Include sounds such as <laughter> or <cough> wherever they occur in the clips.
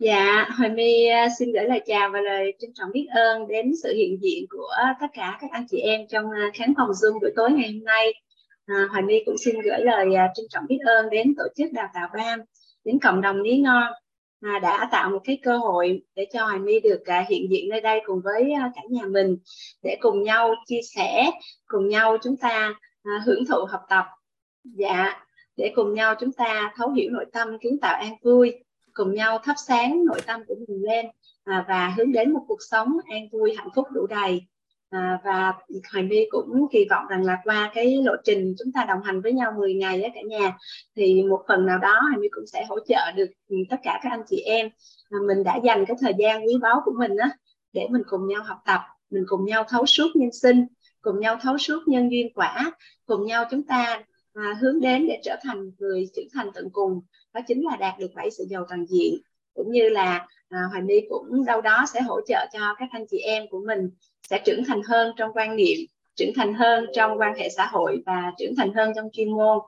Dạ, Hoài My à, xin gửi lời chào và lời trân trọng biết ơn đến sự hiện diện của tất cả các anh chị em trong à, khán phòng Zoom buổi tối ngày hôm nay. À, Hoài My cũng xin gửi lời à, trân trọng biết ơn đến tổ chức đào tạo BAM, đến cộng đồng lý Ngon à, đã tạo một cái cơ hội để cho Hoài My được à, hiện diện nơi đây cùng với à, cả nhà mình để cùng nhau chia sẻ, cùng nhau chúng ta à, hưởng thụ học tập. Dạ, để cùng nhau chúng ta thấu hiểu nội tâm kiến tạo an vui cùng nhau thắp sáng nội tâm của mình lên à, và hướng đến một cuộc sống an vui hạnh phúc đủ đầy. À, và Hoài My cũng kỳ vọng rằng là qua cái lộ trình chúng ta đồng hành với nhau 10 ngày á cả nhà thì một phần nào đó Hoài My cũng sẽ hỗ trợ được tất cả các anh chị em. À, mình đã dành cái thời gian quý báu của mình á để mình cùng nhau học tập mình cùng nhau thấu suốt nhân sinh cùng nhau thấu suốt nhân duyên quả cùng nhau chúng ta à, hướng đến để trở thành người trưởng thành tận cùng. Đó chính là đạt được bảy sự giàu toàn diện. Cũng như là à, Hoài My cũng đâu đó sẽ hỗ trợ cho các anh chị em của mình sẽ trưởng thành hơn trong quan niệm trưởng thành hơn trong quan hệ xã hội và trưởng thành hơn trong chuyên môn.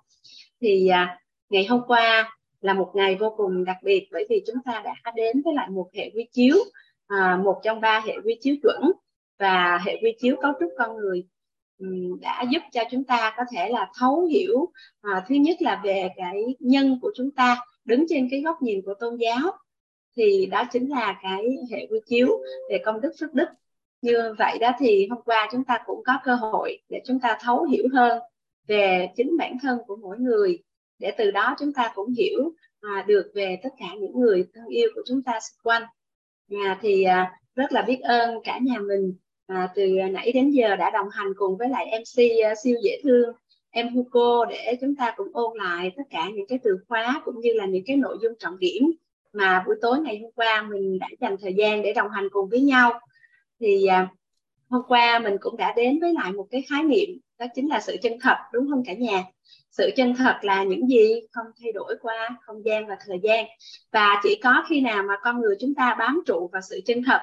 Thì à, ngày hôm qua là một ngày vô cùng đặc biệt bởi vì chúng ta đã đến với lại một hệ quy chiếu à, một trong ba hệ quy chiếu chuẩn và hệ quy chiếu cấu trúc con người đã giúp cho chúng ta có thể là thấu hiểu à, thứ nhất là về cái nhân của chúng ta đứng trên cái góc nhìn của tôn giáo thì đó chính là cái hệ quy chiếu về công đức phước đức. Như vậy đó thì hôm qua chúng ta cũng có cơ hội để chúng ta thấu hiểu hơn về chính bản thân của mỗi người để từ đó chúng ta cũng hiểu à, được về tất cả những người thân yêu của chúng ta xung quanh. À, thì à, rất là biết ơn cả nhà mình à, từ nãy đến giờ đã đồng hành cùng với lại MC uh, ờ, siêu dễ thương em Hugo để chúng ta cũng ôn lại tất cả những cái từ khóa cũng như là những cái nội dung trọng điểm mà buổi tối ngày hôm qua mình đã dành thời gian để đồng hành cùng với nhau. Thì à, hôm qua mình cũng đã đến với lại một cái khái niệm đó chính là sự chân thật đúng không cả nhà? Sự chân thật là những gì không thay đổi qua không gian và thời gian. Và chỉ có khi nào mà con người chúng ta bám trụ vào sự chân thật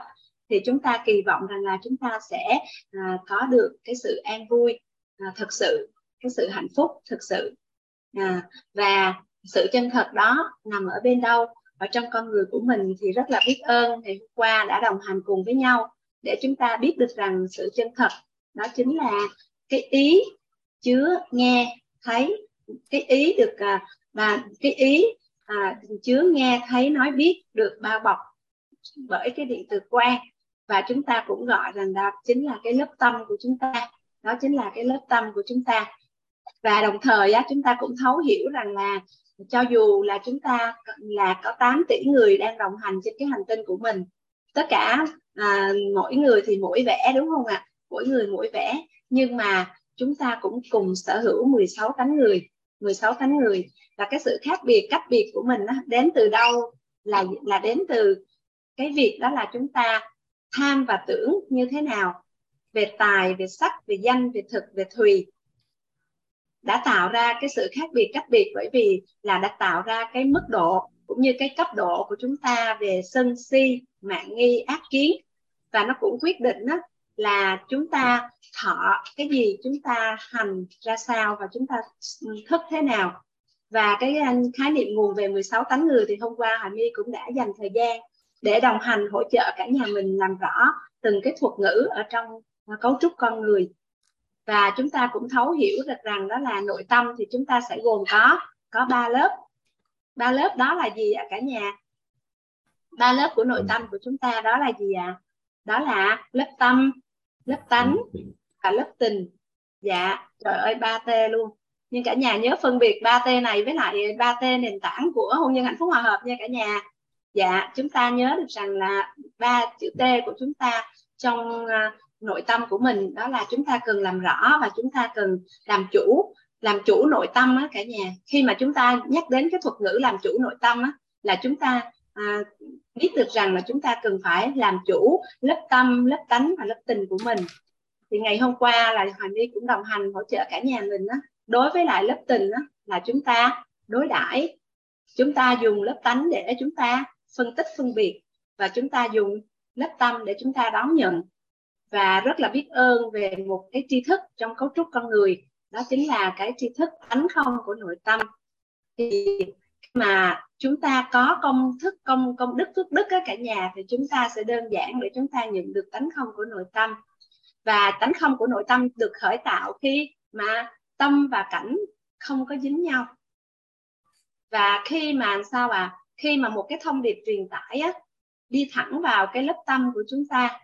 thì chúng ta kỳ vọng rằng là chúng ta sẽ à, có được cái sự an vui à, thực sự cái sự hạnh phúc thực sự. À, và sự chân thật đó nằm ở bên đâu? Ở trong con người của mình thì rất là biết ơn ngày hôm qua đã đồng hành cùng với nhau để chúng ta biết được rằng sự chân thật đó chính là cái ý chứa nghe thấy cái ý được à, và cái ý à, chứa nghe thấy nói biết được bao bọc bởi cái điện từ quan và chúng ta cũng gọi rằng đó chính là cái lớp tâm của chúng ta. Đó chính là cái lớp tâm của chúng ta. Và đồng thời á, chúng ta cũng thấu hiểu rằng là cho dù là chúng ta là có 8 tỷ người đang đồng hành trên cái hành tinh của mình tất cả à, mỗi người thì mỗi vẽ đúng không ạ? Mỗi người mỗi vẽ nhưng mà chúng ta cũng cùng sở hữu 16 tánh người 16 tánh người. Và cái sự khác biệt cách biệt của mình á, đến từ đâu là là đến từ cái việc đó là chúng ta tham và tưởng như thế nào? Về tài, về sắc, về danh, về thực, về thùy. Đã tạo ra cái sự khác biệt cách biệt bởi vì là đã tạo ra cái mức độ cũng như cái cấp độ của chúng ta về sân si, mạng nghi, ác kiến. Và nó cũng quyết định đó là chúng ta thọ cái gì, chúng ta hành ra sao và chúng ta thức thế nào. Và cái à, khái niệm nguồn về 16 tánh người thì hôm qua Hà My cũng đã dành thời gian để đồng hành hỗ trợ cả nhà mình làm rõ từng cái thuật ngữ ở trong à, cấu trúc con người. Và chúng ta cũng thấu hiểu được rằng đó là nội tâm thì chúng ta sẽ gồm có có ba lớp. Ba lớp đó là gì ạ cả nhà? Ba lớp của nội tâm của chúng ta đó là gì ạ? Đó là lớp tâm lớp tánh và lớp tình. Dạ trời ơi ba t luôn. Nhưng cả nhà nhớ phân biệt ba t này với lại ba t nền tảng của hôn nhân hạnh phúc hòa hợp nha cả nhà dạ chúng ta nhớ được rằng là ba chữ T của chúng ta trong à, nội tâm của mình đó là chúng ta cần làm rõ và chúng ta cần làm chủ làm chủ nội tâm á cả nhà. Khi mà chúng ta nhắc đến cái thuật ngữ làm chủ nội tâm á là chúng ta à, biết được rằng là chúng ta cần phải làm chủ lớp tâm lớp tánh và lớp tình của mình. Thì ngày hôm qua là hoàng my cũng đồng hành hỗ trợ cả nhà mình á. Đối với lại lớp tình á là chúng ta đối đãi chúng ta dùng lớp tánh để chúng ta phân tích, phân biệt và chúng ta dùng lớp tâm để chúng ta đón nhận. Và rất là biết ơn về một cái tri thức trong cấu trúc con người, đó chính là cái tri thức tánh không của nội tâm. Thì mà chúng ta có công thức, công công đức, phước đức cả nhà thì chúng ta sẽ đơn giản để chúng ta nhận được tánh không của nội tâm. Và tánh không của nội tâm được khởi tạo khi mà tâm và cảnh không có dính nhau. Và khi mà sao à khi mà một cái thông điệp truyền tải á, đi thẳng vào cái lớp tâm của chúng ta.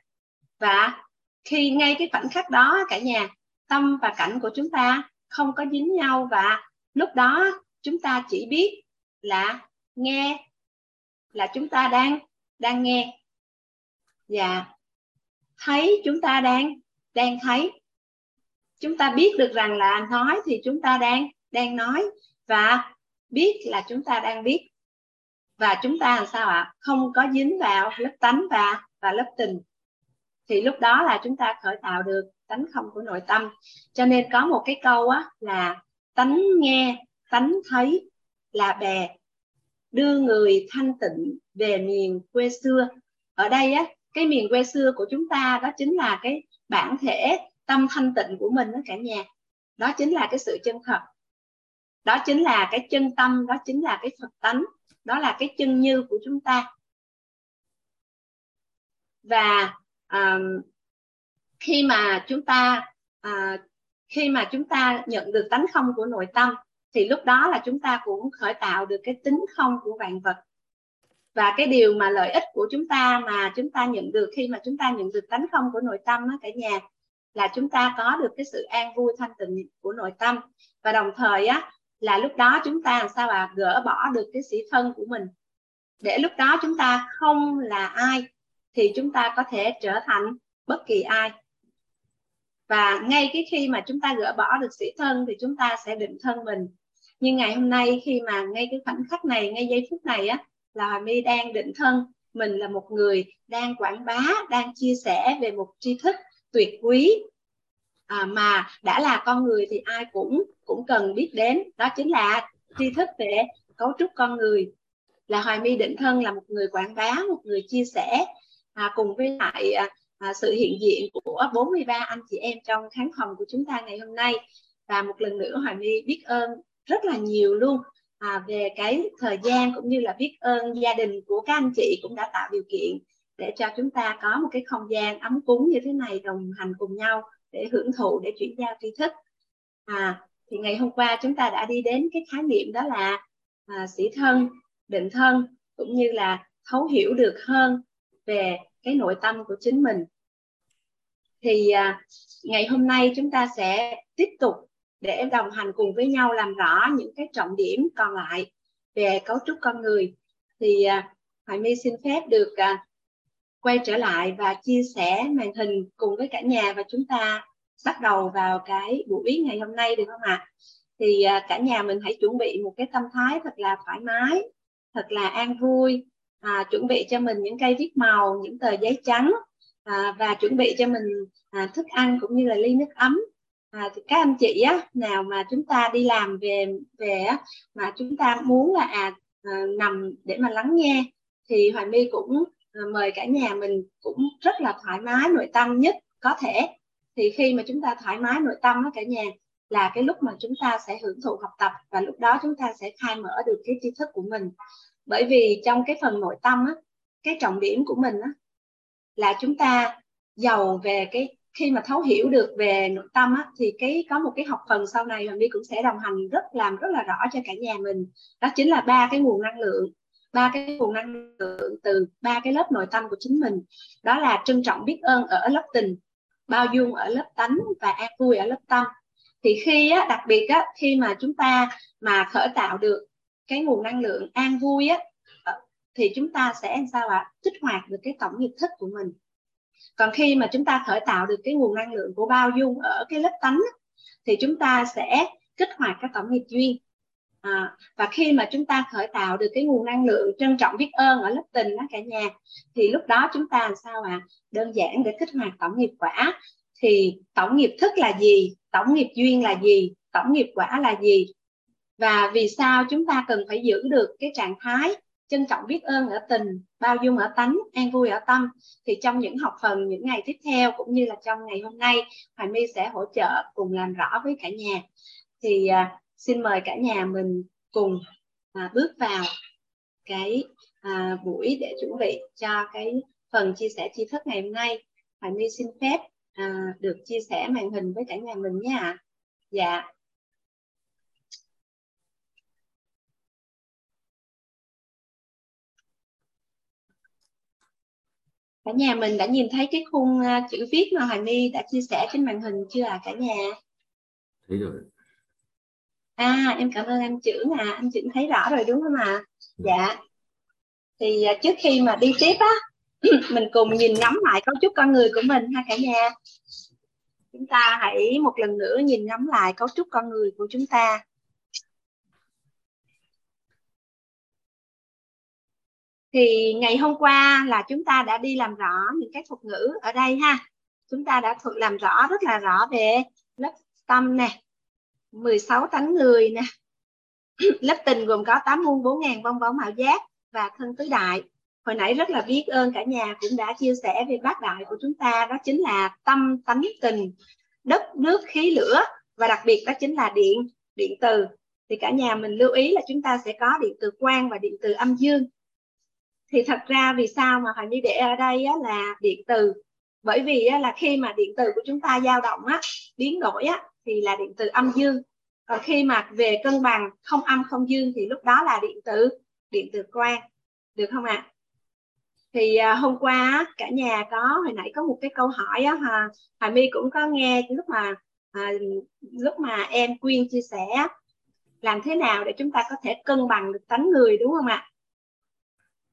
Và khi ngay cái khoảnh khắc đó cả nhà tâm và cảnh của chúng ta không có dính nhau và lúc đó chúng ta chỉ biết là nghe là chúng ta đang đang nghe. Và thấy chúng ta đang đang thấy. Chúng ta biết được rằng là nói thì chúng ta đang đang nói và biết là chúng ta đang biết và chúng ta làm sao ạ? Không có dính vào lớp tánh và và lớp tình. Thì lúc đó là chúng ta khởi tạo được tánh không của nội tâm. Cho nên có một cái câu á, là tánh nghe, tánh thấy là bè. Đưa người thanh tịnh về miền quê xưa. Ở đây á, cái miền quê xưa của chúng ta đó chính là cái bản thể tâm thanh tịnh của mình đó cả nhà. Đó chính là cái sự chân thật đó chính là cái chân tâm đó chính là cái phật tánh đó là cái chân như của chúng ta. Và um, khi mà chúng ta uh, khi mà chúng ta nhận được tánh không của nội tâm thì lúc đó là chúng ta cũng khởi tạo được cái tính không của vạn vật. Và cái điều mà lợi ích của chúng ta mà chúng ta nhận được khi mà chúng ta nhận được tánh không của nội tâm đó cả nhà là chúng ta có được cái sự an vui thanh tịnh của nội tâm. Và đồng thời á là lúc đó chúng ta làm sao mà gỡ bỏ được cái sĩ thân của mình. Để lúc đó chúng ta không là ai, thì chúng ta có thể trở thành bất kỳ ai. Và ngay cái khi mà chúng ta gỡ bỏ được sĩ thân thì chúng ta sẽ định thân mình. Nhưng ngày hôm nay khi mà ngay cái khoảnh khắc này, ngay giây phút này á, là Hòa My đang định thân. Mình là một người đang quảng bá, đang chia sẻ về một tri thức tuyệt quý à, mà đã là con người thì ai cũng cũng cần biết đến. Đó chính là tri thức về cấu trúc con người. Là Hoài My định thân là một người quảng bá một người chia sẻ à, cùng với lại à, à, sự hiện diện của 43 anh chị em trong khán phòng của chúng ta ngày hôm nay. Và một lần nữa Hoài My biết ơn rất là nhiều luôn à, về cái thời gian cũng như là biết ơn gia đình của các anh chị cũng đã tạo điều kiện để cho chúng ta có một cái không gian ấm cúng như thế này đồng hành cùng nhau để hưởng thụ để chuyển giao tri thức. À thì ngày hôm qua chúng ta đã đi đến cái khái niệm đó là à, sĩ thân định thân cũng như là thấu hiểu được hơn về cái nội tâm của chính mình. Thì à, ngày hôm nay chúng ta sẽ tiếp tục để đồng hành cùng với nhau làm rõ những cái trọng điểm còn lại về cấu trúc con người. Thì à, Hoài My xin phép được à, quay trở lại và chia sẻ màn hình cùng với cả nhà và chúng ta bắt đầu vào cái buổi ngày hôm nay được không ạ? Thì à, cả nhà mình hãy chuẩn bị một cái tâm thái thật là thoải mái, thật là an vui, à, chuẩn bị cho mình những cây viết màu, những tờ giấy trắng à, và chuẩn bị cho mình à, thức ăn cũng như là ly nước ấm à, thì các anh chị á nào mà chúng ta đi làm về về á mà chúng ta muốn là à, à nằm để mà lắng nghe thì Hoài My cũng Ờ, mời cả nhà mình cũng rất là thoải mái nội tâm nhất có thể. Thì khi mà chúng ta thoải mái nội tâm đó cả nhà là cái lúc mà chúng ta sẽ hưởng thụ học tập và lúc đó chúng ta sẽ khai mở được cái tri thức của mình. Bởi vì trong cái phần nội tâm á cái trọng điểm của mình á là chúng ta giàu về cái khi mà thấu hiểu được về nội tâm á, thì cái có một cái học phần sau này mình đi cũng sẽ đồng hành rất làm rất là rõ cho cả nhà mình. Đó chính là ba cái nguồn năng lượng ba cái nguồn năng lượng từ ba cái lớp nội tâm của chính mình. Đó là trân trọng biết ơn ở lớp tình bao dung ở lớp tánh và an vui ở lớp tâm. Thì khi á, đặc biệt á, khi mà chúng ta mà khởi tạo được cái nguồn năng lượng an vui á ờ, thì chúng ta sẽ làm sao ạ? Kích hoạt được cái tổng nghiệp thức của mình. Còn khi mà chúng ta khởi tạo được cái nguồn năng lượng của bao dung ở cái lớp tánh thì chúng ta sẽ kích hoạt cái tổng nghiệp duyên à, và khi mà chúng ta khởi tạo được cái nguồn năng lượng trân trọng biết ơn ở lớp tình đó cả nhà thì lúc đó chúng ta làm sao ạ? À? đơn giản để kích hoạt tổng nghiệp quả. Thì tổng nghiệp thức là gì? Tổng nghiệp duyên là gì? Tổng nghiệp quả là gì? Và vì sao chúng ta cần phải giữ được cái trạng thái trân trọng biết ơn ở tình bao dung ở tánh an vui ở tâm? Thì trong những học phần những ngày tiếp theo cũng như là trong ngày hôm nay hoài my sẽ hỗ trợ cùng làm rõ với cả nhà. Thì à, xin mời cả nhà mình cùng à, bước vào cái à, buổi để chuẩn bị cho cái phần chia sẻ tri thức ngày hôm nay. Hoài My xin phép à, được chia sẻ màn hình với cả nhà mình nha. Dạ. Cả nhà mình đã nhìn thấy cái khung à, chữ viết mà Hoài My đã chia sẻ trên màn hình chưa à cả nhà? Thấy rồi à em cảm ơn anh trưởng à anh trưởng thấy rõ rồi đúng không ạ? Dạ. Thì uh, trước khi mà đi tiếp á <clears throat> mình cùng nhìn ngắm lại cấu trúc con người của mình ha cả nhà. Chúng ta hãy một lần nữa nhìn ngắm lại cấu trúc con người của chúng ta. Thì ngày hôm qua là chúng ta đã đi làm rõ những cái thuật ngữ ở đây ha. Chúng ta đã thuật làm rõ rất là rõ về lớp tâm nè 16 tánh người nè. <clears throat> Lớp tình gồm có 8 muôn 4 ngàn vong bóng mạo giác và thân tứ đại. Hồi nãy rất là biết ơn cả nhà cũng đã chia sẻ về bát đại của chúng ta đó chính là tâm tánh tình đất nước khí lửa và đặc biệt đó chính là điện điện từ. Thì cả nhà mình lưu ý là chúng ta sẽ có điện từ quang và điện từ âm dương. Thì thật ra vì sao mà hoàng như để ở đây á, là điện từ? Bởi vì á, là khi mà điện từ của chúng ta dao động á biến đổi á thì là điện từ âm dương. Còn khi mà về cân bằng không âm không dương thì lúc đó là điện tử điện từ quang. Được không ạ? À? thì hôm qua cả nhà có hồi nãy có một cái câu hỏi á hà Hà My cũng có nghe lúc mà à, lúc mà em quyên chia sẻ làm thế nào để chúng ta có thể cân bằng được tánh người đúng không ạ?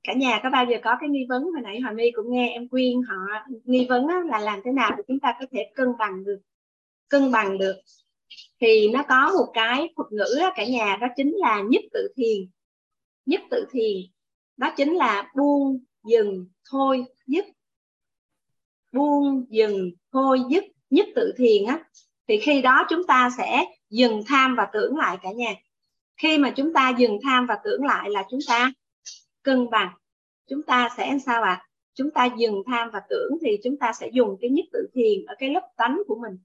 Cả nhà có bao giờ có cái nghi vấn? Hồi nãy Hòa My cũng nghe em quyên họ nghi vấn á, là làm thế nào để chúng ta có thể cân bằng được cân bằng được, thì nó có một cái thuật ngữ cả nhà, đó chính là nhất tự thiền. Nhất tự thiền, đó chính là buông dừng thôi dứt. Buông dừng thôi dứt, nhất tự thiền á. Thì khi đó chúng ta sẽ dừng tham và tưởng lại cả nhà. Khi mà chúng ta dừng tham và tưởng lại là chúng ta cân bằng. Chúng ta sẽ sao ạ? À? chúng ta dừng tham và tưởng thì chúng ta sẽ dùng cái nhất tự thiền ở cái lớp tánh của mình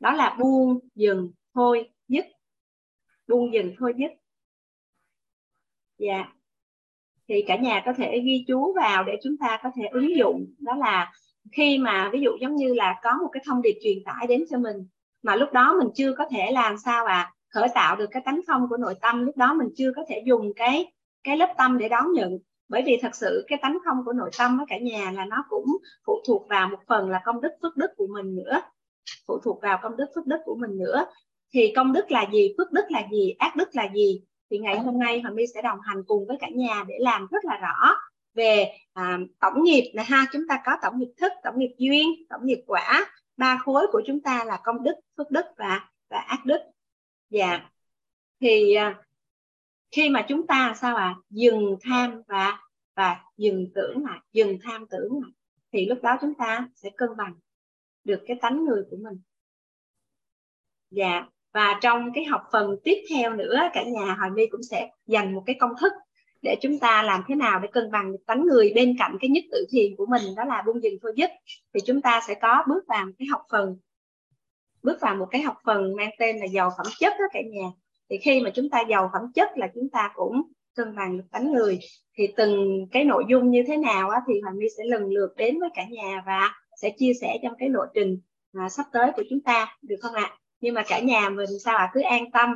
đó là buông dừng thôi dứt. Buông dừng thôi dứt. Dạ. Yeah thì cả nhà có thể ghi chú vào để chúng ta có thể ứng dụng. Đó là khi mà ví dụ giống như là có một cái thông điệp truyền tải đến cho mình, mà lúc đó mình chưa có thể làm sao à khởi tạo được cái tánh không của nội tâm, lúc đó mình chưa có thể dùng cái cái lớp tâm để đón nhận. Bởi vì thật sự cái tánh không của nội tâm với cả nhà là nó cũng phụ thuộc vào một phần là công đức, phước đức của mình nữa phụ thuộc vào công đức phước đức của mình nữa. Thì công đức là gì phước đức là gì ác đức là gì? Thì ngày hôm nay Hoàng My sẽ đồng hành cùng với cả nhà để làm rất là rõ về à, tổng nghiệp này ha. Chúng ta có tổng nghiệp thức tổng nghiệp duyên tổng nghiệp quả. Ba khối của chúng ta là công đức phước đức và và ác đức. Dạ. Thì à, khi mà chúng ta sao à dừng tham và và dừng tưởng lại dừng tham tưởng lại thì lúc đó chúng ta sẽ cân bằng được cái tánh người của mình. Dạ và trong cái học phần tiếp theo nữa cả nhà Hoài My cũng sẽ dành một cái công thức để chúng ta làm thế nào để cân bằng tánh người bên cạnh cái nhất tự thiền của mình đó là buông dừng thôi dứt. Thì chúng ta sẽ có bước vào cái học phần bước vào một cái học phần mang tên là giàu phẩm chất đó cả nhà. Thì khi mà chúng ta giàu phẩm chất là chúng ta cũng cân bằng được tánh người. Thì từng cái nội dung như thế nào á, thì Hoàng My sẽ lần lượt đến với cả nhà và sẽ chia sẻ trong cái lộ trình à, sắp tới của chúng ta được không ạ? nhưng mà cả nhà mình sao ạ à? cứ an tâm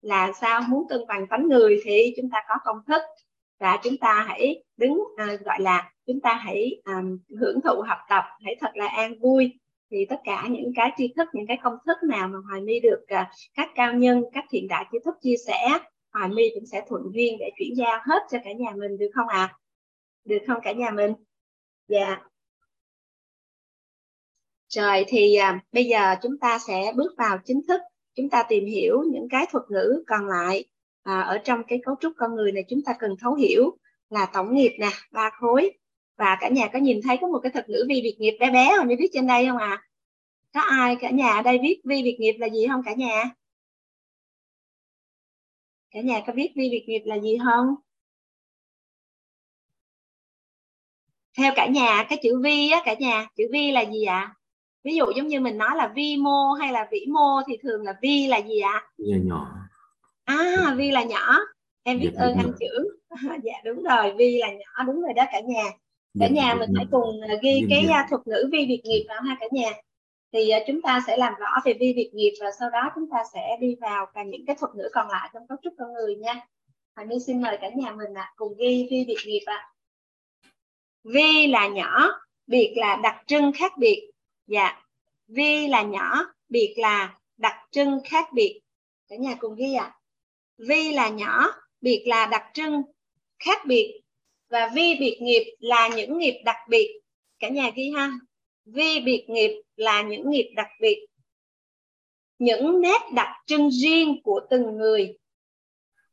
là sao muốn cân bằng tánh người thì chúng ta có công thức và chúng ta hãy đứng à, gọi là chúng ta hãy à, hưởng thụ học tập hãy thật là an vui thì tất cả những cái tri thức những cái công thức nào mà hoài my được à, các cao nhân các thiện đại tri thức chia sẻ hoài my cũng sẽ thuận duyên để chuyển giao hết cho cả nhà mình được không ạ à? được không cả nhà mình dạ yeah. Rồi thì à, bây giờ chúng ta sẽ bước vào chính thức, chúng ta tìm hiểu những cái thuật ngữ còn lại à, ở trong cái cấu trúc con người này chúng ta cần thấu hiểu là tổng nghiệp nè, ba khối và cả nhà có nhìn thấy có một cái thuật ngữ vi biệt nghiệp bé bé hồi Như viết trên đây không ạ? À? Có ai cả nhà ở đây viết vi biệt nghiệp là gì không cả nhà? Cả nhà có biết vi biệt nghiệp là gì không? Theo cả nhà cái chữ vi á cả nhà, chữ vi là gì ạ? À? Ví dụ giống như mình nói là vi mô hay là vĩ mô thì thường là vi là gì ạ? À? nhỏ. À vi là nhỏ. Em biết dạ, ơn anh chữ. <laughs> Dạ đúng rồi. Vi là nhỏ đúng rồi đó cả nhà. Cả dạ, nhà mình hãy cùng à, ghi dạ, cái dạ. thuật ngữ vi việc nghiệp vào ha cả nhà. Thì uh, chúng ta sẽ làm rõ về vi việc nghiệp và sau đó chúng ta sẽ đi vào cả những cái thuật ngữ còn lại trong cấu trúc con người nha. Hoàng My xin mời cả nhà mình ạ à, cùng ghi vi việc nghiệp ạ. À. vi là nhỏ biệt là đặc trưng khác biệt dạ. Vi là nhỏ, biệt là đặc trưng khác biệt. Cả nhà cùng ghi ạ. À. vi là nhỏ, biệt là đặc trưng khác biệt. Và vi biệt nghiệp là những nghiệp đặc biệt. Cả nhà ghi ha. Vi biệt nghiệp là những nghiệp đặc biệt. Những nét đặc trưng riêng của từng người.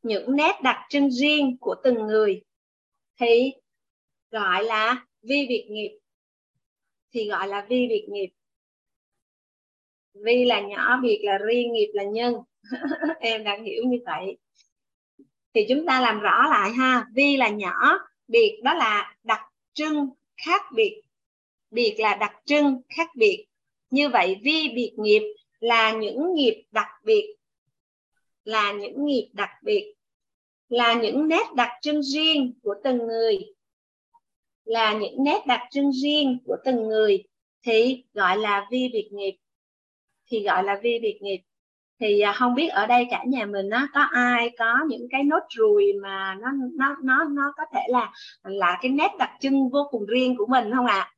Những nét đặc trưng riêng của từng người. Thì gọi là vi biệt nghiệp thì gọi là vi biệt nghiệp. Vi là nhỏ biệt là riêng, nghiệp là nhân. <laughs> Em đang hiểu như vậy. Thì chúng ta làm rõ lại ha. Vi là nhỏ biệt đó là đặc trưng khác biệt. Biệt là đặc trưng khác biệt. Như vậy, vi biệt nghiệp là những nghiệp đặc biệt. Là những nghiệp đặc biệt. Là những nét đặc trưng riêng của từng người là những nét đặc trưng riêng của từng người thì gọi là vi biệt nghiệp thì gọi là vi biệt nghiệp thì à, không biết ở đây cả nhà mình nó có ai có những cái nốt ruồi mà nó nó nó nó có thể là là cái nét đặc trưng vô cùng riêng của mình không ạ à?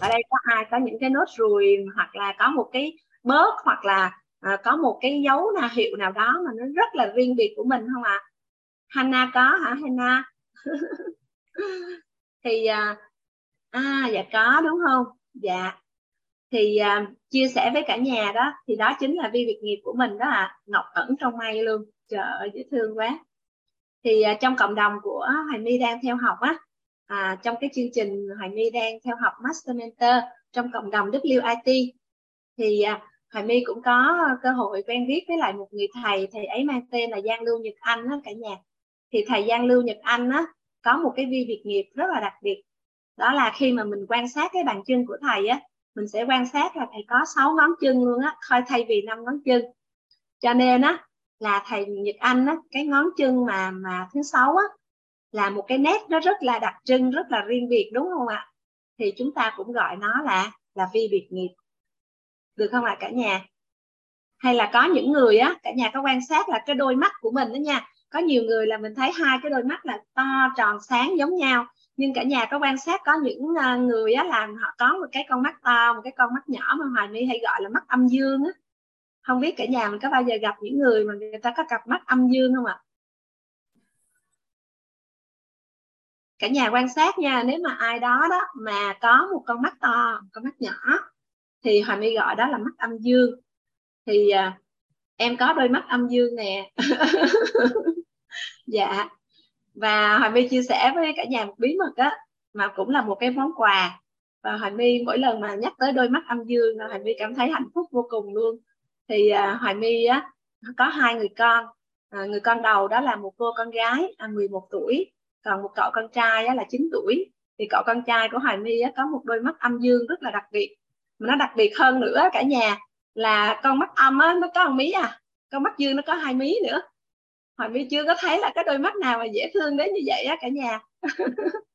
ở đây có ai có những cái nốt ruồi hoặc là có một cái bớt hoặc là à, có một cái dấu nào hiệu nào đó mà nó rất là riêng biệt của mình không ạ à? Hana có hả Hana <laughs> thì à, à dạ có đúng không? Dạ. Thì à, chia sẻ với cả nhà đó thì đó chính là vi việc nghiệp của mình đó à ngọc ẩn trong mây luôn. Trời ơi dễ thương quá. Thì à, trong cộng đồng của Hoài My đang theo học á à, trong cái chương trình Hoài My đang theo học Master Mentor trong cộng đồng WIT thì à, Hoài My cũng có cơ hội quen biết với lại một người thầy thầy ấy mang tên là Giang Lưu Nhật Anh đó cả nhà. Thì thầy Giang Lưu Nhật Anh á có một cái vi việc nghiệp rất là đặc biệt. Đó là khi mà mình quan sát cái bàn chân của thầy á, mình sẽ quan sát là thầy có 6 ngón chân luôn á, thôi thay vì năm ngón chân. Cho nên á, là thầy Nhật Anh á, cái ngón chân mà mà thứ sáu á, là một cái nét nó rất là đặc trưng, rất là riêng biệt, đúng không ạ? Thì chúng ta cũng gọi nó là là vi biệt nghiệp. Được không ạ cả nhà? Hay là có những người á, cả nhà có quan sát là cái đôi mắt của mình đó nha có nhiều người là mình thấy hai cái đôi mắt là to tròn sáng giống nhau nhưng cả nhà có quan sát có những à, người á làm họ có một cái con mắt to một cái con mắt nhỏ mà hoài my hay gọi là mắt âm dương á. Không biết cả nhà mình có bao giờ gặp những người mà người ta có cặp mắt âm dương không ạ? Cả nhà quan sát nha nếu mà ai đó đó mà có một con mắt to một con mắt nhỏ thì hoài my gọi đó là mắt âm dương. Thì à, em có đôi mắt âm dương nè. <laughs> dạ. Và hoài my chia sẻ với cả nhà một bí mật á mà cũng là một cái món quà. Và hoài my mỗi lần mà nhắc tới đôi mắt âm dương hoài my cảm thấy hạnh phúc vô cùng luôn. Thì uh, hoài my á có hai người con. À, người con đầu đó là một cô con gái à, 11 tuổi. Còn một cậu con trai á, là 9 tuổi. Thì cậu con trai của hoài my á, có một đôi mắt âm dương rất là đặc biệt. Mà nó đặc biệt hơn nữa cả nhà là con mắt âm á, nó có một mí à. Con mắt dương nó có hai mí nữa. Hoài My chưa có thấy là cái đôi mắt nào mà dễ thương đến như vậy á cả nhà. <laughs>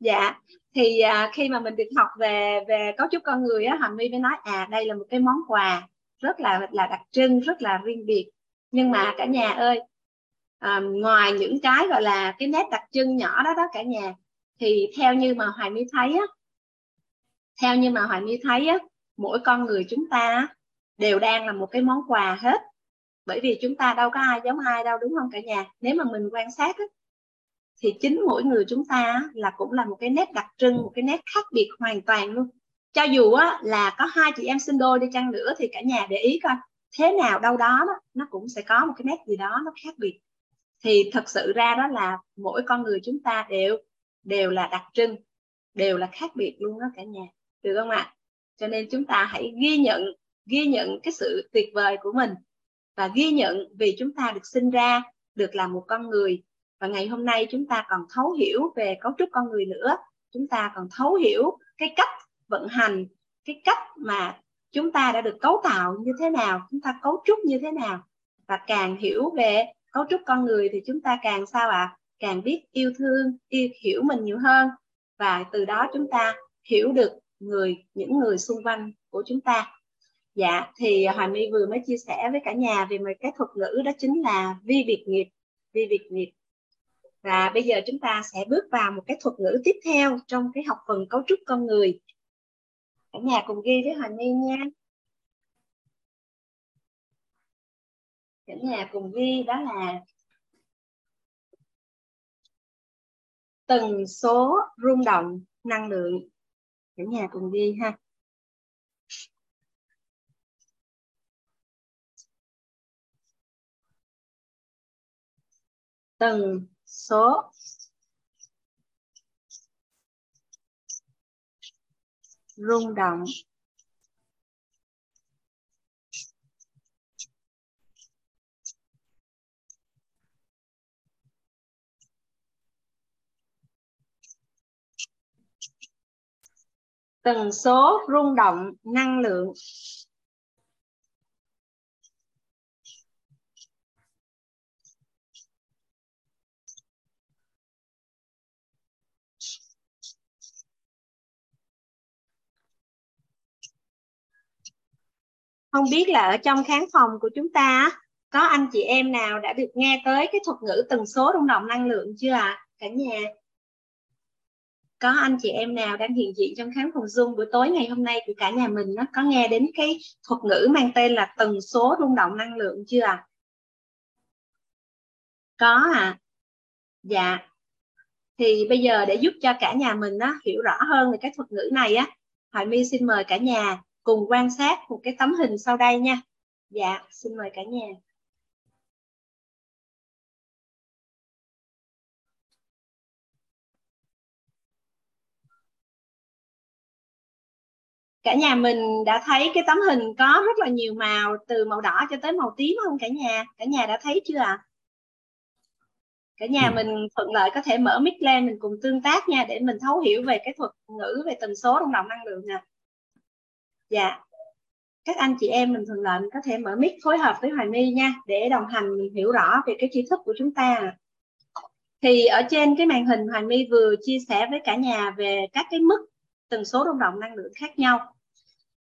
Dạ thì à, khi mà mình được học về về cấu trúc con người á Hoài My mới nói à đây là một cái món quà rất là là đặc trưng rất là riêng biệt. Nhưng mà cả nhà ơi à, ngoài những cái gọi là cái nét đặc trưng nhỏ đó đó cả nhà thì theo như mà Hoài My thấy á theo như mà Hoài My thấy á mỗi con người chúng ta đều đang là một cái món quà hết bởi vì chúng ta đâu có ai giống ai đâu đúng không cả nhà? Nếu mà mình quan sát á, thì chính mỗi người chúng ta là cũng là một cái nét đặc trưng một cái nét khác biệt hoàn toàn luôn. Cho dù á, là có hai chị em sinh đôi đi chăng nữa thì cả nhà để ý coi thế nào đâu đó, đó nó cũng sẽ có một cái nét gì đó nó khác biệt. Thì thật sự ra đó là mỗi con người chúng ta đều đều là đặc trưng đều là khác biệt luôn đó cả nhà. Được không ạ? Cho nên chúng ta hãy ghi nhận ghi nhận cái sự tuyệt vời của mình và ghi nhận vì chúng ta được sinh ra, được là một con người. Và ngày hôm nay chúng ta còn thấu hiểu về cấu trúc con người nữa. Chúng ta còn thấu hiểu cái cách vận hành, cái cách mà chúng ta đã được cấu tạo như thế nào, chúng ta cấu trúc như thế nào. Và càng hiểu về cấu trúc con người thì chúng ta càng sao ạ? À? càng biết yêu thương, yêu hiểu mình nhiều hơn. Và từ đó chúng ta hiểu được người, những người xung quanh của chúng ta dạ thì hoài my vừa mới chia sẻ với cả nhà về một cái thuật ngữ đó chính là vi biệt nghiệp, vi biệt nghiệp. Và bây giờ chúng ta sẽ bước vào một cái thuật ngữ tiếp theo trong cái học phần cấu trúc con người. Cả nhà cùng ghi với hoài my nha. Cả nhà cùng ghi đó là tần số rung động năng lượng. Cả nhà cùng ghi ha. Tần số. Rung động. Tần số rung động năng lượng. Không biết là ở trong khán phòng của chúng ta có anh chị em nào đã được nghe tới cái thuật ngữ tần số rung động năng lượng chưa ạ à? cả nhà có anh chị em nào đang hiện diện trong khán phòng Zoom buổi tối ngày hôm nay của cả nhà mình nó có nghe đến cái thuật ngữ mang tên là tần số rung động năng lượng chưa ạ? À? Có à? Dạ. Thì bây giờ để giúp cho cả nhà mình á, hiểu rõ hơn về cái thuật ngữ này á, Hoài My xin mời cả nhà cùng quan sát một cái tấm hình sau đây nha. Dạ, xin mời cả nhà. cả nhà mình đã thấy cái tấm hình có rất là nhiều màu từ màu đỏ cho tới màu tím không cả nhà cả nhà đã thấy chưa ạ à? cả nhà ừ. mình thuận lợi có thể mở mic lên mình cùng tương tác nha để mình thấu hiểu về cái thuật ngữ về tần số rung động năng lượng nè dạ. Các anh chị em mình thuận lợi mình có thể mở mic phối hợp với Hoài My nha để đồng hành mình hiểu rõ về cái tri thức của chúng ta. Thì ở trên cái màn hình Hoài My vừa chia sẻ với cả nhà về các cái mức tần số rung động năng lượng khác nhau.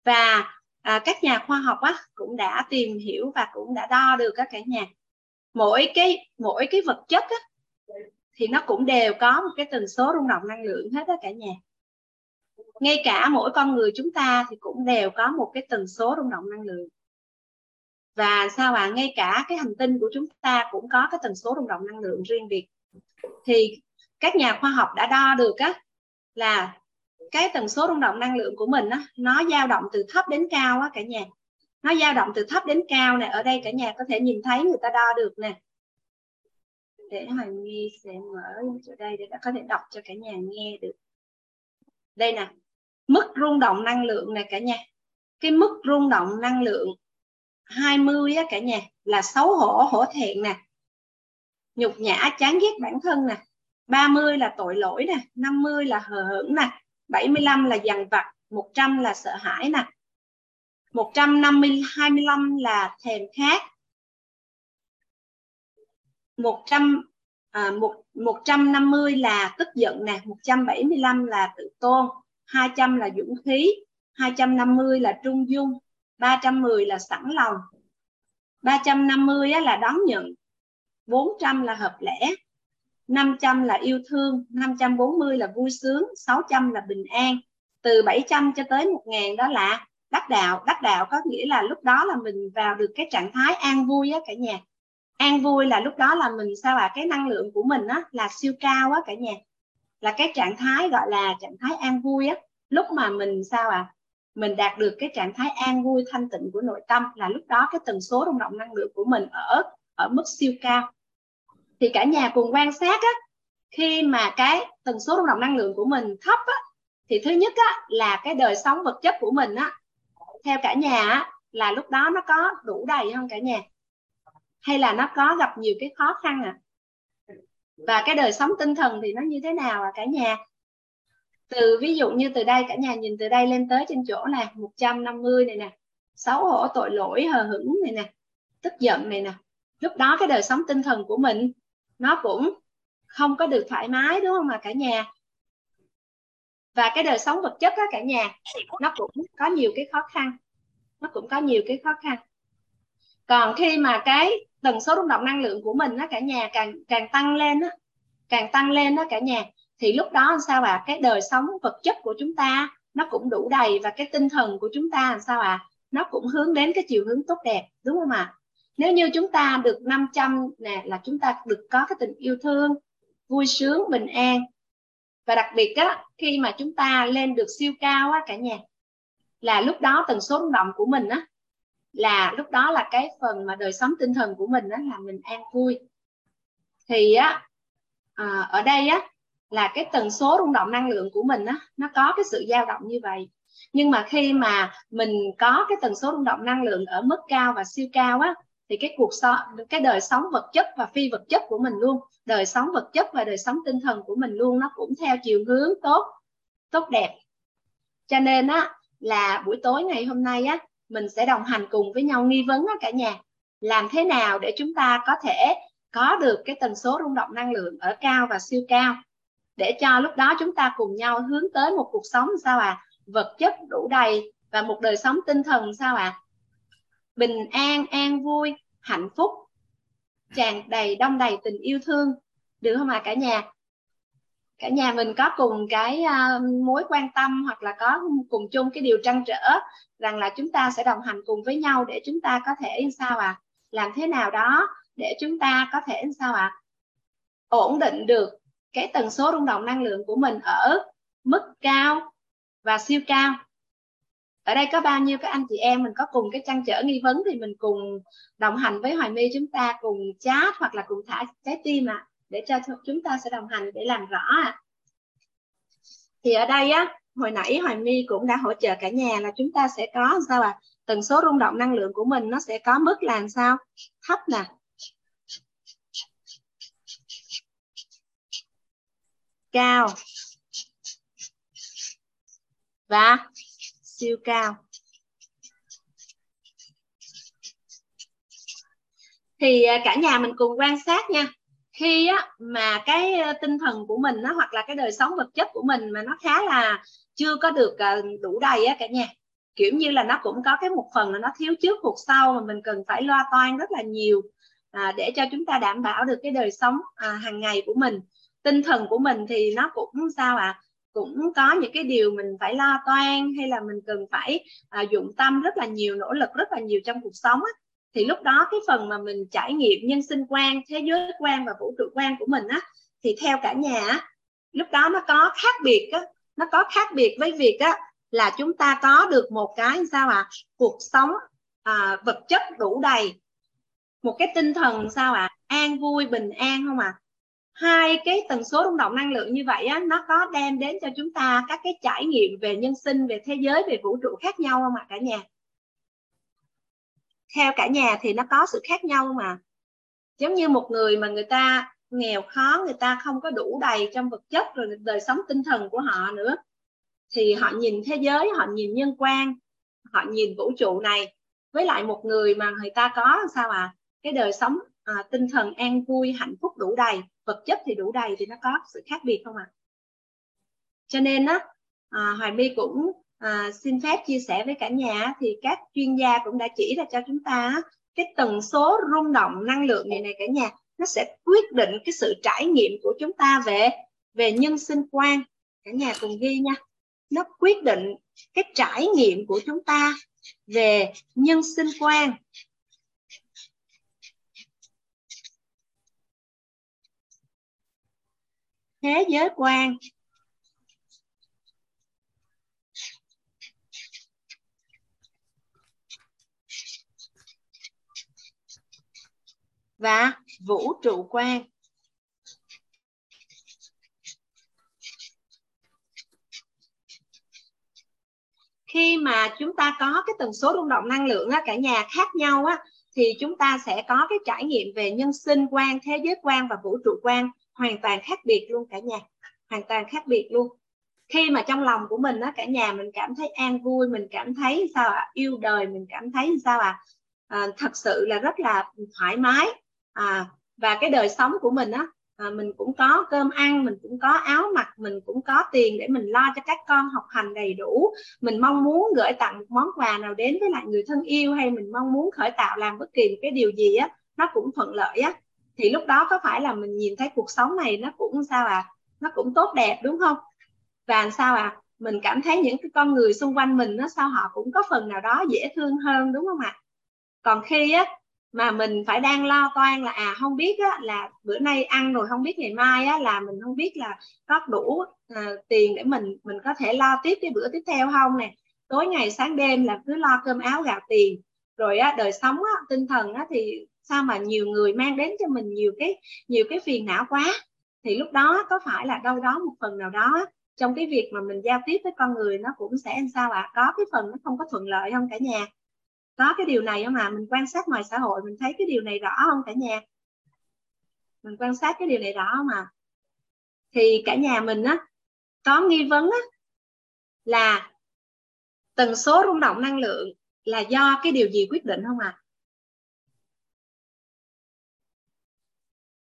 Và à, các nhà khoa học á, cũng đã tìm hiểu và cũng đã đo được các cả nhà. Mỗi cái mỗi cái vật chất á, thì nó cũng đều có một cái tần số rung động năng lượng hết đó cả nhà ngay cả mỗi con người chúng ta thì cũng đều có một cái tần số rung động năng lượng. Và sao ạ? À? ngay cả cái hành tinh của chúng ta cũng có cái tần số rung động năng lượng riêng biệt. Thì các nhà khoa học đã đo được á, là cái tần số rung động năng lượng của mình á, nó dao động từ thấp đến cao á cả nhà. Nó dao động từ thấp đến cao nè, ở đây cả nhà có thể nhìn thấy người ta đo được nè. Để hoàng nghi sẽ mở chỗ đây để có thể đọc cho cả nhà nghe được. Đây nè mức rung động năng lượng này cả nhà. Cái mức rung động năng lượng 20 á cả nhà là xấu hổ hổ thẹn nè. Nhục nhã chán ghét bản thân nè. 30 là tội lỗi nè 50 là hờ hững nè 75 là dằn vặt 100 là sợ hãi nè. 150 25 là thèm khát. 100 à, một, 150 là tức giận nè 175 là tự tôn. 200 là dũng khí 250 là trung dung 310 là sẵn lòng. 350 là đón nhận 400 là hợp lẽ 500 là yêu thương 540 là vui sướng 600 là bình an. Từ 700 cho tới 1.000 đó là đắc đạo. Đắc đạo có nghĩa là lúc đó là mình vào được cái trạng thái an vui á cả nhà. An vui là lúc đó là mình sao ạ? À cái năng lượng của mình á là siêu cao á cả nhà là cái trạng thái gọi là trạng thái an vui á. Lúc mà mình sao à? Mình đạt được cái trạng thái an vui, thanh tịnh của nội tâm là lúc đó cái tần số rung động năng lượng của mình ở ở mức siêu cao. Thì cả nhà cùng quan sát á, khi mà cái tần số rung động năng lượng của mình thấp á, thì thứ nhất á là cái đời sống vật chất của mình á. Theo cả nhà á, là lúc đó nó có đủ đầy không cả nhà? Hay là nó có gặp nhiều cái khó khăn à? Và cái đời sống tinh thần thì nó như thế nào à cả nhà? Từ ví dụ như từ đây, cả nhà nhìn từ đây lên tới trên chỗ này 150 này nè, xấu hổ, tội lỗi, hờ hững này nè, tức giận này nè. Lúc đó cái đời sống tinh thần của mình, nó cũng không có được thoải mái, đúng không à cả nhà? Và cái đời sống vật chất đó cả nhà, nó cũng có nhiều cái khó khăn, nó cũng có nhiều cái khó khăn còn khi mà cái tần số rung động năng lượng của mình nó cả nhà càng càng tăng lên á, càng tăng lên đó cả nhà, thì lúc đó sao ạ à? cái đời sống vật chất của chúng ta nó cũng đủ đầy và cái tinh thần của chúng ta làm sao ạ à? nó cũng hướng đến cái chiều hướng tốt đẹp, đúng không ạ à? nếu như chúng ta được 500 nè, là chúng ta được có cái tình yêu thương, vui sướng, bình an và đặc biệt á, khi mà chúng ta lên được siêu cao á cả nhà, là lúc đó tần số rung động của mình á là lúc đó là cái phần mà đời sống tinh thần của mình đó là mình an vui. Thì á à, ở đây á là cái tần số rung động năng lượng của mình á nó có cái sự dao động như vậy. Nhưng mà khi mà mình có cái tần số rung động năng lượng ở mức cao và siêu cao á thì cái cuộc sống cái đời sống vật chất và phi vật chất của mình luôn đời sống vật chất và đời sống tinh thần của mình luôn nó cũng theo chiều hướng tốt tốt đẹp. Cho nên á là buổi tối ngày hôm nay á mình sẽ đồng hành cùng với nhau nghi vấn đó cả nhà. Làm thế nào để chúng ta có thể có được cái tần số rung động năng lượng ở cao và siêu cao? Để cho lúc đó chúng ta cùng nhau hướng tới một cuộc sống sao à vật chất đủ đầy và một đời sống tinh thần sao à bình an an vui hạnh phúc tràn đầy đông đầy tình yêu thương. Được không ạ à, cả nhà? Cả nhà mình có cùng cái uh, mối quan tâm hoặc là có cùng chung cái điều trăn trở rằng là chúng ta sẽ đồng hành cùng với nhau để chúng ta có thể sao à làm thế nào đó để chúng ta có thể sao ạ à? ổn định được cái tần số rung động năng lượng của mình ở mức cao và siêu cao ở đây có bao nhiêu các anh chị em mình có cùng cái trăn trở nghi vấn thì mình cùng đồng hành với Hoài My chúng ta cùng chat hoặc là cùng thả trái tim ạ à, để cho chúng ta sẽ đồng hành để làm rõ ạ. Thì ở đây á, hồi nãy Hoài My cũng đã hỗ trợ cả nhà là chúng ta sẽ có sao à tần số rung động năng lượng của mình nó sẽ có mức làm sao? Thấp nè. Cao. Và siêu cao. Thì à, cả nhà mình cùng quan sát nha khi á, mà cái tinh thần của mình á, hoặc là cái đời sống vật chất của mình mà nó khá là chưa có được ờ, đủ đầy á cả nhà kiểu như là nó cũng có cái một phần là nó thiếu trước hụt sau mà mình cần phải loa toan rất là nhiều à, để cho chúng ta đảm bảo được cái đời sống à, hàng ngày của mình tinh thần của mình thì nó cũng sao ạ à? cũng có những cái điều mình phải lo toan hay là mình cần phải à, dụng tâm rất là nhiều nỗ lực rất là nhiều trong cuộc sống á thì lúc đó cái phần mà mình trải nghiệm nhân sinh quan thế giới quan và vũ trụ quan của mình á thì theo cả nhà á lúc đó nó có khác biệt á nó có khác biệt với việc á là chúng ta có được một cái sao à cuộc sống à, vật chất đủ đầy một cái tinh thần sao ạ à? an vui bình an không ạ à? hai cái tần số rung động năng lượng như vậy á nó có đem đến cho chúng ta các cái trải nghiệm về nhân sinh về thế giới về vũ trụ khác nhau không ạ à, cả nhà theo cả nhà thì nó có sự khác nhau mà giống như một người mà người ta nghèo khó người ta không có đủ đầy trong vật chất rồi đời sống tinh thần của họ nữa thì họ nhìn thế giới họ nhìn nhân quan họ nhìn vũ trụ này với lại một người mà người ta có sao à cái đời sống à, tinh thần an vui hạnh phúc đủ đầy vật chất thì đủ đầy thì nó có sự khác biệt không ạ à? cho nên á à, hoài my cũng à, xin phép chia sẻ với cả nhà thì các chuyên gia cũng đã chỉ ra cho chúng ta cái tần số rung động năng lượng này này cả nhà nó sẽ quyết định cái sự trải nghiệm của chúng ta về về nhân sinh quan. Cả nhà cùng ghi nha. Nó quyết định cái trải nghiệm của chúng ta về nhân sinh quan. Thế giới quan và vũ trụ quan khi mà chúng ta có cái tần số rung động năng lượng á, cả nhà khác nhau á thì chúng ta sẽ có cái trải nghiệm về nhân sinh quan thế giới quan và vũ trụ quan hoàn toàn khác biệt luôn cả nhà hoàn toàn khác biệt luôn khi mà trong lòng của mình á cả nhà mình cảm thấy an vui mình cảm thấy sao ạ à? yêu đời mình cảm thấy sao ạ à? à, thật sự là rất là thoải mái à, và cái đời sống của mình á à, mình cũng có cơm ăn mình cũng có áo mặc mình cũng có tiền để mình lo cho các con học hành đầy đủ. Mình mong muốn gửi tặng một món quà nào đến với lại người thân yêu hay mình mong muốn khởi tạo làm bất kỳ một cái điều gì á nó cũng thuận lợi á. Thì lúc đó có phải là mình nhìn thấy cuộc sống này nó cũng sao à nó cũng tốt đẹp đúng không? Và sao à mình cảm thấy những cái con người xung quanh mình nó sao họ cũng có phần nào đó dễ thương hơn đúng không ạ? Còn khi á mà mình phải đang lo toan là à không biết á, là bữa nay ăn rồi không biết ngày mai á, là mình không biết là có đủ à, tiền để mình mình có thể lo tiếp cái bữa tiếp theo không nè. Tối ngày sáng đêm là cứ lo cơm áo gạo tiền. Rồi á, đời sống á, tinh thần á, thì sao mà nhiều người mang đến cho mình nhiều cái nhiều cái phiền não quá. Thì lúc đó có phải là đâu đó một phần nào đó trong cái việc mà mình giao tiếp với con người nó cũng sẽ làm sao ạ? À? có cái phần nó không có thuận lợi không cả nhà? Có cái điều này không mà mình quan sát ngoài xã hội, mình thấy cái điều này rõ không cả nhà? Mình quan sát cái điều này rõ không mà thì cả nhà mình á, có nghi vấn á, là tần số rung động năng lượng là do cái điều gì quyết định không ạ? À?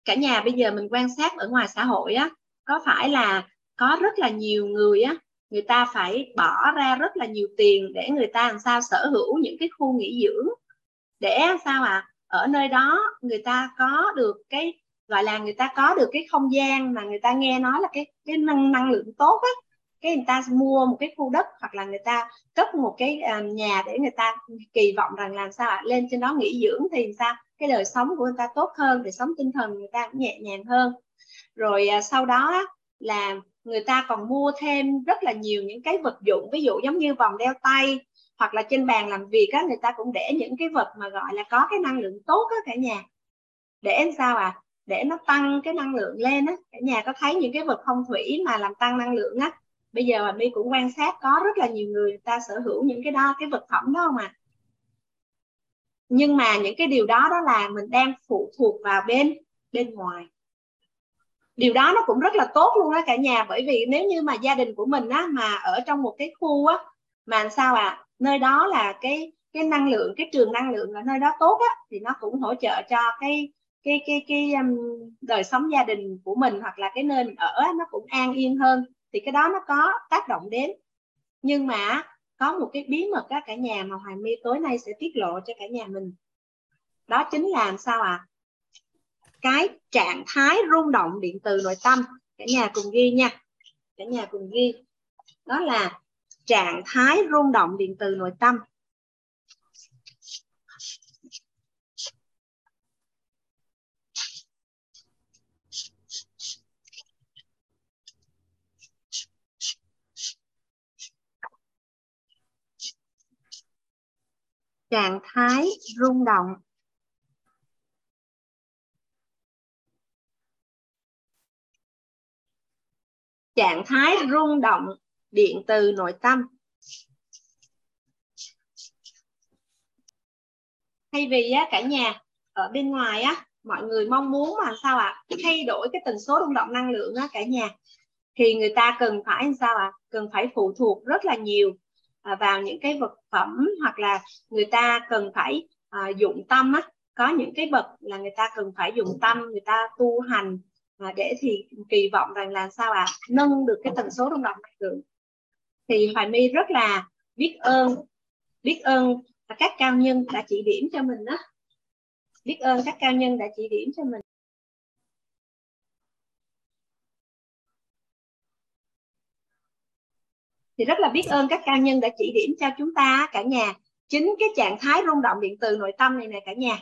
cả nhà bây giờ mình quan sát ở ngoài xã hội á, có phải là có rất là nhiều người á người ta phải bỏ ra rất là nhiều tiền để người ta làm sao sở hữu những cái khu nghỉ dưỡng. Để sao à ở nơi đó người ta có được cái, gọi là người ta có được cái không gian mà người ta nghe nói là cái cái năng năng lượng tốt á. Cái người ta mua một cái khu đất hoặc là người ta cất một cái à, nhà để người ta kỳ vọng rằng làm sao ạ? Lên trên đó nghỉ dưỡng thì sao? Cái đời sống của người ta tốt hơn, đời sống tinh thần người ta cũng nhẹ nhàng hơn. Rồi à, sau đó là người ta còn mua thêm rất là nhiều những cái vật dụng ví dụ giống như vòng đeo tay hoặc là trên bàn làm việc á người ta cũng để những cái vật mà gọi là có cái năng lượng tốt á cả nhà. Để sao à? Để nó tăng cái năng lượng lên á. Cả nhà có thấy những cái vật phong thủy mà làm tăng năng lượng á? Bây giờ mà mi cũng quan sát có rất là nhiều người, người ta sở hữu những cái đó cái vật phẩm đó không à? Nhưng mà những cái điều đó đó là mình đang phụ thuộc vào bên bên ngoài điều đó nó cũng rất là tốt luôn đó cả nhà bởi vì nếu như mà gia đình của mình á mà ở trong một cái khu á mà sao à nơi đó là cái cái năng lượng cái trường năng lượng là nơi đó tốt á thì nó cũng hỗ trợ cho cái cái cái cái um, đời sống gia đình của mình hoặc là cái nơi mình ở nó cũng an yên hơn thì cái đó nó có tác động đến. Nhưng mà có một cái bí mật á cả nhà mà hoài my tối nay sẽ tiết lộ cho cả nhà mình. Đó chính là sao à cái trạng thái rung động điện từ nội tâm. Cả nhà cùng ghi nha. Cả nhà cùng ghi. Đó là trạng thái rung động điện từ nội tâm. Trạng thái rung động trạng thái rung động điện từ nội tâm thay vì á, cả nhà ở bên ngoài á mọi người mong muốn mà sao ạ à? thay đổi cái tần số rung động năng lượng á cả nhà thì người ta cần phải sao ạ à? cần phải phụ thuộc rất là nhiều à, vào những cái vật phẩm hoặc là người ta cần phải à, dụng tâm á có những cái bậc là người ta cần phải dùng tâm người ta tu hành à, để thì kỳ vọng rằng là sao ạ? À? nâng được cái tần số rung động năng lượng thì hoài my rất là biết ơn biết ơn các cao nhân đã chỉ điểm cho mình đó. Biết ơn các cao nhân đã chỉ điểm cho mình. Thì rất là biết ơn các cao nhân đã chỉ điểm cho chúng ta cả nhà. Chính cái trạng thái rung động điện từ nội tâm này này cả nhà.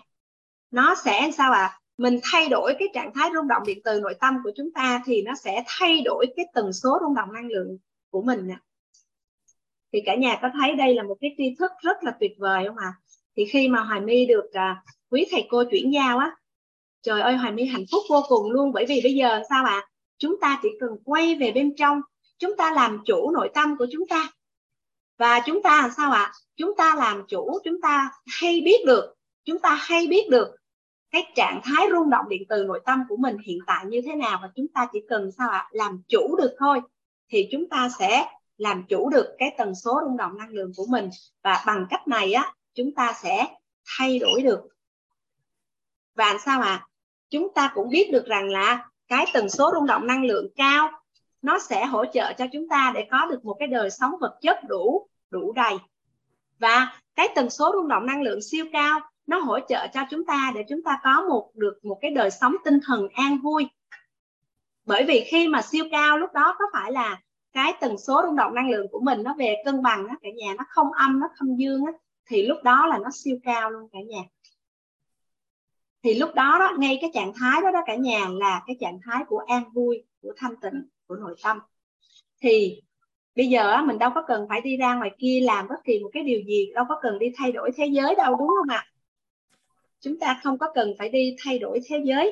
Nó sẽ sao ạ? à? Mình thay đổi cái trạng thái rung động điện từ nội tâm của chúng ta thì nó sẽ thay đổi cái tần số rung động năng lượng của mình nè thì cả nhà có thấy đây là một cái tri thức rất là tuyệt vời không ạ à? thì khi mà hoài my được à, quý thầy cô chuyển giao á trời ơi hoài my hạnh phúc vô cùng luôn bởi vì bây giờ sao ạ à? chúng ta chỉ cần quay về bên trong chúng ta làm chủ nội tâm của chúng ta và chúng ta làm sao ạ à? chúng ta làm chủ chúng ta hay biết được chúng ta hay biết được cái trạng thái rung động điện từ nội tâm của mình hiện tại như thế nào và chúng ta chỉ cần sao ạ? À? làm chủ được thôi. Thì chúng ta sẽ làm chủ được cái tần số rung động năng lượng của mình. Và bằng cách này á, chúng ta sẽ thay đổi được. Và sao à chúng ta cũng biết được rằng là cái tần số rung động năng lượng cao, nó sẽ hỗ trợ cho chúng ta để có được một cái đời sống vật chất đủ đủ đầy. Và cái tần số rung động năng lượng siêu cao nó hỗ trợ cho chúng ta để chúng ta có một, được một cái đời sống tinh thần an vui. Bởi vì khi mà siêu cao, lúc đó có phải là cái tần số rung động năng lượng của mình nó về cân bằng á, cả nhà nó không âm, nó không dương á, thì lúc đó là nó siêu cao luôn cả nhà. Thì lúc đó đó, ngay cái trạng thái đó đó cả nhà là cái trạng thái của an vui, của thanh tịnh, của nội tâm. Thì bây giờ mình đâu có cần phải đi ra ngoài kia làm bất kỳ một cái điều gì, đâu có cần đi thay đổi thế giới đâu, đúng không ạ? Chúng ta không có cần phải đi thay đổi thế giới,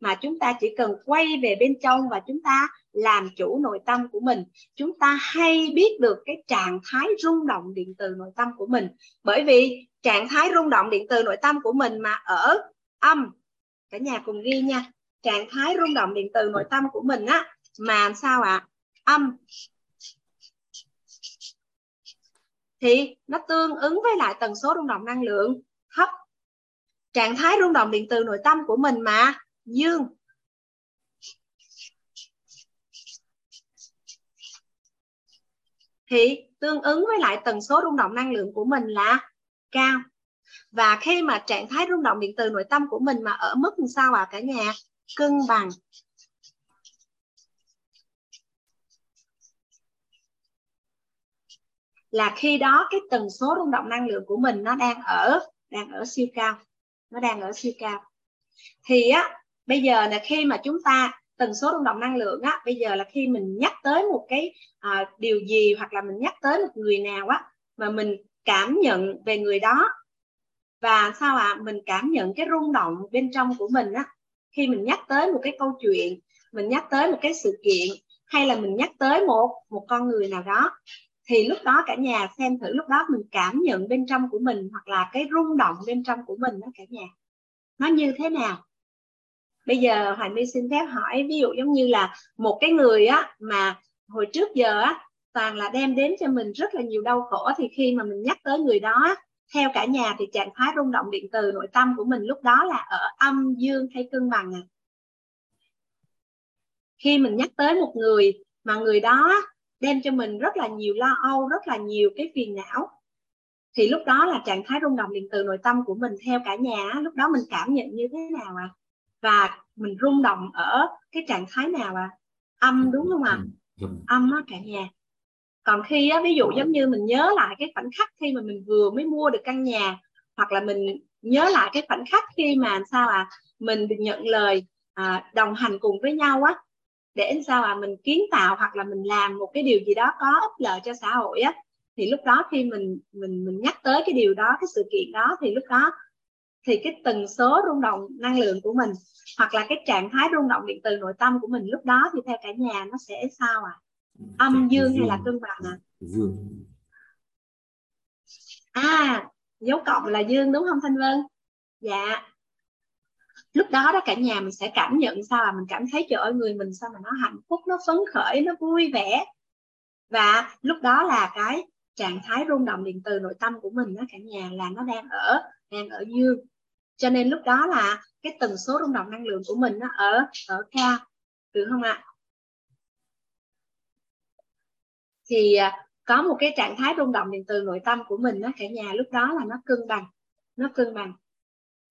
mà chúng ta chỉ cần quay về bên trong và chúng ta làm chủ nội tâm của mình. Chúng ta hay biết được cái trạng thái rung động điện từ nội tâm của mình. Bởi vì trạng thái rung động điện từ nội tâm của mình mà ở âm, cả nhà cùng ghi nha, trạng thái rung động điện từ nội tâm của mình á, mà sao ạ? À? âm. Thì nó tương ứng với lại tần số rung động năng lượng thấp trạng thái rung động điện từ nội tâm của mình mà. Dương. Thì tương ứng với lại tần số rung động năng lượng của mình là cao. Và khi mà trạng thái rung động điện từ nội tâm của mình mà ở mức làm sao ạ à, cả nhà? Cân bằng. Là khi đó cái tần số rung động năng lượng của mình nó đang ở đang ở siêu cao nó đang ở siêu cao thì á bây giờ là khi mà chúng ta tần số rung động năng lượng á bây giờ là khi mình nhắc tới một cái à, điều gì hoặc là mình nhắc tới một người nào á mà mình cảm nhận về người đó và sao ạ à? mình cảm nhận cái rung động bên trong của mình á khi mình nhắc tới một cái câu chuyện mình nhắc tới một cái sự kiện hay là mình nhắc tới một một con người nào đó thì lúc đó cả nhà xem thử, lúc đó mình cảm nhận bên trong của mình hoặc là cái rung động bên trong của mình đó cả nhà. Nó như thế nào? Bây giờ hoài my xin phép hỏi, ví dụ giống như là một cái người á mà hồi trước giờ á toàn là đem đến cho mình rất là nhiều đau khổ, thì khi mà mình nhắc tới người đó theo cả nhà thì trạng thái rung động điện từ nội tâm của mình lúc đó là ở âm dương hay cân bằng à? Khi mình nhắc tới một người mà người đó đem cho mình rất là nhiều lo âu rất là nhiều cái phiền não. Thì lúc đó là trạng thái rung động điện từ nội tâm của mình theo cả nhà lúc đó mình cảm nhận như thế nào à? Và mình rung động ở cái trạng thái nào à? Âm đúng không ạ? À? âm á cả nhà. Còn khi á, ví dụ giống như mình nhớ lại cái khoảnh khắc khi mà mình vừa mới mua được căn nhà hoặc là mình nhớ lại cái khoảnh khắc khi mà sao à mình được nhận lời à, đồng hành cùng với nhau á để sao à mình kiến tạo hoặc là mình làm một cái điều gì đó có ích lợi cho xã hội á thì lúc đó khi mình mình mình nhắc tới cái điều đó cái sự kiện đó thì lúc đó thì cái tần số rung động năng lượng của mình hoặc là cái trạng thái rung động điện từ nội tâm của mình lúc đó thì theo cả nhà nó sẽ sao à âm dương, dương hay là cân bằng à dương. À dấu cộng là dương đúng không thanh vân? Dạ lúc đó đó cả nhà mình sẽ cảm nhận sao là mình cảm thấy, trời ơi, người mình sao mà nó hạnh phúc, nó phấn khởi, nó vui vẻ. Và lúc đó là cái trạng thái rung động điện từ nội tâm của mình đó cả nhà là nó đang ở đang ở dương. Cho nên lúc đó là cái tần số rung động năng lượng của mình nó ở ở cao được không ạ? Thì à, có một cái trạng thái rung động điện từ nội tâm của mình đó cả nhà, lúc đó là nó cân bằng, nó cân bằng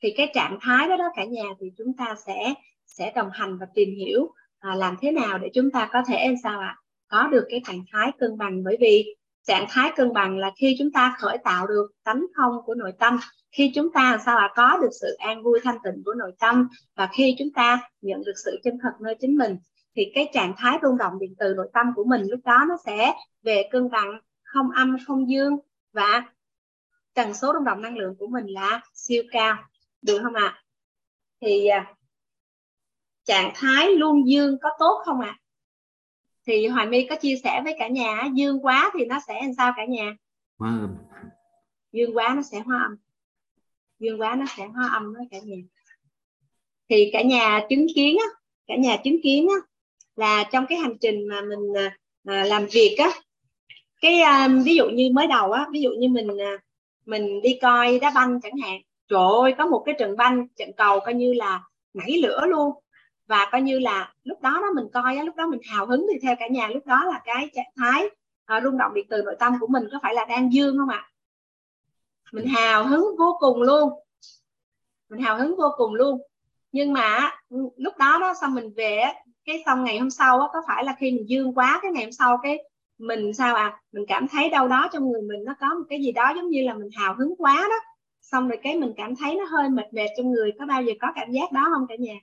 thì cái trạng thái đó đó cả nhà thì chúng ta sẽ sẽ đồng hành và tìm hiểu à, làm thế nào để chúng ta có thể sao ạ có được cái trạng thái cân bằng. Bởi vì trạng thái cân bằng là khi chúng ta khởi tạo được tánh không của nội tâm khi chúng ta sao ạ có được sự an vui thanh tịnh của nội tâm và khi chúng ta nhận được sự chân thật nơi chính mình thì cái trạng thái rung động điện từ nội tâm của mình lúc đó nó sẽ về cân bằng không âm không dương và tần số rung động năng lượng của mình là siêu cao được không ạ à? thì à, trạng thái luôn dương có tốt không ạ à? thì hoài my có chia sẻ với cả nhà dương quá thì nó sẽ làm sao cả nhà hóa âm dương quá nó sẽ hóa âm dương quá nó sẽ hóa âm đó cả nhà thì cả nhà chứng kiến á cả nhà chứng kiến á là trong cái hành trình mà mình à, à làm việc á cái à, ví dụ như mới đầu á ví dụ như mình à, mình đi coi đá banh chẳng hạn trời ơi có một cái trận banh trận cầu coi như là nảy lửa luôn. Và coi như là lúc đó đó mình coi á, lúc đó mình hào hứng thì theo cả nhà lúc đó là cái trạng thái uh, rung động điện từ nội tâm của mình có phải là đang dương không ạ? Mình hào hứng vô cùng luôn. Mình hào hứng vô cùng luôn. Nhưng mà lúc đó đó xong mình về cái xong ngày hôm sau á, có phải là khi mình dương quá cái ngày hôm sau cái mình sao à mình cảm thấy đâu đó trong người mình nó có một cái gì đó giống như là mình hào hứng quá đó xong rồi cái mình cảm thấy nó hơi mệt mệt trong người. Có bao giờ có cảm giác đó không cả nhà?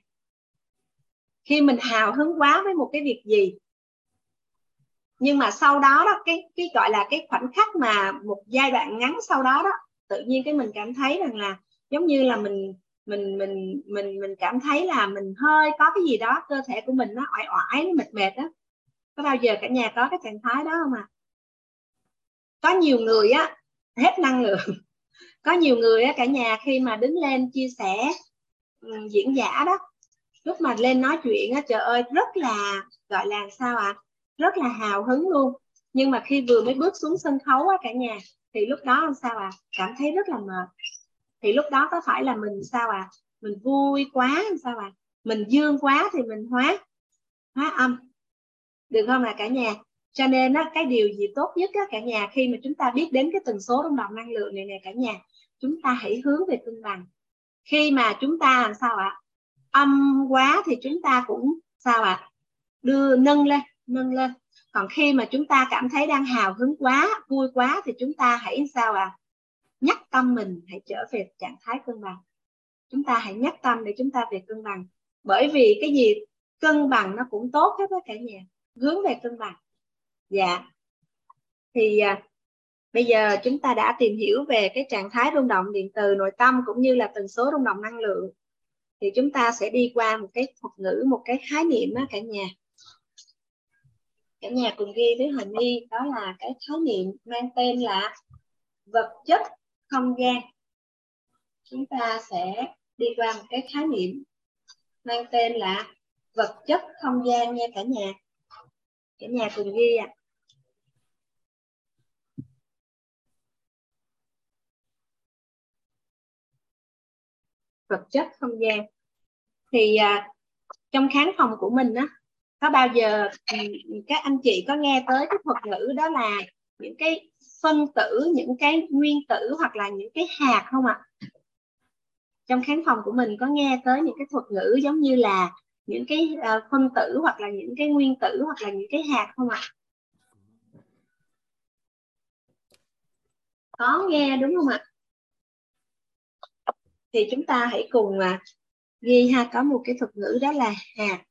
Khi mình hào hứng quá với một cái việc gì, nhưng mà sau đó đó, cái cái gọi là cái khoảnh khắc mà một giai đoạn ngắn sau đó đó, tự nhiên cái mình cảm thấy rằng là giống như là mình mình mình mình mình cảm thấy là mình hơi có cái gì đó, cơ thể của mình nó oải oải, nó mệt mệt đó có bao giờ cả nhà có cái trạng thái đó không à có nhiều người á, hết năng lượng có nhiều người cả nhà khi mà đứng lên chia sẻ ừ, diễn giả đó, lúc mà lên nói chuyện á, trời ơi, rất là, gọi là sao ạ à? rất là hào hứng luôn. Nhưng mà khi vừa mới bước xuống sân khấu á, cả nhà, thì lúc đó làm sao à cảm thấy rất là mệt. Thì lúc đó có phải là mình sao à mình vui quá làm sao à mình dương quá thì mình hóa hóa âm. Được không là cả nhà? Cho nên á, cái điều gì tốt nhất á, cả nhà khi mà chúng ta biết đến cái tần số rung động năng lượng này nè cả nhà chúng ta hãy hướng về cân bằng. Khi mà chúng ta làm sao ạ? Âm quá thì chúng ta cũng sao ạ? Đưa nâng lên nâng lên. Còn khi mà chúng ta cảm thấy đang hào hứng quá vui quá thì chúng ta hãy sao ạ? Nhắc tâm mình hãy trở về trạng thái cân bằng. Chúng ta hãy nhắc tâm để chúng ta về cân bằng. Bởi vì cái gì? Cân bằng nó cũng tốt hết với cả nhà. Hướng về cân bằng dạ. Thì à, bây giờ chúng ta đã tìm hiểu về cái trạng thái rung động điện từ nội tâm cũng như là tần số rung động năng lượng. Thì chúng ta sẽ đi qua một cái thuật ngữ một cái khái niệm đó cả nhà. Cả nhà cùng ghi với Huỳnh My đó là cái khái niệm mang tên là vật chất không gian. Chúng ta sẽ đi qua một cái khái niệm mang tên là vật chất không gian nha cả nhà. Cả nhà cùng ghi ạ. à. Vật chất không gian. Thì à, trong khán phòng của mình á có bao giờ các anh chị có nghe tới cái thuật ngữ đó là những cái phân tử những cái nguyên tử hoặc là những cái hạt không ạ? Trong khán phòng của mình có nghe tới những cái thuật ngữ giống như là những cái uh, phân tử hoặc là những cái nguyên tử hoặc là những cái hạt không ạ? Có nghe đúng không ạ? Thì chúng ta hãy cùng uh, ghi ha có một cái thuật ngữ đó là hạt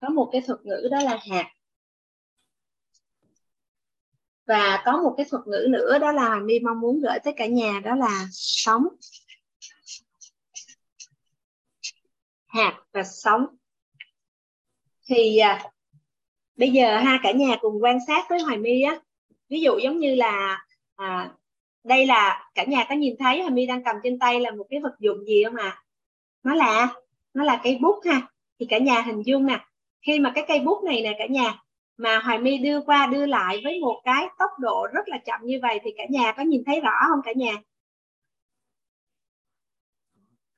có một cái thuật ngữ đó là hạt và có một cái thuật ngữ nữa đó là Hoàng My mong muốn gửi tới cả nhà đó là sống. Hạt và sống. Thì à, bây giờ ha cả nhà cùng quan sát với Hoài My á. Ví dụ giống như là à, đây là cả nhà có nhìn thấy Hoài My đang cầm trên tay là một cái vật dụng gì không ạ à? nó là nó là cây bút ha thì cả nhà hình dung nè khi mà cái cây bút này nè cả nhà mà Hoài My đưa qua đưa lại với một cái tốc độ rất là chậm như vậy thì cả nhà có nhìn thấy rõ không cả nhà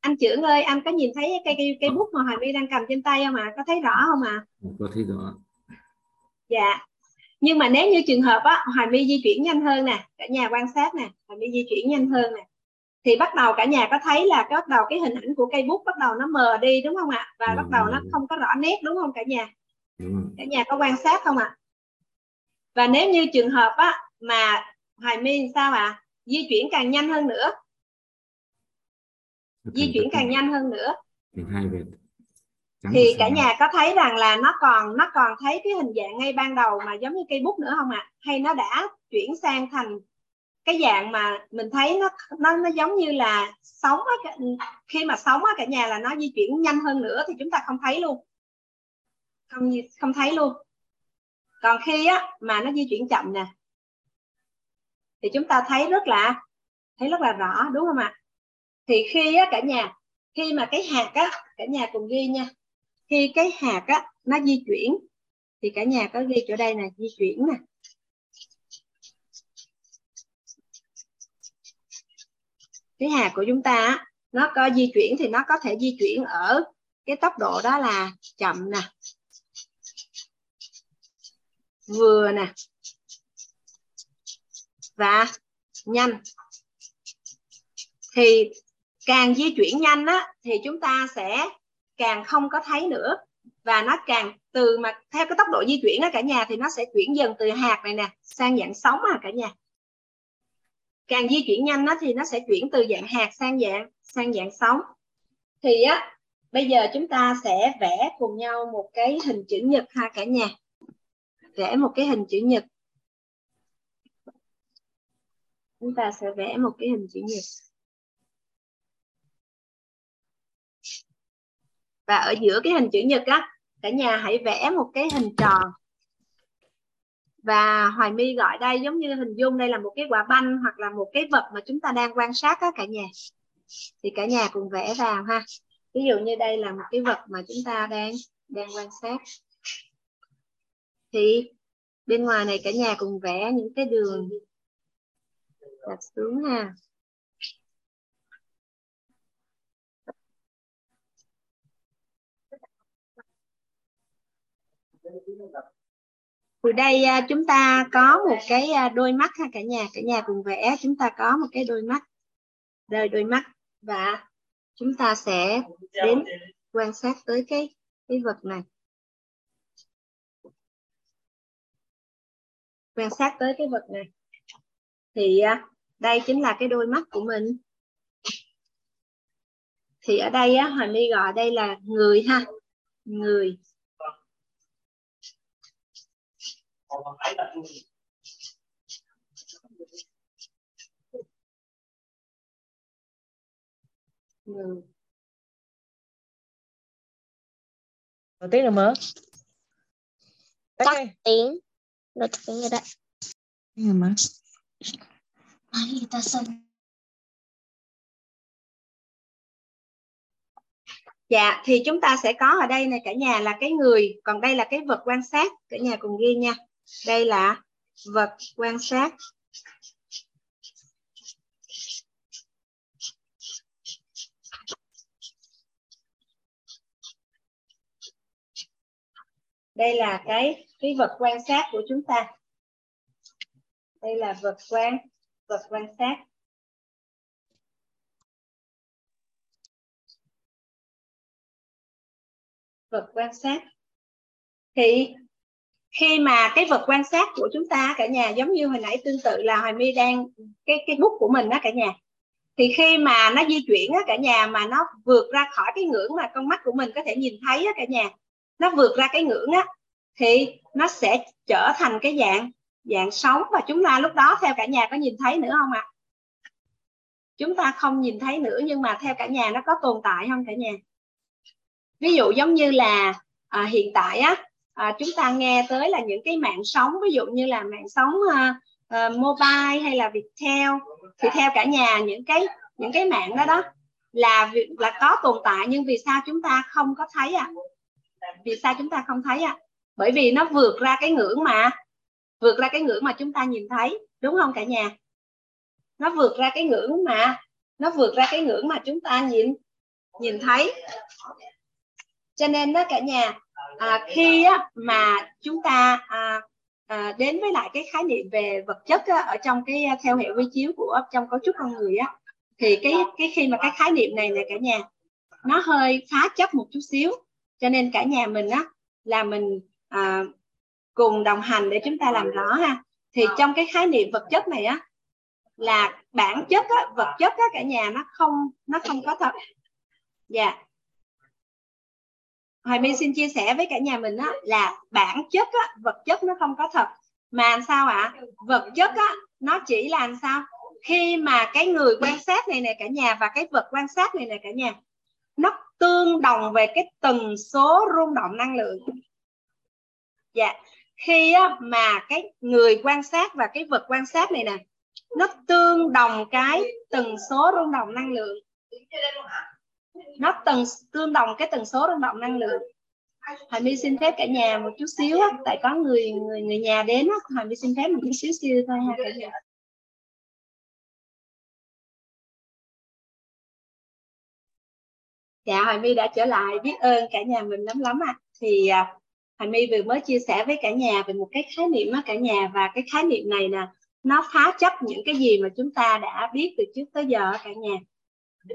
anh trưởng ơi anh có nhìn thấy cây cây, cây bút mà Hoài My đang cầm trên tay không ạ à? có thấy rõ không ạ à? có thấy rõ dạ nhưng mà nếu như trường hợp á Hoài My di chuyển nhanh hơn nè cả nhà quan sát nè Hoài My di chuyển nhanh hơn nè thì bắt đầu cả nhà có thấy là bắt đầu cái hình ảnh của cây bút bắt đầu nó mờ đi đúng không ạ? Và ừ. bắt đầu nó không có rõ nét đúng không cả nhà? Ừ. cả nhà có quan sát không ạ? Và nếu như trường hợp á mà hoài my sao ạ? Di chuyển càng nhanh hơn nữa. Di chuyển càng nhanh hơn nữa thì cả nhà có thấy rằng là nó còn nó còn thấy cái hình dạng ngay ban đầu mà giống như cây bút nữa không ạ? Hay nó đã chuyển sang thành cái dạng mà mình thấy nó nó nó giống như là sống á, khi mà sống á cả nhà là nó di chuyển nhanh hơn nữa thì chúng ta không thấy luôn. Không không thấy luôn. Còn khi á mà nó di chuyển chậm nè thì chúng ta thấy rất là thấy rất là rõ đúng không ạ? Thì khi á cả nhà khi mà cái hạt á cả nhà cùng ghi nha khi cái hạt á, nó di chuyển, thì cả nhà có ghi chỗ đây nè di chuyển nè. Cái hạt của chúng ta nó có di chuyển thì nó có thể di chuyển ở cái tốc độ đó là chậm nè. Vừa nè. Và nhanh. Thì càng di chuyển nhanh á, thì chúng ta sẽ càng không có thấy nữa. Và nó càng từ mà theo cái tốc độ di chuyển đó cả nhà, thì nó sẽ chuyển dần từ hạt này nè sang dạng sóng à cả nhà. Càng di chuyển nhanh nó thì nó sẽ chuyển từ dạng hạt sang dạng sang dạng sóng. Thì á, bây giờ chúng ta sẽ vẽ cùng nhau một cái hình chữ nhật ha cả nhà. Vẽ một cái hình chữ nhật. Chúng ta sẽ vẽ một cái hình chữ nhật. Và ở giữa cái hình chữ nhật á, cả nhà hãy vẽ một cái hình tròn. Và hoài my gọi đây giống như hình dung, đây là một cái quả banh hoặc là một cái vật mà chúng ta đang quan sát á cả nhà. Thì cả nhà cùng vẽ vào ha. Ví dụ như đây là một cái vật mà chúng ta đang đang quan sát. Thì bên ngoài này cả nhà cùng vẽ những cái đường. Đặt xuống ha. Từ đây à, chúng ta có một cái à, đôi mắt ha, cả nhà. Cả nhà cùng vẽ, chúng ta có một cái đôi mắt. Đời đôi mắt và chúng ta sẽ đến quan sát tới cái cái vật này. Quan sát tới cái vật này. Thì à, đây chính là cái đôi mắt của mình. Thì ở đây á Hoàng My gọi đây là người ha. Người. Người Đầu tiếng rồi mơ. Tắt tiếng. Tắt tiếng rồi đấy. Tiếng rồi mơ. Ai người ta xong. Dạ, thì chúng ta sẽ có ở đây này cả nhà là cái người, còn đây là cái vật quan sát, cả nhà cùng ghi nha. Đây là vật quan sát. Đây là cái cái vật quan sát của chúng ta. Đây là vật quan vật quan sát. vật quan sát thì khi mà cái vật quan sát của chúng ta cả nhà giống như hồi nãy tương tự là hoài my đang cái cái bút của mình đó cả nhà. Thì khi mà nó di chuyển á cả nhà mà nó vượt ra khỏi cái ngưỡng mà con mắt của mình có thể nhìn thấy á cả nhà nó vượt ra cái ngưỡng á thì nó sẽ trở thành cái dạng dạng sống và chúng ta lúc đó theo cả nhà có nhìn thấy nữa không ạ? Chúng ta không nhìn thấy nữa nhưng mà theo cả nhà nó có tồn tại không cả nhà? Ví dụ giống như là à, hiện tại á à, chúng ta nghe tới là những cái mạng sống ví dụ như là mạng sống à, à, mobile hay là Viettel. Thì theo cả nhà những cái những cái mạng đó đó là là có tồn tại nhưng vì sao chúng ta không có thấy à vì sao chúng ta không thấy à bởi vì nó vượt ra cái ngưỡng mà vượt ra cái ngưỡng mà chúng ta nhìn thấy đúng không cả nhà? Nó vượt ra cái ngưỡng mà nó vượt ra cái ngưỡng mà chúng ta nhìn nhìn thấy cho nên đó cả nhà à, khi á, mà chúng ta à, à, đến với lại cái khái niệm về vật chất á, ở trong cái à, theo hệ quy chiếu của trong cấu trúc con người á thì cái cái khi mà cái khái niệm này nè cả nhà nó hơi phá chấp một chút xíu. Cho nên cả nhà mình á là mình à, cùng đồng hành để chúng ta làm rõ ha. Thì trong cái khái niệm vật chất này á là bản chất á, vật chất á, cả nhà nó không nó không có thật. Dạ. yeah. Hoài My xin chia sẻ với cả nhà mình á, là bản chất á, vật chất nó không có thật. Mà sao ạ? À? vật chất á, nó chỉ là sao? Khi mà cái người quan sát này nè cả nhà và cái vật quan sát này nè cả nhà nó tương đồng về cái tần số rung động năng lượng. Dạ khi á, mà cái người quan sát và cái vật quan sát này nè nó tương đồng cái tần số rung động năng lượng nó tần tương đồng cái tần số rung động năng lượng Hoài My xin phép cả nhà một chút xíu á, tại có người người người nhà đến á, Hoài My xin phép một chút xíu xíu thôi ha cả nhà. Dạ Hoài My đã trở lại biết ơn cả nhà mình lắm lắm ạ. À. Thì Hoài My vừa mới chia sẻ với cả nhà về một cái khái niệm á cả nhà và cái khái niệm này nè nó phá chấp những cái gì mà chúng ta đã biết từ trước tới giờ cả nhà.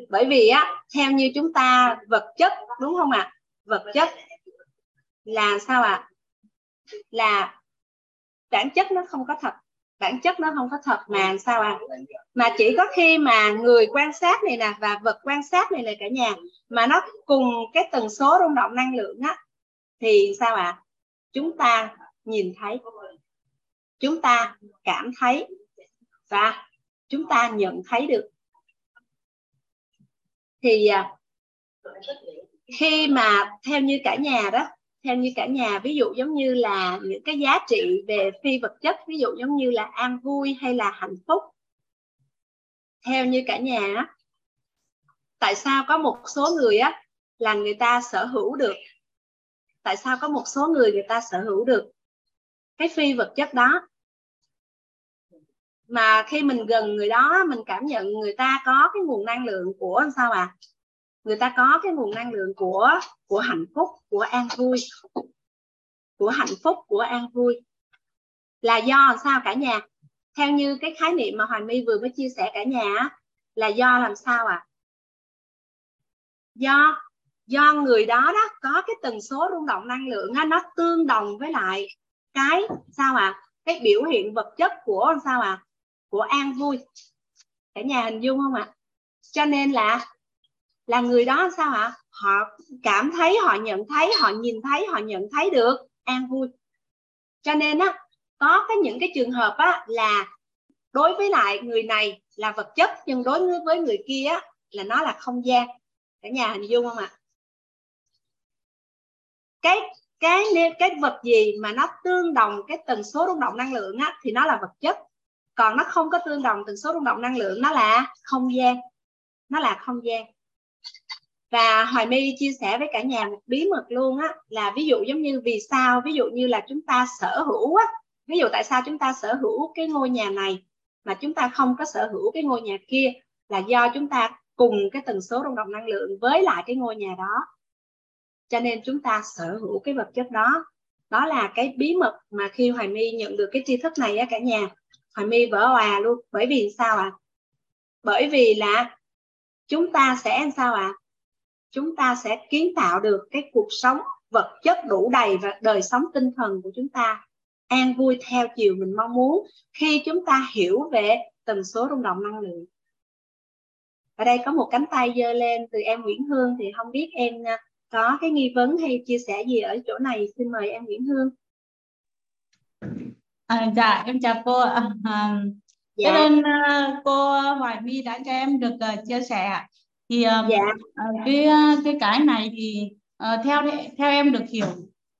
Bởi vì á, theo như chúng ta, vật chất, đúng không ạ? À? Vật chất là sao ạ? À? Là bản chất nó không có thật bản chất nó không có thật mà sao à mà chỉ có khi mà người quan sát này nè và vật quan sát này là cả nhà, mà nó cùng cái tần số rung động năng lượng á, thì sao ạ à? chúng ta nhìn thấy, chúng ta cảm thấy và chúng ta nhận thấy được thì à, khi mà theo như cả nhà đó, theo như cả nhà, ví dụ giống như là những cái giá trị về phi vật chất, ví dụ giống như là an vui hay là hạnh phúc, theo như cả nhà tại sao có một số người á là người ta sở hữu được? Tại sao có một số người người ta sở hữu được cái phi vật chất đó? Mà khi mình gần người đó mình cảm nhận người ta có cái nguồn năng lượng của sao à người ta có cái nguồn năng lượng của của hạnh phúc của an vui. Của hạnh phúc của an vui. Là do sao cả nhà? Theo như cái khái niệm mà Hoàng My vừa mới chia sẻ cả nhà là do làm sao à do do người đó đó có cái tần số rung động năng lượng á, nó tương đồng với lại cái sao à cái biểu hiện vật chất của sao à của an vui. Cả nhà hình dung không ạ? Cho nên là là người đó sao ạ? Họ cảm thấy, họ nhận thấy, họ nhìn thấy, họ nhận thấy được an vui. Cho nên á, có cái những cái trường hợp á, là đối với lại người này là vật chất, nhưng đối với người kia á, là nó là không gian. Cả nhà hình dung không ạ? Cái cái cái vật gì mà nó tương đồng cái tần số rung động năng lượng á, thì nó là vật chất còn nó không có tương đồng tần số rung động năng lượng, nó là không gian. Nó là không gian. Và hoài my chia sẻ với cả nhà một bí mật luôn á, là ví dụ giống như vì sao, ví dụ như là chúng ta sở hữu á, ví dụ tại sao chúng ta sở hữu cái ngôi nhà này mà chúng ta không có sở hữu cái ngôi nhà kia là do chúng ta cùng cái tần số rung động năng lượng với lại cái ngôi nhà đó. Cho nên chúng ta sở hữu cái vật chất đó. Đó là cái bí mật mà khi hoài my nhận được cái tri thức này á cả nhà hoài mi vỡ hòa luôn. Bởi vì sao ạ? À? bởi vì là chúng ta sẽ làm sao ạ? À? chúng ta sẽ kiến tạo được cái cuộc sống vật chất đủ đầy và đời sống tinh thần của chúng ta. An vui theo chiều mình mong muốn khi chúng ta hiểu về tần số rung động năng lượng. Ở đây có một cánh tay giơ lên từ em Nguyễn Hương thì không biết em à, có cái nghi vấn hay chia sẻ gì ở chỗ này. Xin mời em Nguyễn Hương à, dạ em chào cô à, à, dạ. ơn uh, cô Hoài My đã cho em được uh, chia sẻ thì uh, dạ. uh, cái cái cái này thì uh, theo theo em được hiểu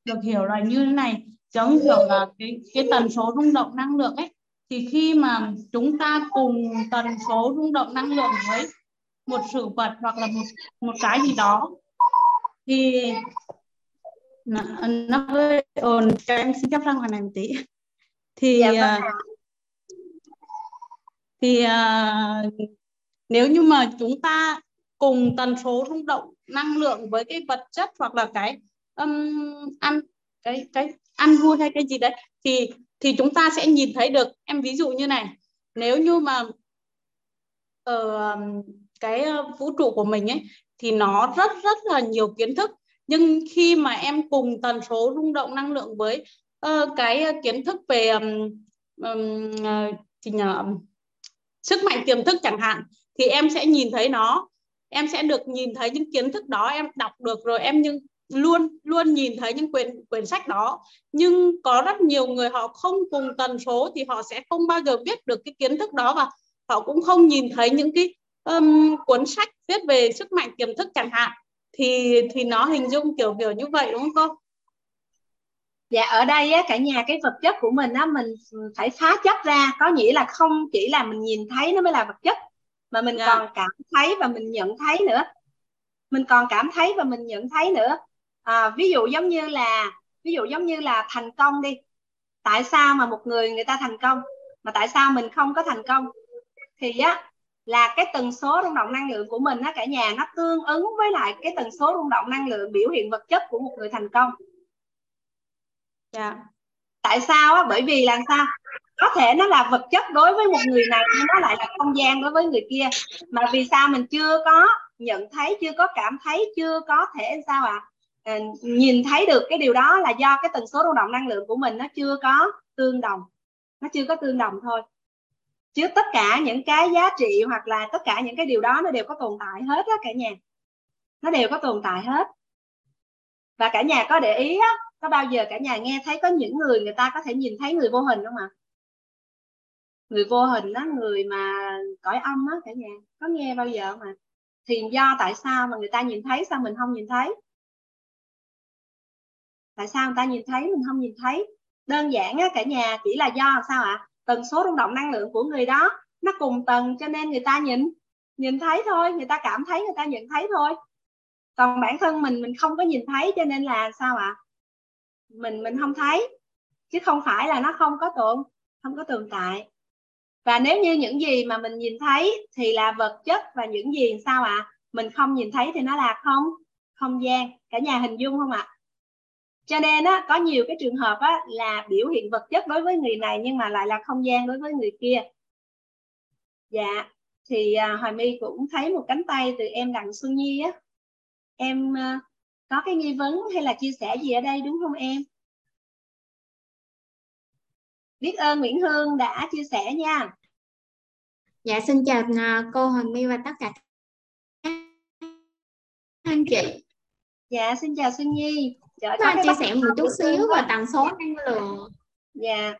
được hiểu là như thế này. Giống kiểu là cái cái tần số rung động năng lượng ấy thì khi mà chúng ta cùng tần số rung động năng lượng với một sự vật hoặc là một một cái gì đó thì nó, nó hơi ồn. Cho em xin phép ra ngoài này một tí thì dạ, uh, thì uh, nếu như mà chúng ta cùng tần số rung động năng lượng với cái vật chất hoặc là cái um, ăn cái cái ăn vui hay cái gì đấy thì thì chúng ta sẽ nhìn thấy được. Em ví dụ như này nếu như mà ở uh, cái vũ trụ của mình ấy thì nó rất rất là nhiều kiến thức nhưng khi mà em cùng tần số rung động năng lượng với uh, cái ờ, kiến thức về um, um, thì nhờ, sức mạnh tiềm thức chẳng hạn thì em sẽ nhìn thấy nó. Em sẽ được nhìn thấy những kiến thức đó em đọc được rồi em nhưng luôn luôn nhìn thấy những quyển quyển sách đó. Nhưng có rất nhiều người họ không cùng tần số thì họ sẽ không bao giờ biết được cái kiến thức đó và họ cũng không nhìn thấy những cái um, cuốn sách viết về sức mạnh tiềm thức chẳng hạn. Thì thì nó hình dung kiểu kiểu như vậy đúng không cô? Dạ ở đây á, cả nhà cái vật chất của mình á mình phải phá chấp ra. Có nghĩa là không chỉ là mình nhìn thấy nó mới là vật chất mà mình yeah. Dạ. còn cảm thấy và mình nhận thấy nữa. Mình còn cảm thấy và mình nhận thấy nữa. À, ví dụ giống như là ví dụ giống như là thành công đi. Tại sao mà một người người ta thành công mà tại sao mình không có thành công? Thì á là cái tần số rung động năng lượng của mình á cả nhà nó tương ứng với lại cái tần số rung động năng lượng biểu hiện vật chất của một người thành công yeah. tại sao á? Bởi vì là sao? Có thể nó là vật chất đối với một người này, nhưng nó lại là không gian đối với người kia. Mà vì sao mình chưa có nhận thấy, chưa có cảm thấy, chưa có thể sao ạ? À? nhìn thấy được cái điều đó là do cái tần số rung động năng lượng của mình nó chưa có tương đồng. Nó chưa có tương đồng thôi. Chứ tất cả những cái giá trị hoặc là tất cả những cái điều đó nó đều có tồn tại hết á cả nhà. Nó đều có tồn tại hết. Và cả nhà có để ý á có bao giờ cả nhà nghe thấy có những người người ta có thể nhìn thấy người vô hình không ạ? Người vô hình đó người mà cõi âm á cả nhà, có nghe bao giờ mà thì do tại sao mà người ta nhìn thấy, sao mình không nhìn thấy? Tại sao người ta nhìn thấy, mình không nhìn thấy? Đơn giản á cả nhà, chỉ là do sao ạ? À? tần số rung động năng lượng của người đó, nó cùng tầng cho nên người ta nhìn nhìn thấy thôi, người ta cảm thấy, người ta nhận thấy thôi. Còn bản thân mình mình không có nhìn thấy cho nên là sao ạ? à? Mình mình không thấy. Chứ không phải là nó không có tồn không có tồn tại. Và nếu như những gì mà mình nhìn thấy thì là vật chất và những gì sao ạ? À? mình không nhìn thấy thì nó là không không gian. Cả nhà hình dung không ạ? À? cho nên á, có nhiều cái trường hợp á, là biểu hiện vật chất đối với người này nhưng mà lại là không gian đối với người kia. Dạ thì à, hoài my cũng thấy một cánh tay từ em đặng xuân nhi á. Em à, có cái nghi vấn hay là chia sẻ gì ở đây đúng không em? Biết ơn Nguyễn Hương đã chia sẻ nha. Dạ xin chào à, cô Hoài My và tất cả anh chị. Dạ xin chào Xuân Nhi. Trời, có chia sẻ một chút xíu về tần số năng lượng. Dạ.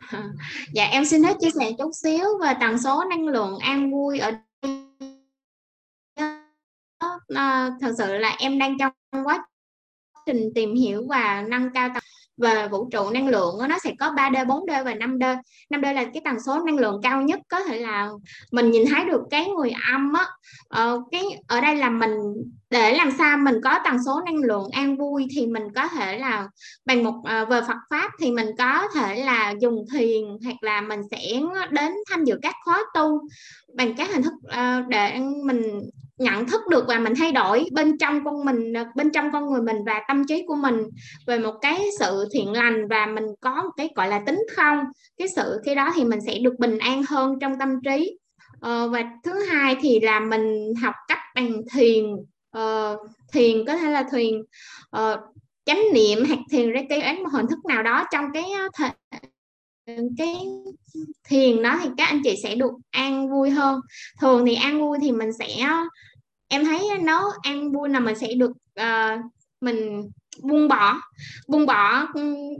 <laughs> Dạ em xin hết chia sẻ chút xíu về tần số năng lượng an vui ở uh, thật sự là em đang trong quá trình tìm hiểu và nâng cao tầng về vũ trụ năng lượng nó sẽ có 3D, 4D và 5D. 5D là cái tần số năng lượng cao nhất có thể là mình nhìn thấy được cái người âm á. Ờ, cái ở đây là mình để làm sao mình có tần số năng lượng an vui thì mình có thể là bằng một ờ, uh, về Phật pháp thì mình có thể là dùng thiền hoặc là mình sẽ đến tham dự các khóa tu bằng các hình thức uh, để mình nhận thức được và mình thay đổi bên trong con mình bên trong con người mình và tâm trí của mình về một cái sự thiện lành và mình có một cái gọi là tính không cái sự khi đó thì mình sẽ được bình an hơn trong tâm trí. Ờ, và thứ hai thì là mình học cách bằng thiền ờ, thiền có thể là thiền ờ, chánh niệm hoặc thiền ra cái án một hình thức nào đó trong cái thể, cái thiền đó thì các anh chị sẽ được an vui hơn. Thường thì an vui thì mình sẽ em thấy nó an vui là mình sẽ được uh, mình buông bỏ buông bỏ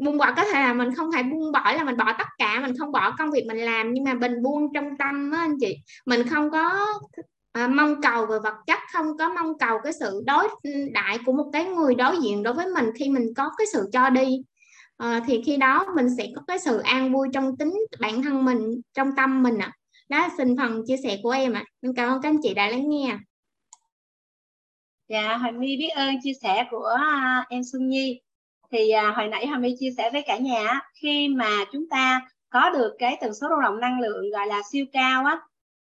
buông bỏ có thể là mình không phải buông bỏ là mình bỏ tất cả mình không bỏ công việc mình làm nhưng mà mình buông trong tâm á anh chị mình không có à, mong cầu về vật chất không có mong cầu cái sự đối đại của một cái người đối diện đối với mình khi mình có cái sự cho đi à, thì khi đó mình sẽ có cái sự an vui trong tính bản thân mình trong tâm mình ạ à. đó xin phần chia sẻ của em ạ à. cảm ơn các anh chị đã lắng nghe Dạ, Hoài My biết ơn chia sẻ của uh, em Xuân Nhi. Thì uh, hồi nãy Hoài My chia sẻ với cả nhà khi mà chúng ta có được cái tần số rung động năng lượng gọi là siêu cao á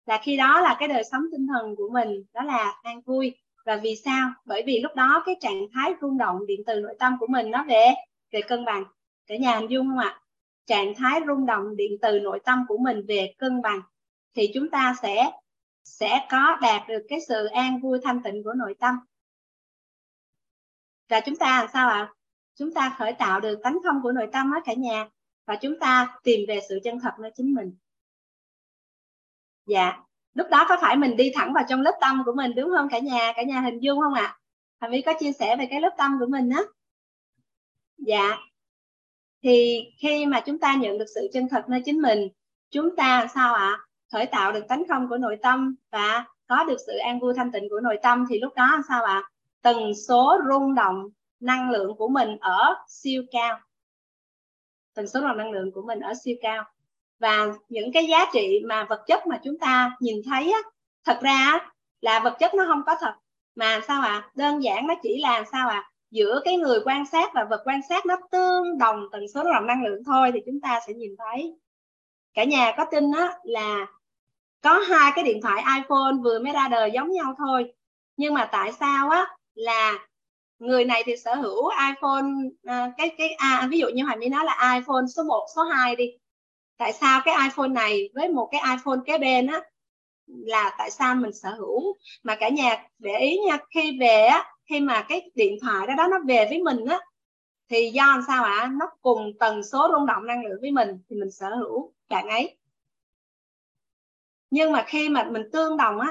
là khi đó là cái đời sống tinh thần của mình đó là an vui. Và vì sao? Bởi vì lúc đó cái trạng thái rung động điện từ nội tâm của mình nó về về cân bằng. Cả nhà hình dung không ạ? Trạng thái rung động điện từ nội tâm của mình về cân bằng thì chúng ta sẽ sẽ có đạt được cái sự an vui thanh tịnh của nội tâm và chúng ta làm sao ạ à? chúng ta khởi tạo được tánh không của nội tâm á cả nhà, và chúng ta tìm về sự chân thật nơi chính mình dạ lúc đó có phải mình đi thẳng vào trong lớp tâm của mình, đúng không cả nhà cả nhà hình dung không ạ à? Vy có chia sẻ về cái lớp tâm của mình á dạ thì khi mà chúng ta nhận được sự chân thật nơi chính mình, chúng ta sao ạ à? khởi tạo được tánh không của nội tâm và có được sự an vui thanh tịnh của nội tâm thì lúc đó sao ạ à? Tần số rung động năng lượng của mình ở siêu cao. Tần số rung động năng lượng của mình ở siêu cao. Và những cái giá trị mà vật chất mà chúng ta nhìn thấy á, thật ra là vật chất nó không có thật. Mà sao ạ? À? đơn giản nó chỉ là sao ạ? À? giữa cái người quan sát và vật quan sát nó tương đồng tần số rung động năng lượng thôi thì chúng ta sẽ nhìn thấy. Cả nhà có tin á là có hai cái điện thoại iPhone vừa mới ra đời giống nhau thôi. Nhưng mà tại sao á là người này thì sở hữu iPhone uh, cái cái à, ví dụ như Hoài minh nói là iPhone số 1, số 2 đi. Tại sao cái iPhone này với một cái iPhone kế bên á là tại sao mình sở hữu? Mà cả nhà để ý nha khi về á khi mà cái điện thoại đó đó nó về với mình á thì do làm sao ạ? À? nó cùng tần số rung động năng lượng với mình thì mình sở hữu bạn ấy nhưng mà khi mà mình tương đồng á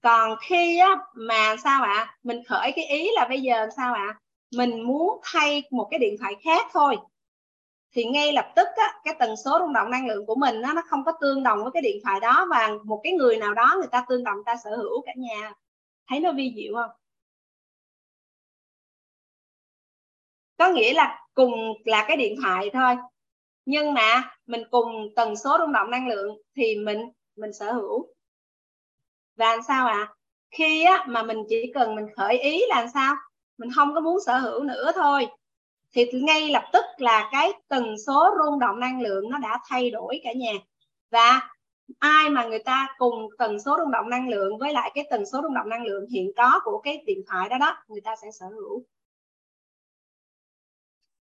còn khi á mà sao ạ? À? mình khởi cái ý là bây giờ sao ạ? À? mình muốn thay một cái điện thoại khác thôi. Thì ngay lập tức á, cái tần số rung động năng lượng của mình á, nó không có tương đồng với cái điện thoại đó và một cái người nào đó người ta tương đồng ta sở hữu cả nhà. Thấy nó vi diệu không? Có nghĩa là cùng là cái điện thoại thôi. Nhưng mà mình cùng tần số rung động năng lượng thì mình mình sở hữu và làm sao ạ? À? khi á, mà mình chỉ cần mình khởi ý là làm sao? Mình không có muốn sở hữu nữa thôi. Thì ngay lập tức là cái tần số rung động năng lượng nó đã thay đổi cả nhà. Và ai mà người ta cùng tần số rung động năng lượng với lại cái tần số rung động năng lượng hiện có của cái điện thoại đó đó người ta sẽ sở hữu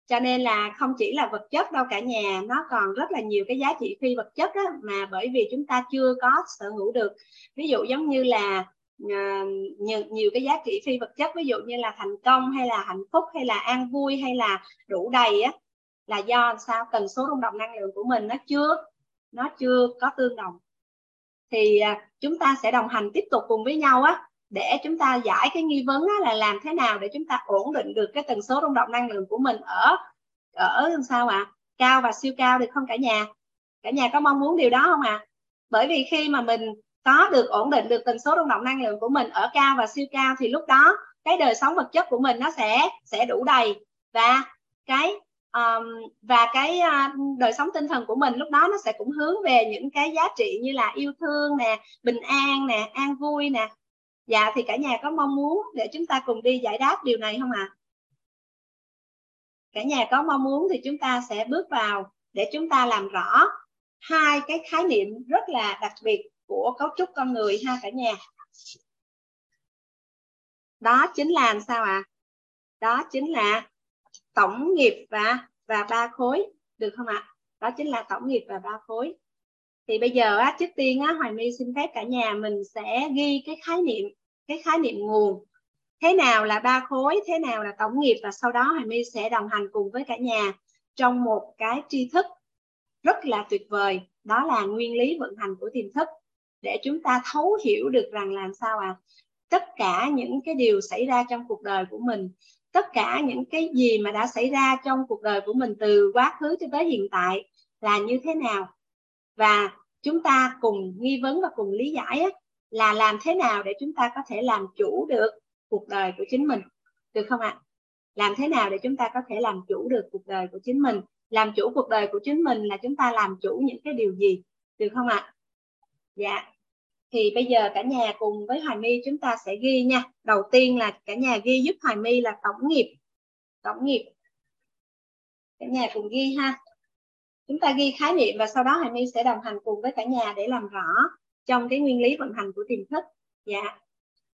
cho nên là không chỉ là vật chất đâu cả nhà nó còn rất là nhiều cái giá trị phi vật chất á, mà bởi vì chúng ta chưa có sở hữu được. Ví dụ giống như là uh, nhiều, nhiều cái giá trị phi vật chất ví dụ như là thành công hay là hạnh phúc hay là an vui hay là đủ đầy á là do sao? Tần số rung động năng lượng của mình nó chưa nó chưa có tương đồng. Thì uh, chúng ta sẽ đồng hành tiếp tục cùng với nhau á để chúng ta giải cái nghi vấn là làm thế nào để chúng ta ổn định được cái tần số rung động năng lượng của mình ở ở làm sao ạ à? cao và siêu cao được không cả nhà cả nhà có mong muốn điều đó không ạ à? bởi vì khi mà mình có được ổn định được tần số rung động năng lượng của mình ở cao và siêu cao thì lúc đó cái đời sống vật chất của mình nó sẽ sẽ đủ đầy và cái um, và cái uh, đời sống tinh thần của mình lúc đó nó sẽ cũng hướng về những cái giá trị như là yêu thương nè bình an nè an vui nè dạ thì cả nhà có mong muốn để chúng ta cùng đi giải đáp điều này không ạ à? cả nhà có mong muốn thì chúng ta sẽ bước vào để chúng ta làm rõ hai cái khái niệm rất là đặc biệt của cấu trúc con người ha cả nhà đó chính là làm sao ạ à? đó chính là tổng nghiệp và và ba khối được không ạ à? đó chính là tổng nghiệp và ba khối thì bây giờ á, trước tiên á, Hoài My xin phép cả nhà mình sẽ ghi cái khái niệm cái khái niệm nguồn. Thế nào là ba khối, thế nào là tổng nghiệp, và sau đó Hoài My sẽ đồng hành cùng với cả nhà trong một cái tri thức rất là tuyệt vời, đó là nguyên lý vận hành của tiềm thức. Để chúng ta thấu hiểu được rằng làm sao à tất cả những cái điều xảy ra trong cuộc đời của mình, tất cả những cái gì mà đã xảy ra trong cuộc đời của mình từ quá khứ cho tới hiện tại là như thế nào? Và chúng ta cùng nghi vấn và cùng lý giải là làm thế nào để chúng ta có thể làm chủ được cuộc đời của chính mình? Được không ạ? Làm thế nào để chúng ta có thể làm chủ được cuộc đời của chính mình? Làm chủ cuộc đời của chính mình là chúng ta làm chủ những cái điều gì? Được không ạ? Dạ. Thì bây giờ cả nhà cùng với hoài my chúng ta sẽ ghi nha. Đầu tiên là cả nhà ghi giúp hoài my là tổng nghiệp. Tổng nghiệp. Cả nhà cùng ghi ha. Chúng ta ghi khái niệm và sau đó hoài my sẽ đồng hành cùng với cả nhà để làm rõ trong cái nguyên lý vận hành của tiềm thức. Dạ.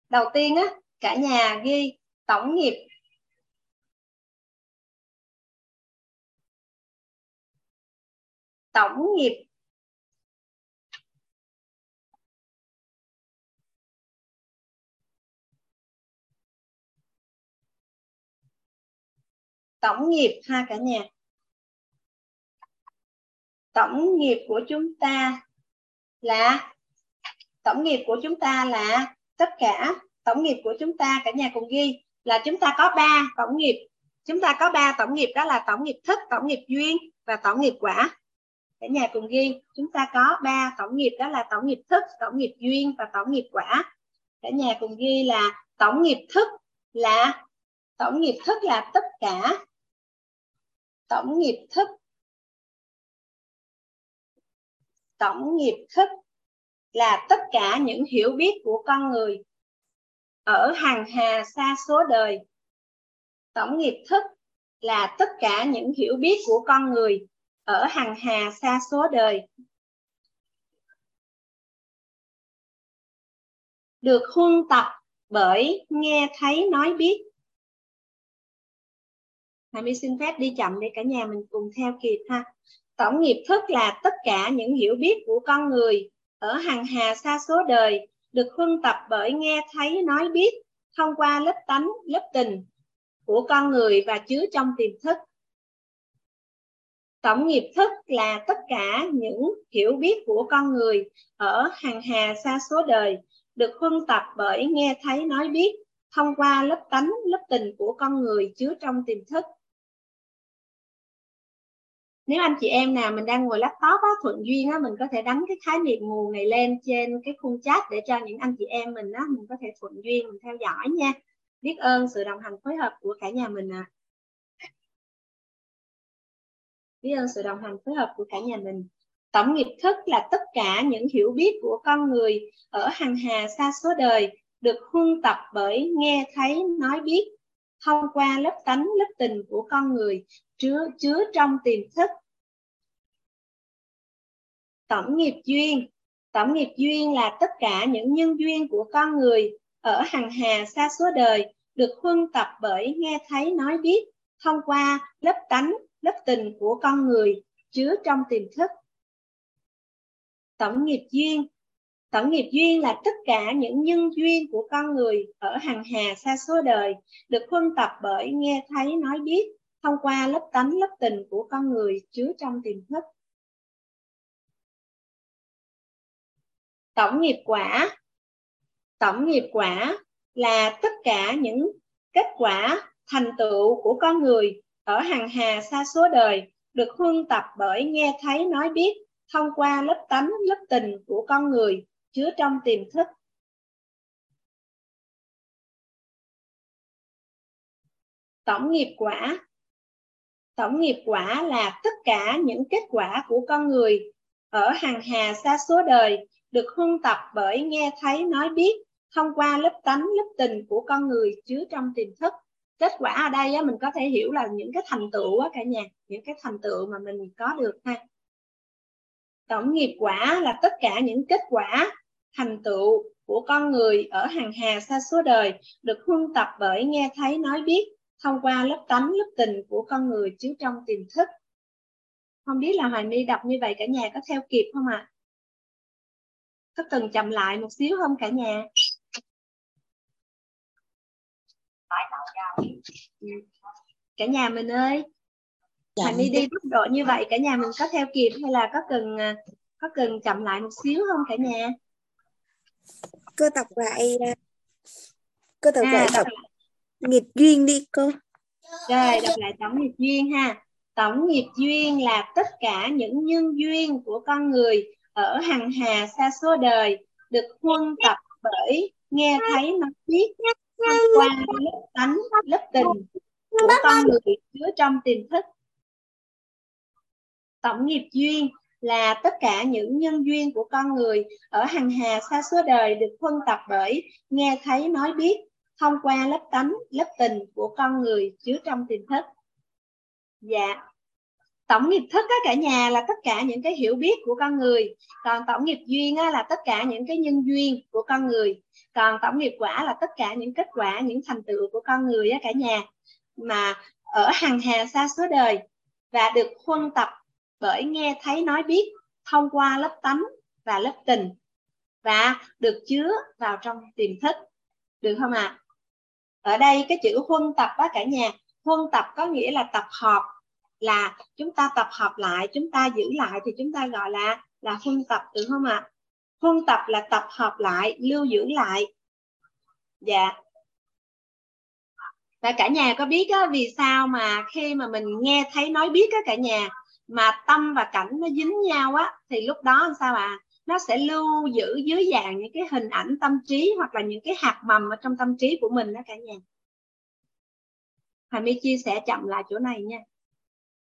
Đầu tiên á, cả nhà ghi tổng nghiệp. Tổng nghiệp. Tổng nghiệp ha cả nhà. Tổng nghiệp của chúng ta là tổng nghiệp của chúng ta là tất cả tổng nghiệp của chúng ta cả nhà cùng ghi là chúng ta có ba tổng nghiệp chúng ta có ba tổng nghiệp đó là tổng nghiệp thức tổng nghiệp duyên và tổng nghiệp quả cả nhà cùng ghi chúng ta có ba tổng nghiệp đó là tổng nghiệp thức tổng nghiệp duyên và tổng nghiệp quả cả nhà cùng ghi là tổng nghiệp thức là tổng nghiệp thức là tất cả tổng nghiệp thức tổng nghiệp thức là tất cả những hiểu biết của con người ở hàng hà xa số đời. Tổng nghiệp thức là tất cả những hiểu biết của con người ở hàng hà xa số đời. Được huân tập bởi nghe thấy nói biết. Hà My xin phép đi chậm để cả nhà mình cùng theo kịp ha. Tổng nghiệp thức là tất cả những hiểu biết của con người ở hàng hà xa số đời được huân tập bởi nghe thấy nói biết thông qua lớp tánh, lớp tình của con người và chứa trong tiềm thức. Tổng nghiệp thức là tất cả những hiểu biết của con người ở hàng hà xa số đời được huân tập bởi nghe thấy nói biết thông qua lớp tánh, lớp tình của con người chứa trong tiềm thức nếu anh chị em nào mình đang ngồi laptop á, thuận duyên á, mình có thể đánh cái khái niệm nguồn này lên trên cái khung chat để cho những anh chị em mình á, mình có thể thuận duyên mình theo dõi nha. Biết ơn sự đồng hành phối hợp của cả nhà mình à biết ơn sự đồng hành phối hợp của cả nhà mình. Tổng nghiệp thức là tất cả những hiểu biết của con người ở hàng hà xa số đời được huân tập bởi nghe thấy nói biết thông qua lớp tánh lớp tình của con người chứa chứa trong tiềm thức tổng nghiệp duyên. Tổng nghiệp duyên là tất cả những nhân duyên của con người ở hằng hà xa số đời được huân tập bởi nghe thấy, nói biết, thông qua lớp tánh, lớp tình của con người chứa trong tiềm thức. Tổng nghiệp duyên. Tổng nghiệp duyên là tất cả những nhân duyên của con người ở hằng hà xa số đời được huân tập bởi nghe thấy, nói biết, thông qua lớp tánh, lớp tình của con người chứa trong tiềm thức. Tổng nghiệp quả. Tổng nghiệp quả là tất cả những kết quả thành tựu của con người ở hàng hà xa số đời được huân tập bởi nghe thấy nói biết thông qua lớp tánh, lớp tình của con người chứa trong tiềm thức. Tổng nghiệp quả. Tổng nghiệp quả là tất cả những kết quả của con người ở hàng hà xa số đời được huân tập bởi nghe thấy nói biết thông qua lớp tánh lớp tình của con người chứa trong tiềm thức. Kết quả ở đây á, mình có thể hiểu là những cái thành tựu á, cả nhà những cái thành tựu mà mình có được ha. Tổng nghiệp quả là tất cả những kết quả thành tựu của con người ở hàng hà xa số đời được huân tập bởi nghe thấy nói biết thông qua lớp tánh lớp tình của con người chứa trong tiềm thức. Không biết là hoài my đọc như vậy cả nhà có theo kịp không ạ? à? Có cần chậm lại một xíu không cả nhà? Cả nhà mình ơi dạ. Hành đi đi tốc độ như vậy cả nhà mình có theo kịp hay là có cần à, có cần chậm lại một xíu không cả nhà? Cô đọc lại à, cô đọc à, lại đọc nghiệp duyên đi cô. Rồi đọc lại tổng nghiệp duyên ha. Tổng nghiệp duyên là tất cả những nhân duyên của con người ở hằng hà xa số đời, được huân tập bởi nghe thấy nói biết thông qua lớp tánh, lớp tình của con người chứa trong tiềm thức. Tổng nghiệp duyên là tất cả những nhân duyên của con người ở hằng hà xa số đời được huân tập bởi nghe thấy, nói biết, thông qua lớp tánh, lớp tình của con người chứa trong tiềm thức. Dạ tổng nghiệp thức á, cả nhà là tất cả những cái hiểu biết của con người. Còn tổng nghiệp duyên á, là tất cả những cái nhân duyên của con người. Còn tổng nghiệp quả là tất cả những kết quả những thành tựu của con người á, cả nhà mà ở hàng hà xa số đời. Và được huân tập bởi nghe thấy nói biết thông qua lớp tánh và lớp tình. Và được chứa vào trong tiềm thức. Được không ạ? À? ở đây cái chữ huân tập á cả nhà huân tập có nghĩa là tập hợp là chúng ta tập hợp lại chúng ta giữ lại thì chúng ta gọi là là phân tập được không ạ? Phân tập là tập hợp lại lưu giữ lại. Dạ. Và cả nhà có biết á, vì sao mà khi mà mình nghe thấy nói biết á cả nhà mà tâm và cảnh nó dính nhau á thì lúc đó làm sao à nó sẽ lưu giữ dưới dạng những cái hình ảnh tâm trí hoặc là những cái hạt mầm ở trong tâm trí của mình đó cả nhà. Hà My chia sẻ chậm lại chỗ này nha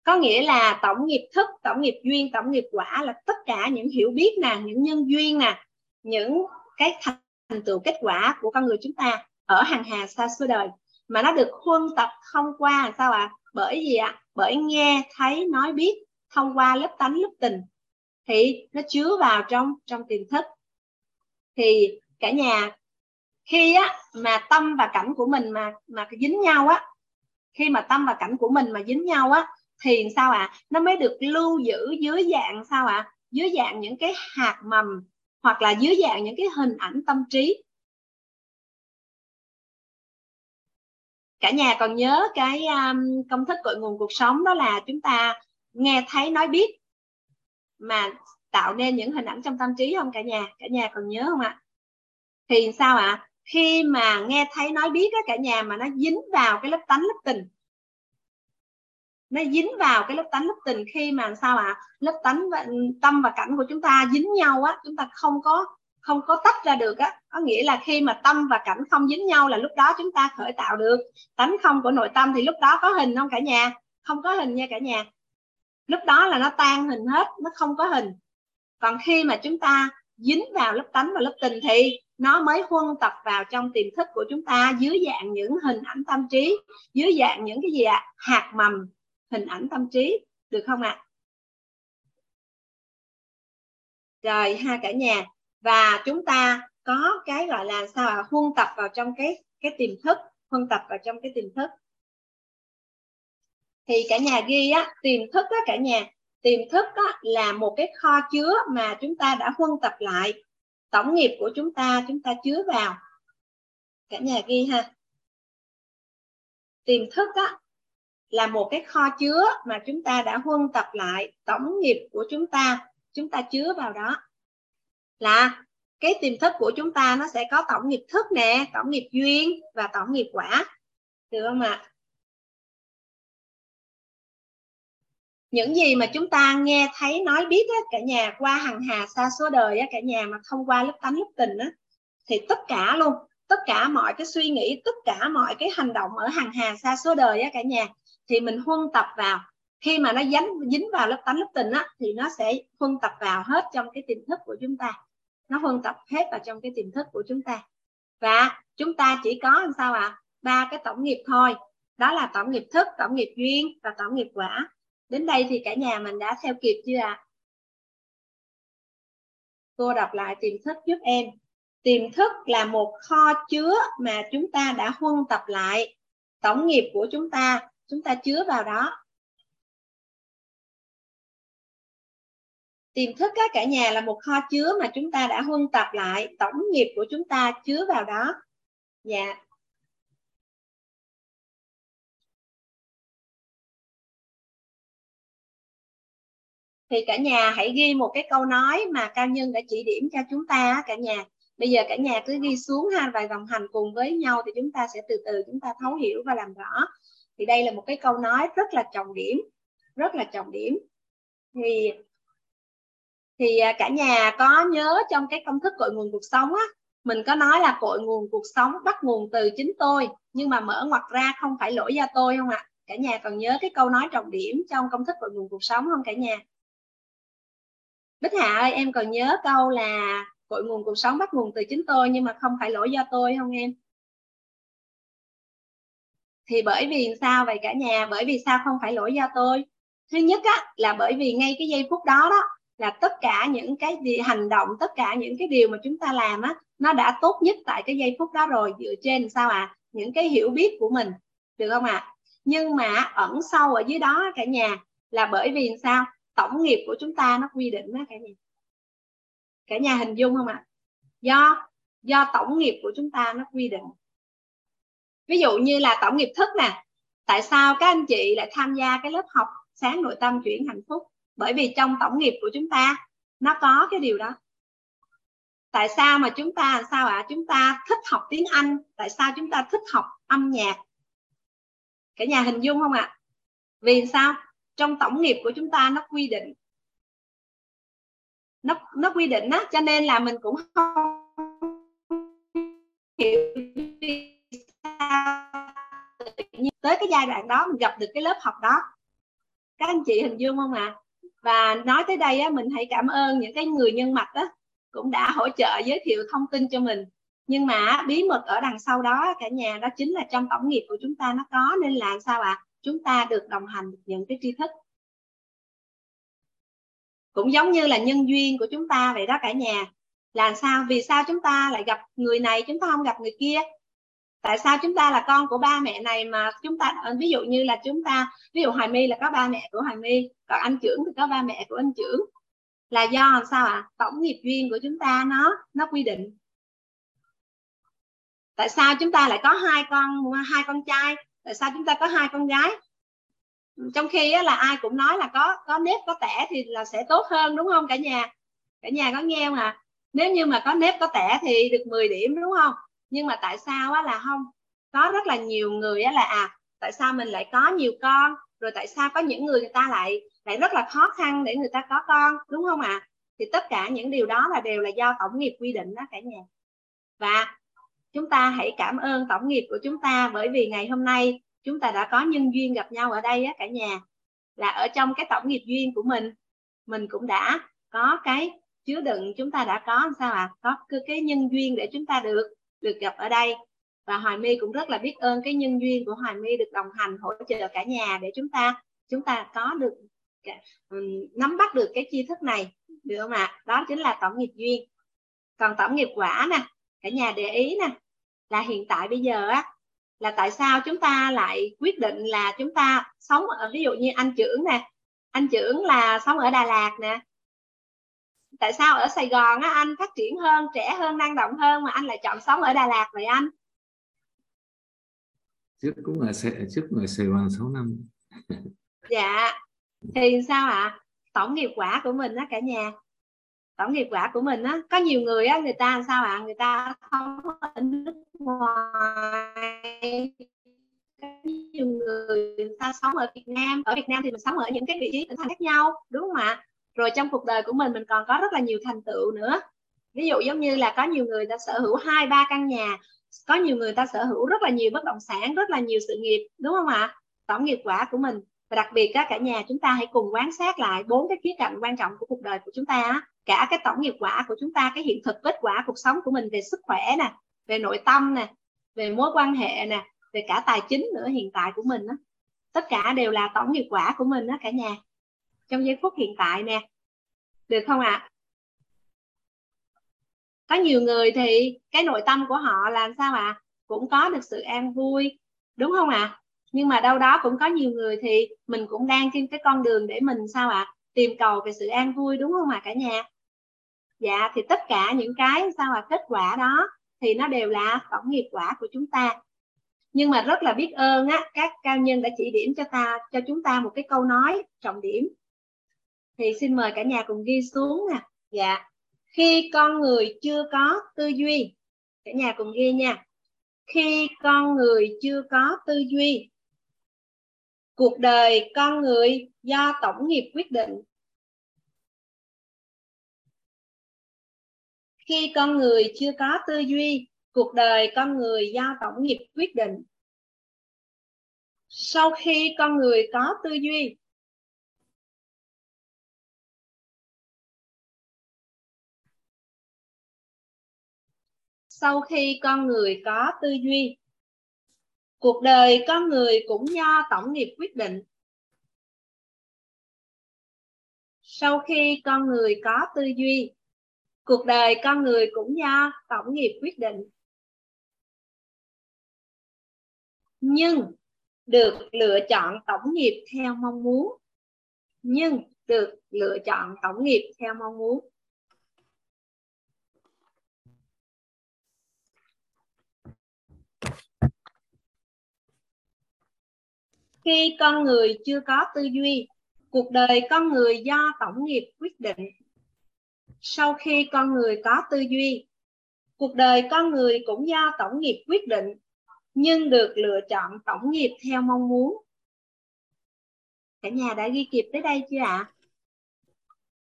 có nghĩa là tổng nghiệp thức, tổng nghiệp duyên, tổng nghiệp quả là tất cả những hiểu biết nè, những nhân duyên nè, những cái thành tựu kết quả của con người chúng ta ở hàng hà xa xưa đời mà nó được huân tập thông qua sao ạ à? bởi gì ạ à? bởi nghe, thấy, nói biết, thông qua lớp tánh, lớp tình thì nó chứa vào trong trong tiềm thức thì cả nhà, khi á mà tâm và cảnh của mình mà mà dính nhau á, khi mà tâm và cảnh của mình mà dính nhau á thì sao ạ à? nó mới được lưu giữ dưới dạng sao ạ à? dưới dạng những cái hạt mầm hoặc là dưới dạng những cái hình ảnh tâm trí cả nhà còn nhớ cái um, công thức cội nguồn cuộc sống đó là chúng ta nghe thấy nói biết mà tạo nên những hình ảnh trong tâm trí không cả nhà cả nhà còn nhớ không ạ thì sao ạ khi mà nghe thấy nói biết á cả nhà mà nó dính vào cái lớp tánh lớp tình nó dính vào cái lớp tánh lớp tình khi mà sao ạ? Lớp tánh và tâm và cảnh của chúng ta dính nhau á, chúng ta không có không có tách ra được á. Có nghĩa là khi mà tâm và cảnh không dính nhau là lúc đó chúng ta khởi tạo được. Tánh không của nội tâm thì lúc đó có hình không cả nhà? Không có hình nha cả nhà. Lúc đó là nó tan hình hết, nó không có hình. Còn khi mà chúng ta dính vào lớp tánh và lớp tình thì nó mới huân tập vào trong tiềm thức của chúng ta dưới dạng những hình ảnh tâm trí, dưới dạng những cái gì ạ? À? hạt mầm hình ảnh tâm trí được không ạ? À? rồi ha cả nhà. Và chúng ta có cái gọi là sao ạ? À? huân tập vào trong cái cái tiềm thức huân tập vào trong cái tiềm thức. Thì cả nhà ghi á tiềm thức á cả nhà. Tiềm thức á, là một cái kho chứa mà chúng ta đã huân tập lại. Tổng nghiệp của chúng ta chúng ta chứa vào. Cả nhà ghi ha. Tiềm thức á, là một cái kho chứa mà chúng ta đã huân tập lại tổng nghiệp của chúng ta chúng ta chứa vào đó. Là cái tiềm thức của chúng ta nó sẽ có tổng nghiệp thức nè tổng nghiệp duyên và tổng nghiệp quả. Được không ạ? Những gì mà chúng ta nghe thấy nói biết á, cả nhà qua hằng hà xa số đời á, cả nhà mà thông qua lớp tánh lớp tình á, thì tất cả luôn tất cả mọi cái suy nghĩ tất cả mọi cái hành động ở hằng hà xa số đời á, cả nhà thì mình huân tập vào. Khi mà nó dính dính vào lớp tánh, lớp tình á, thì nó sẽ huân tập vào hết trong cái tiềm thức của chúng ta. Nó huân tập hết vào trong cái tiềm thức của chúng ta. Và chúng ta chỉ có làm sao ạ? À? ba cái tổng nghiệp thôi. Đó là tổng nghiệp thức, tổng nghiệp duyên và tổng nghiệp quả. Đến đây thì cả nhà mình đã theo kịp chưa ạ? À? cô đọc lại tiềm thức giúp em. Tiềm thức là một kho chứa mà chúng ta đã huân tập lại. Tổng nghiệp của chúng ta chúng ta chứa vào đó. Tiềm thức các cả nhà là một kho chứa mà chúng ta đã huân tập lại. Tổng nghiệp của chúng ta chứa vào đó. Dạ. Thì cả nhà hãy ghi một cái câu nói mà cao nhân đã chỉ điểm cho chúng ta cả nhà. Bây giờ cả nhà cứ ghi xuống ha, và đồng hành cùng với nhau thì chúng ta sẽ từ từ chúng ta thấu hiểu và làm rõ thì đây là một cái câu nói rất là trọng điểm, rất là trọng điểm. Thì thì à, cả nhà có nhớ trong cái công thức cội nguồn cuộc sống á, mình có nói là cội nguồn cuộc sống bắt nguồn từ chính tôi, nhưng mà mở ngoặt ra không phải lỗi do tôi không ạ? Cả nhà còn nhớ cái câu nói trọng điểm trong công thức cội nguồn cuộc sống không cả nhà? Bích Hạ ơi, em còn nhớ câu là cội nguồn cuộc sống bắt nguồn từ chính tôi, nhưng mà không phải lỗi do tôi không em? Thì bởi vì sao vậy cả nhà? Bởi vì sao không phải lỗi do tôi? Thứ nhất á, là bởi vì ngay cái giây phút đó đó, là tất cả những cái gì, hành động, tất cả những cái điều mà chúng ta làm á, nó đã tốt nhất tại cái giây phút đó rồi, dựa trên sao à những cái hiểu biết của mình, được không ạ? À? nhưng mà ẩn sâu ở dưới đó cả nhà, là bởi vì sao? Tổng nghiệp của chúng ta nó quy định đó cả nhà. Cả nhà hình dung không ạ? À? do do tổng nghiệp của chúng ta nó quy định ví dụ như là tổng nghiệp thức nè, tại sao các anh chị lại tham gia cái lớp học sáng nội tâm chuyển hạnh phúc? Bởi vì trong tổng nghiệp của chúng ta, nó có cái điều đó. Tại sao mà chúng ta, sao ạ? À? chúng ta thích học tiếng anh, tại sao chúng ta thích học âm nhạc? Cả nhà hình dung không ạ? À? vì sao? Trong tổng nghiệp của chúng ta nó quy định. Nó nó quy định á, cho nên là mình cũng không tới cái giai đoạn đó mình gặp được cái lớp học đó. Các anh chị hình dung không ạ? À? và nói tới đây á, mình hãy cảm ơn những cái người nhân mạch á cũng đã hỗ trợ giới thiệu thông tin cho mình. Nhưng mà bí mật ở đằng sau đó cả nhà đó chính là trong tổng nghiệp của chúng ta nó có nên là sao ạ? À? chúng ta được đồng hành được những cái tri thức. Cũng giống như là nhân duyên của chúng ta vậy đó cả nhà. Là sao? Vì sao chúng ta lại gặp người này chúng ta không gặp người kia? Tại sao chúng ta là con của ba mẹ này mà chúng ta ờ, ví dụ như là chúng ta ví dụ hoài my là có ba mẹ của hoài my còn anh trưởng thì có ba mẹ của anh trưởng. Là do làm sao ạ? À? tổng nghiệp duyên của chúng ta nó nó quy định. Tại sao chúng ta lại có hai con hai con trai? Tại sao chúng ta có hai con gái? Trong khi á, là ai cũng nói là có có nếp có tẻ thì là sẽ tốt hơn đúng không cả nhà? Cả nhà có nghe không à nếu như mà có nếp có tẻ thì được 10 điểm đúng không? Nhưng mà tại sao á là không có rất là nhiều người á là à tại sao mình lại có nhiều con rồi tại sao có những người người ta lại lại rất là khó khăn để người ta có con, đúng không ạ à? thì tất cả những điều đó là đều là do tổng nghiệp quy định đó cả nhà và chúng ta hãy cảm ơn tổng nghiệp của chúng ta bởi vì ngày hôm nay chúng ta đã có nhân duyên gặp nhau ở đây á cả nhà là ở trong cái tổng nghiệp duyên của mình mình cũng đã có cái chứa đựng, chúng ta đã có, sao ạ à? có cái nhân duyên để chúng ta được được gặp ở đây. Và Hoài My cũng rất là biết ơn cái nhân duyên của Hoài My được đồng hành hỗ trợ cả nhà để chúng ta chúng ta có được nắm bắt được cái tri thức này, được không ạ? Đó chính là tổng nghiệp duyên. Còn tổng nghiệp quả nè, cả nhà để ý nè, là hiện tại bây giờ á, là tại sao chúng ta lại quyết định là chúng ta sống ở, ví dụ như anh trưởng nè, anh trưởng là sống ở Đà Lạt nè tại sao ở Sài Gòn á anh phát triển hơn trẻ hơn năng động hơn mà anh lại chọn sống ở Đà Lạt vậy anh? Trước cũng ở trước ở Sài Gòn 6 năm. Dạ. Thì sao ạ? À? tổng nghiệp quả của mình á cả nhà. Tổng nghiệp quả của mình á có nhiều người á người ta sao ạ? À? người ta không ở nước ngoài. Nhiều người, người ta sống ở Việt Nam. Ở Việt Nam thì mình sống ở những cái vị trí tỉnh thành khác nhau đúng không ạ rồi trong cuộc đời của mình mình còn có rất là nhiều thành tựu nữa. Ví dụ giống như là có nhiều người ta sở hữu hai, ba căn nhà, có nhiều người ta sở hữu rất là nhiều bất động sản, rất là nhiều sự nghiệp, đúng không ạ? Tổng nghiệp quả của mình. Và đặc biệt cả nhà chúng ta hãy cùng quan sát lại bốn cái khía cạnh quan trọng của cuộc đời của chúng ta cả cái tổng nghiệp quả của chúng ta, cái hiện thực kết quả cuộc sống của mình về sức khỏe nè, về nội tâm nè, về mối quan hệ nè, về cả tài chính nữa, hiện tại của mình đó. tất cả đều là tổng nghiệp quả của mình đó cả nhà trong giây phút hiện tại nè được không ạ à? có nhiều người thì cái nội tâm của họ làm sao ạ à? cũng có được sự an vui đúng không ạ à? nhưng mà đâu đó cũng có nhiều người thì mình cũng đang trên cái con đường để mình sao ạ à? tìm cầu về sự an vui đúng không ạ à, cả nhà dạ thì tất cả những cái sao ạ à? kết quả đó thì nó đều là tổng nghiệp quả của chúng ta nhưng mà rất là biết ơn á các cao nhân đã chỉ điểm cho ta cho chúng ta một cái câu nói trọng điểm thì xin mời cả nhà cùng ghi xuống nè. Dạ. Khi con người chưa có tư duy, cả nhà cùng ghi nha. Khi con người chưa có tư duy, cuộc đời con người do tổng nghiệp quyết định. Khi con người chưa có tư duy, cuộc đời con người do tổng nghiệp quyết định. Sau khi con người có tư duy sau khi con người có tư duy, cuộc đời con người cũng do tổng nghiệp quyết định. Sau khi con người có tư duy, cuộc đời con người cũng do tổng nghiệp quyết định. Nhưng được lựa chọn tổng nghiệp theo mong muốn. Nhưng được lựa chọn tổng nghiệp theo mong muốn. Khi con người chưa có tư duy, cuộc đời con người do tổng nghiệp quyết định. Sau khi con người có tư duy, cuộc đời con người cũng do tổng nghiệp quyết định, nhưng được lựa chọn tổng nghiệp theo mong muốn. Cả nhà đã ghi kịp tới đây chưa ạ? À?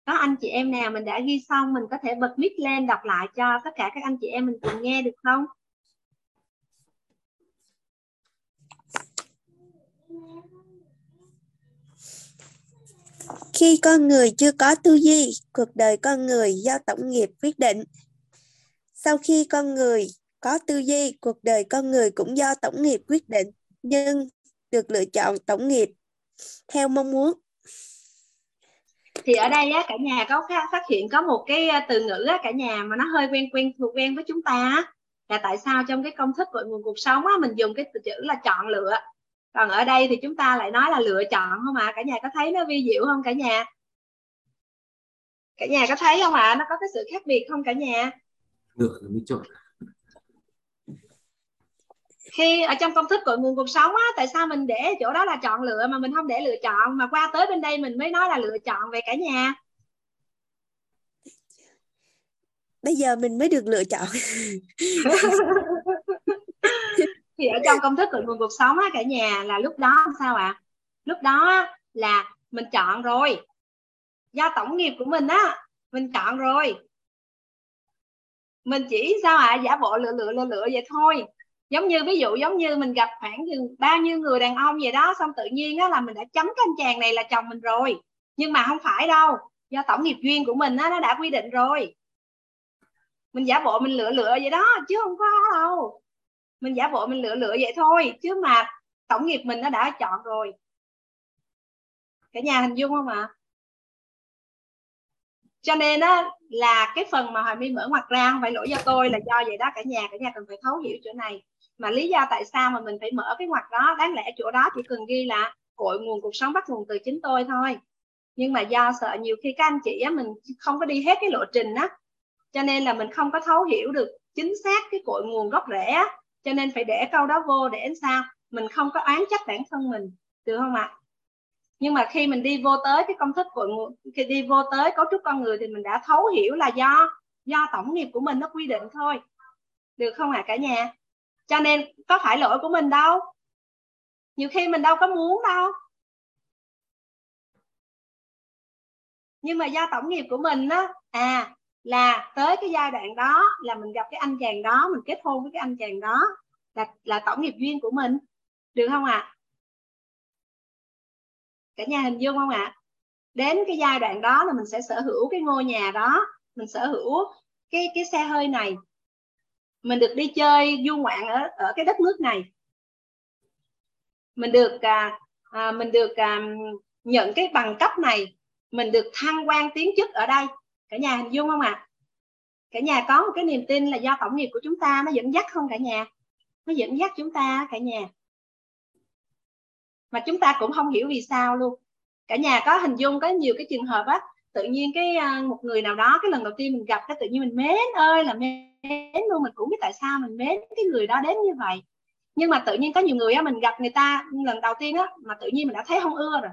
có anh chị em nào mình đã ghi xong mình có thể bật mic lên đọc lại cho tất cả các anh chị em mình cùng nghe được không? Khi con người chưa có tư duy, cuộc đời con người do tổng nghiệp quyết định. Sau khi con người có tư duy, cuộc đời con người cũng do tổng nghiệp quyết định, nhưng được lựa chọn tổng nghiệp theo mong muốn. thì ở đây á, cả nhà có phát hiện có một cái ờ, từ ngữ á, cả nhà mà nó hơi quen quen thuộc quen với chúng ta á, là tại sao trong cái công thức cội nguồn cuộc sống á, mình dùng cái từ chữ là chọn lựa còn ở đây thì chúng ta lại nói là lựa chọn không ạ? À? cả nhà có thấy nó vi diệu không cả nhà? Cả nhà có thấy không ạ? À? nó có cái sự khác biệt không cả nhà? Lựa là mới chọn. Khi ở trong công thức cội nguồn cuộc sống á tại sao mình để chỗ đó là chọn lựa mà mình không để lựa chọn? Mà qua tới bên đây mình mới nói là lựa chọn về cả nhà. Bây giờ mình mới được lựa chọn <laughs> thì ở trong công thức cội nguồn cuộc sống á, cả nhà, là lúc đó sao ạ? À? lúc đó là mình chọn rồi. Do tổng nghiệp của mình á, mình chọn rồi. Mình chỉ sao ạ? À? giả bộ lựa lựa lựa lựa vậy thôi. Giống như, ví dụ giống như mình gặp khoảng bao nhiêu người đàn ông vậy đó, xong tự nhiên á là mình đã chấm cái anh chàng này là chồng mình rồi. Nhưng mà không phải đâu, do tổng nghiệp duyên của mình á, nó đã quy định rồi. Mình giả bộ mình lựa lựa vậy đó, chứ không có đâu mình giả bộ mình lựa lựa vậy thôi, chứ mà tổng nghiệp mình nó đã chọn rồi. Cả nhà hình dung không ạ? À? cho nên đó là cái phần mà hoài my mở ngoặt ra không phải lỗi do tôi, là do vậy đó cả nhà cả nhà cần phải thấu hiểu chỗ này. Mà lý do tại sao mà mình phải mở cái ngoặt đó, đáng lẽ chỗ đó chỉ cần ghi là cội nguồn cuộc sống bắt nguồn từ chính tôi thôi. Nhưng mà do sợ nhiều khi các anh chị á, mình không có đi hết cái lộ trình á, cho nên là mình không có thấu hiểu được chính xác cái cội nguồn gốc rễ á cho nên phải để câu đó vô để sao? Mình không có oán trách bản thân mình được không ạ? Nhưng mà khi mình đi vô tới cái công thức cội nguồn khi đi vô tới cấu trúc con người thì mình đã thấu hiểu là do do tổng nghiệp của mình nó quy định thôi. Được không ạ à, cả nhà? Cho nên có phải lỗi của mình đâu. Nhiều khi mình đâu có muốn đâu. Nhưng mà do tổng nghiệp của mình á à là tới cái giai đoạn đó là mình gặp cái anh chàng đó mình kết hôn với cái anh chàng đó là là tổng nghiệp duyên của mình. Được không ạ? À? cả nhà hình dung không ạ? À? đến cái giai đoạn đó là mình sẽ sở hữu cái ngôi nhà đó mình sở hữu cái cái xe hơi này. Mình được đi chơi du ngoạn ở ở cái đất nước này. Mình được à, à, mình được à, nhận cái bằng cấp này. Mình được thăng quan tiến chức ở đây cả nhà hình dung không ạ? À? cả nhà có một cái niềm tin là do tổng nghiệp của chúng ta nó dẫn dắt không cả nhà? Nó dẫn dắt chúng ta, cả nhà. Mà chúng ta cũng không hiểu vì sao luôn. Cả nhà có hình dung, có nhiều cái trường hợp á, tự nhiên cái ờ, một người nào đó, cái lần đầu tiên mình gặp cái tự nhiên mình mến ơi, là mến luôn, mình cũng biết tại sao mình mến cái người đó đến như vậy. Nhưng mà tự nhiên có nhiều người á, mình gặp người ta lần đầu tiên á, mà tự nhiên mình đã thấy không ưa rồi.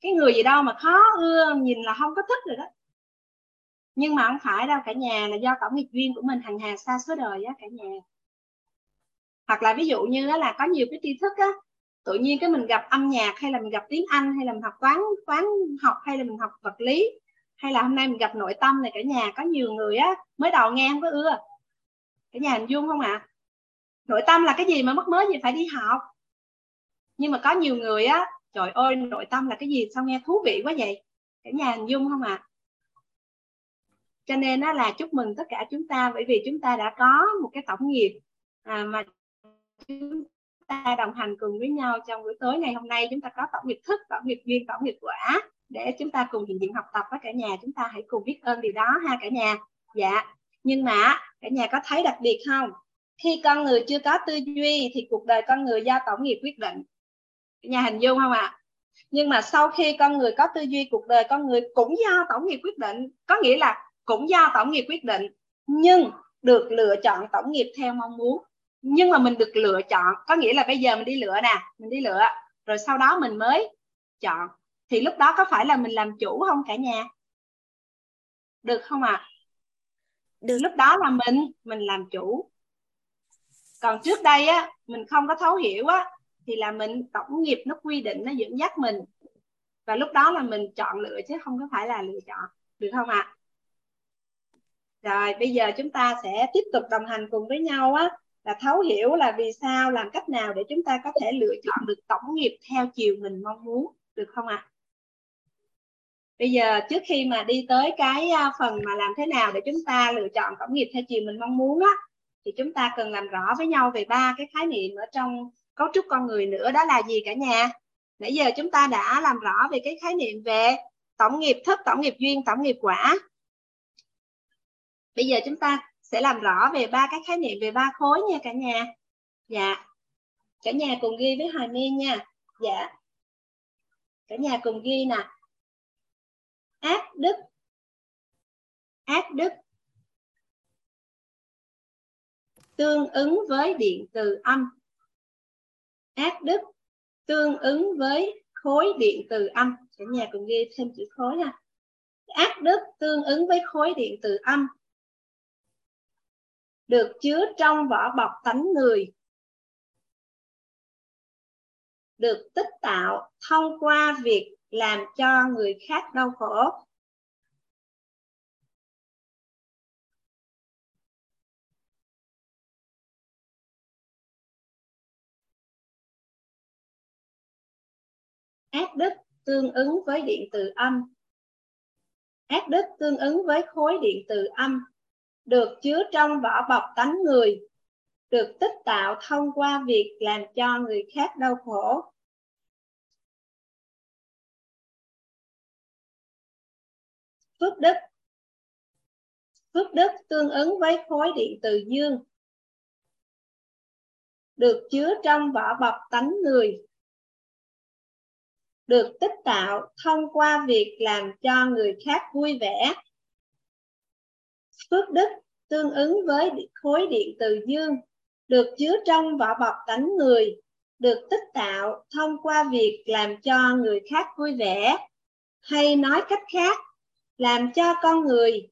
Cái người gì đâu mà khó ưa, nhìn là không có thích rồi đó nhưng mà không phải đâu, cả nhà là do tổng nghiệp duyên của mình hằng hà xa số đời á, cả nhà hoặc là ví dụ như là có nhiều cái tri thức á, tự nhiên cái mình gặp âm nhạc, hay là mình gặp tiếng Anh, hay là mình học toán toán học, hay là mình học vật lý, hay là hôm nay mình gặp nội tâm này, cả nhà, có nhiều người á, mới đầu nghe không có ưa cả nhà hình dung không ạ à? nội tâm là cái gì mà mất mới gì phải đi học nhưng mà có nhiều người á, trời ơi, nội tâm là cái gì sao nghe thú vị quá vậy cả nhà hình dung không ạ à? Cho nên đó là chúc mừng tất cả chúng ta bởi vì chúng ta đã có một cái tổng nghiệp à, mà chúng ta đồng hành cùng với nhau trong buổi tối ngày hôm nay. Chúng ta có tổng nghiệp thức tổng nghiệp duyên tổng nghiệp quả để chúng ta cùng hiện diện học tập với cả nhà. Chúng ta hãy cùng biết ơn điều đó ha cả nhà. Dạ. Nhưng mà cả nhà có thấy đặc biệt không? Khi con người chưa có tư duy thì cuộc đời con người do tổng nghiệp quyết định. Cả nhà hình dung không ạ? À? nhưng mà sau khi con người có tư duy cuộc đời con người cũng do tổng nghiệp quyết định. Có nghĩa là cũng do tổng nghiệp quyết định nhưng được lựa chọn tổng nghiệp theo mong muốn. Nhưng mà mình được lựa chọn có nghĩa là bây giờ mình đi lựa nè mình đi lựa rồi sau đó mình mới chọn. Thì lúc đó có phải là mình làm chủ không cả nhà? Được không ạ? À? được. Lúc đó là mình mình làm chủ. Còn trước đây á mình không có thấu hiểu á thì là mình tổng nghiệp nó quy định nó dẫn dắt mình. Và lúc đó là mình chọn lựa chứ không có phải là lựa chọn. Được không ạ? à? Rồi, bây giờ chúng ta sẽ tiếp tục đồng hành cùng với nhau á, là thấu hiểu là vì sao, làm cách nào để chúng ta có thể lựa chọn được tổng nghiệp theo chiều mình mong muốn, được không ạ à? bây giờ trước khi mà đi tới cái à, phần mà làm thế nào để chúng ta lựa chọn tổng nghiệp theo chiều mình mong muốn á, thì chúng ta cần làm rõ với nhau về ba cái khái niệm ở trong cấu trúc con người nữa, đó là gì cả nhà nãy giờ chúng ta đã làm rõ về cái khái niệm về tổng nghiệp, thức tổng nghiệp, duyên tổng nghiệp quả bây giờ chúng ta sẽ làm rõ về ba cái khái niệm, về ba khối nha cả nhà. Dạ. Cả nhà cùng ghi với hoài mi nha. Dạ. Cả nhà cùng ghi nè. Ác đức. Ác đức. Tương ứng với điện từ âm. Ác đức tương ứng với khối điện từ âm. Cả nhà cùng ghi thêm chữ khối nha. Ác đức tương ứng với khối điện từ âm được chứa trong vỏ bọc tánh người, được tích tạo thông qua việc làm cho người khác đau khổ. Ác đức tương ứng với điện từ âm. Ác đức tương ứng với khối điện từ âm được chứa trong vỏ bọc tánh người. Được tích tạo thông qua việc làm cho người khác đau khổ. Phước đức. Phước đức tương ứng với khối điện từ dương. Được chứa trong vỏ bọc tánh người. Được tích tạo thông qua việc làm cho người khác vui vẻ. Phước đức tương ứng với khối điện từ dương, được chứa trong vỏ bọc tánh người, được tích tạo thông qua việc làm cho người khác vui vẻ, hay nói cách khác, làm cho con người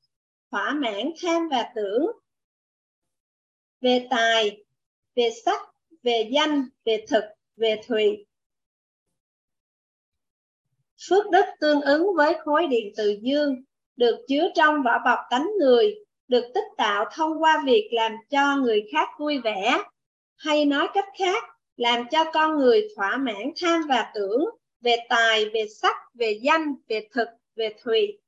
thỏa mãn tham và tưởng về tài, về sắc, về danh, về thực, về thùy. Phước đức tương ứng với khối điện từ dương, được chứa trong vỏ bọc tánh người, được tích tạo thông qua việc làm cho người khác vui vẻ, hay nói cách khác, làm cho con người thỏa mãn tham và tưởng về tài, về sắc, về danh, về thực, về thùy.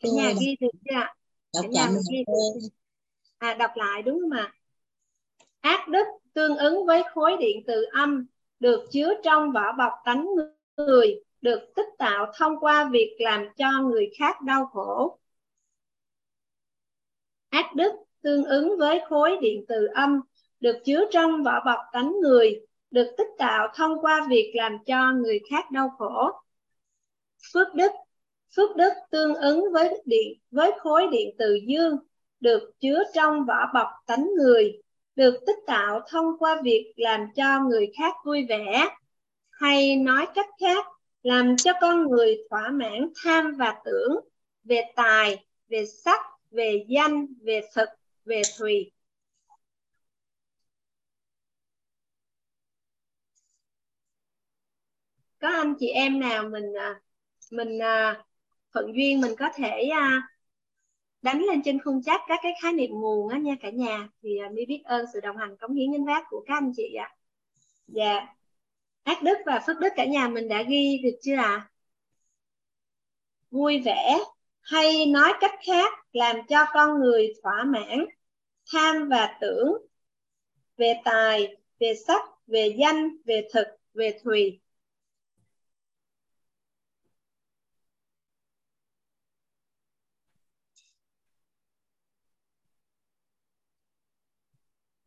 Cả nhà ghi được chưa ạ? Cả nhà ghi được à, đọc lại đúng không ạ ác đức tương ứng với khối điện từ âm được chứa trong vỏ bọc tánh người được tích tạo thông qua việc làm cho người khác đau khổ. Ác đức tương ứng với khối điện từ âm được chứa trong vỏ bọc tánh người được tích tạo thông qua việc làm cho người khác đau khổ. Phước đức phước đức tương ứng với điện với khối điện từ dương được chứa trong vỏ bọc tánh người, được tích tạo thông qua việc làm cho người khác vui vẻ, hay nói cách khác, làm cho con người thỏa mãn tham và tưởng về tài, về sắc, về danh, về thực, về thùy. Có anh chị em nào mình à, mình phận thuận duyên mình có thể à, đánh lên trên khung chat các cái khái niệm nguồn á nha cả nhà. Thì à, uh, mi biết ơn sự đồng hành cống hiến gánh vác của các anh chị ạ. Dạ. Ác đức và phước đức cả nhà mình đã ghi được chưa ạ? À? vui vẻ hay nói cách khác làm cho con người thỏa mãn tham và tưởng về tài về sắc về danh về thực về thùy.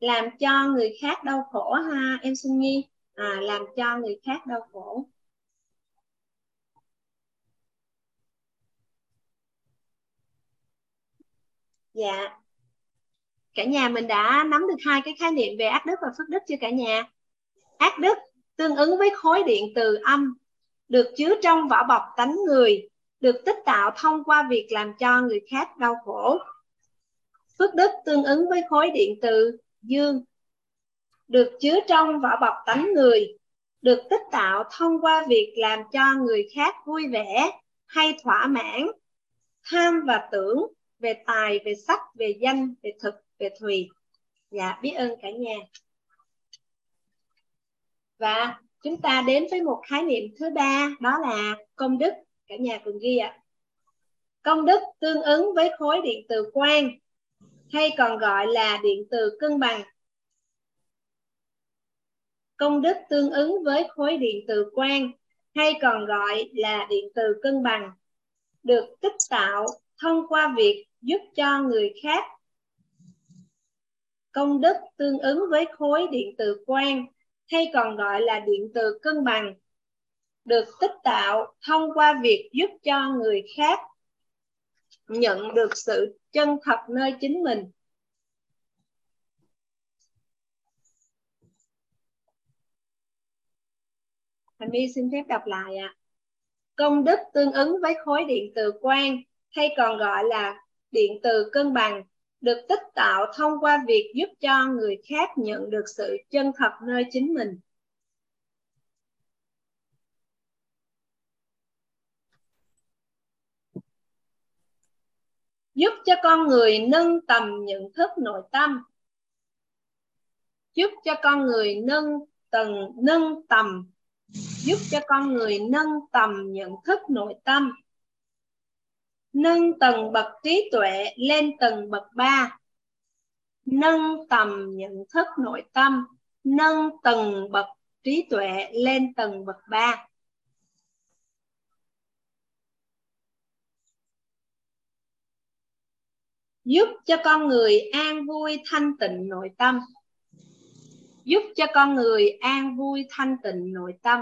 Làm cho người khác đau khổ ha em Xuân Nhi. À, làm cho người khác đau khổ. Dạ. Cả nhà mình đã nắm được hai cái khái niệm về ác đức và phước đức chưa cả nhà? Ác đức tương ứng với khối điện từ âm được chứa trong vỏ bọc tánh người được tích tạo thông qua việc làm cho người khác đau khổ. Phước đức tương ứng với khối điện từ dương, được chứa trong vỏ bọc tánh người, được tích tạo thông qua việc làm cho người khác vui vẻ hay thỏa mãn, tham và tưởng về tài, về sắc về danh, về thực, về thùy. Dạ biết ơn cả nhà. Và chúng ta đến với một khái niệm thứ ba, đó là công đức. Cả nhà cùng ghi ạ. Công đức tương ứng với khối điện từ quan hay còn gọi là điện từ cân bằng. Công đức tương ứng với khối điện từ quang, hay còn gọi là điện từ cân bằng, được tích tạo thông qua việc giúp cho người khác. Công đức tương ứng với khối điện từ quang, hay còn gọi là điện từ cân bằng, được tích tạo thông qua việc giúp cho người khác nhận được sự chân thật nơi chính mình Hành My, xin phép đọc lại ạ. À. Công đức tương ứng với khối điện từ quang hay còn gọi là điện từ cân bằng, được tích tạo thông qua việc giúp cho người khác nhận được sự chân thật nơi chính mình. Giúp cho con người nâng tầm nhận thức nội tâm. Giúp cho con người nâng tầng, nâng tầm. Giúp cho con người nâng tầm nhận thức nội tâm. Nâng tầng bậc trí tuệ lên tầng bậc ba. Nâng tầm nhận thức nội tâm. Nâng tầng bậc trí tuệ lên tầng bậc ba. Giúp cho con người an vui, thanh tịnh nội tâm. Giúp cho con người an vui, thanh tịnh nội tâm.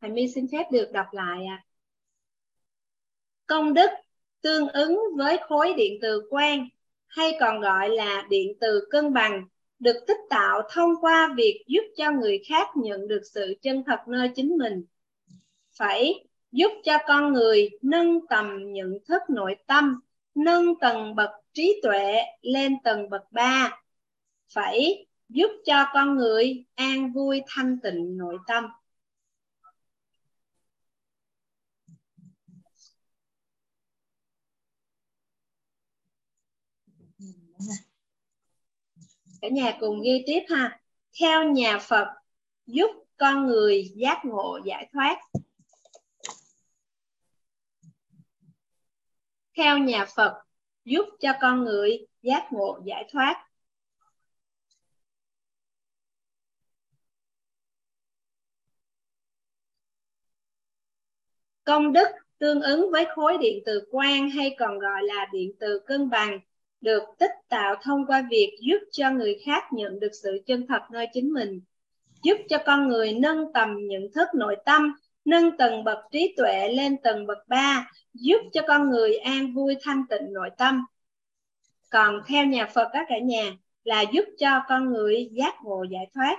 Thầy mi xin phép được đọc lại à công đức tương ứng với khối điện từ quen, hay còn gọi là điện từ cân bằng, được tích tạo thông qua việc giúp cho người khác nhận được sự chân thật nơi chính mình. Phải giúp cho con người nâng tầm nhận thức nội tâm nâng tầng bậc trí tuệ lên tầng bậc ba, phải giúp cho con người an vui, thanh tịnh, nội tâm. Cả nhà cùng ghi tiếp ha. Theo nhà Phật, giúp con người giác ngộ, giải thoát. Theo nhà Phật giúp cho con người giác ngộ giải thoát. Công đức tương ứng với khối điện từ quang hay còn gọi là điện từ cân bằng được tích tạo thông qua việc giúp cho người khác nhận được sự chân thật nơi chính mình, giúp cho con người nâng tầm nhận thức nội tâm, nâng tầng bậc trí tuệ lên tầng bậc ba, giúp cho con người an vui thanh tịnh nội tâm. Còn theo nhà Phật các cả nhà là giúp cho con người giác ngộ giải thoát.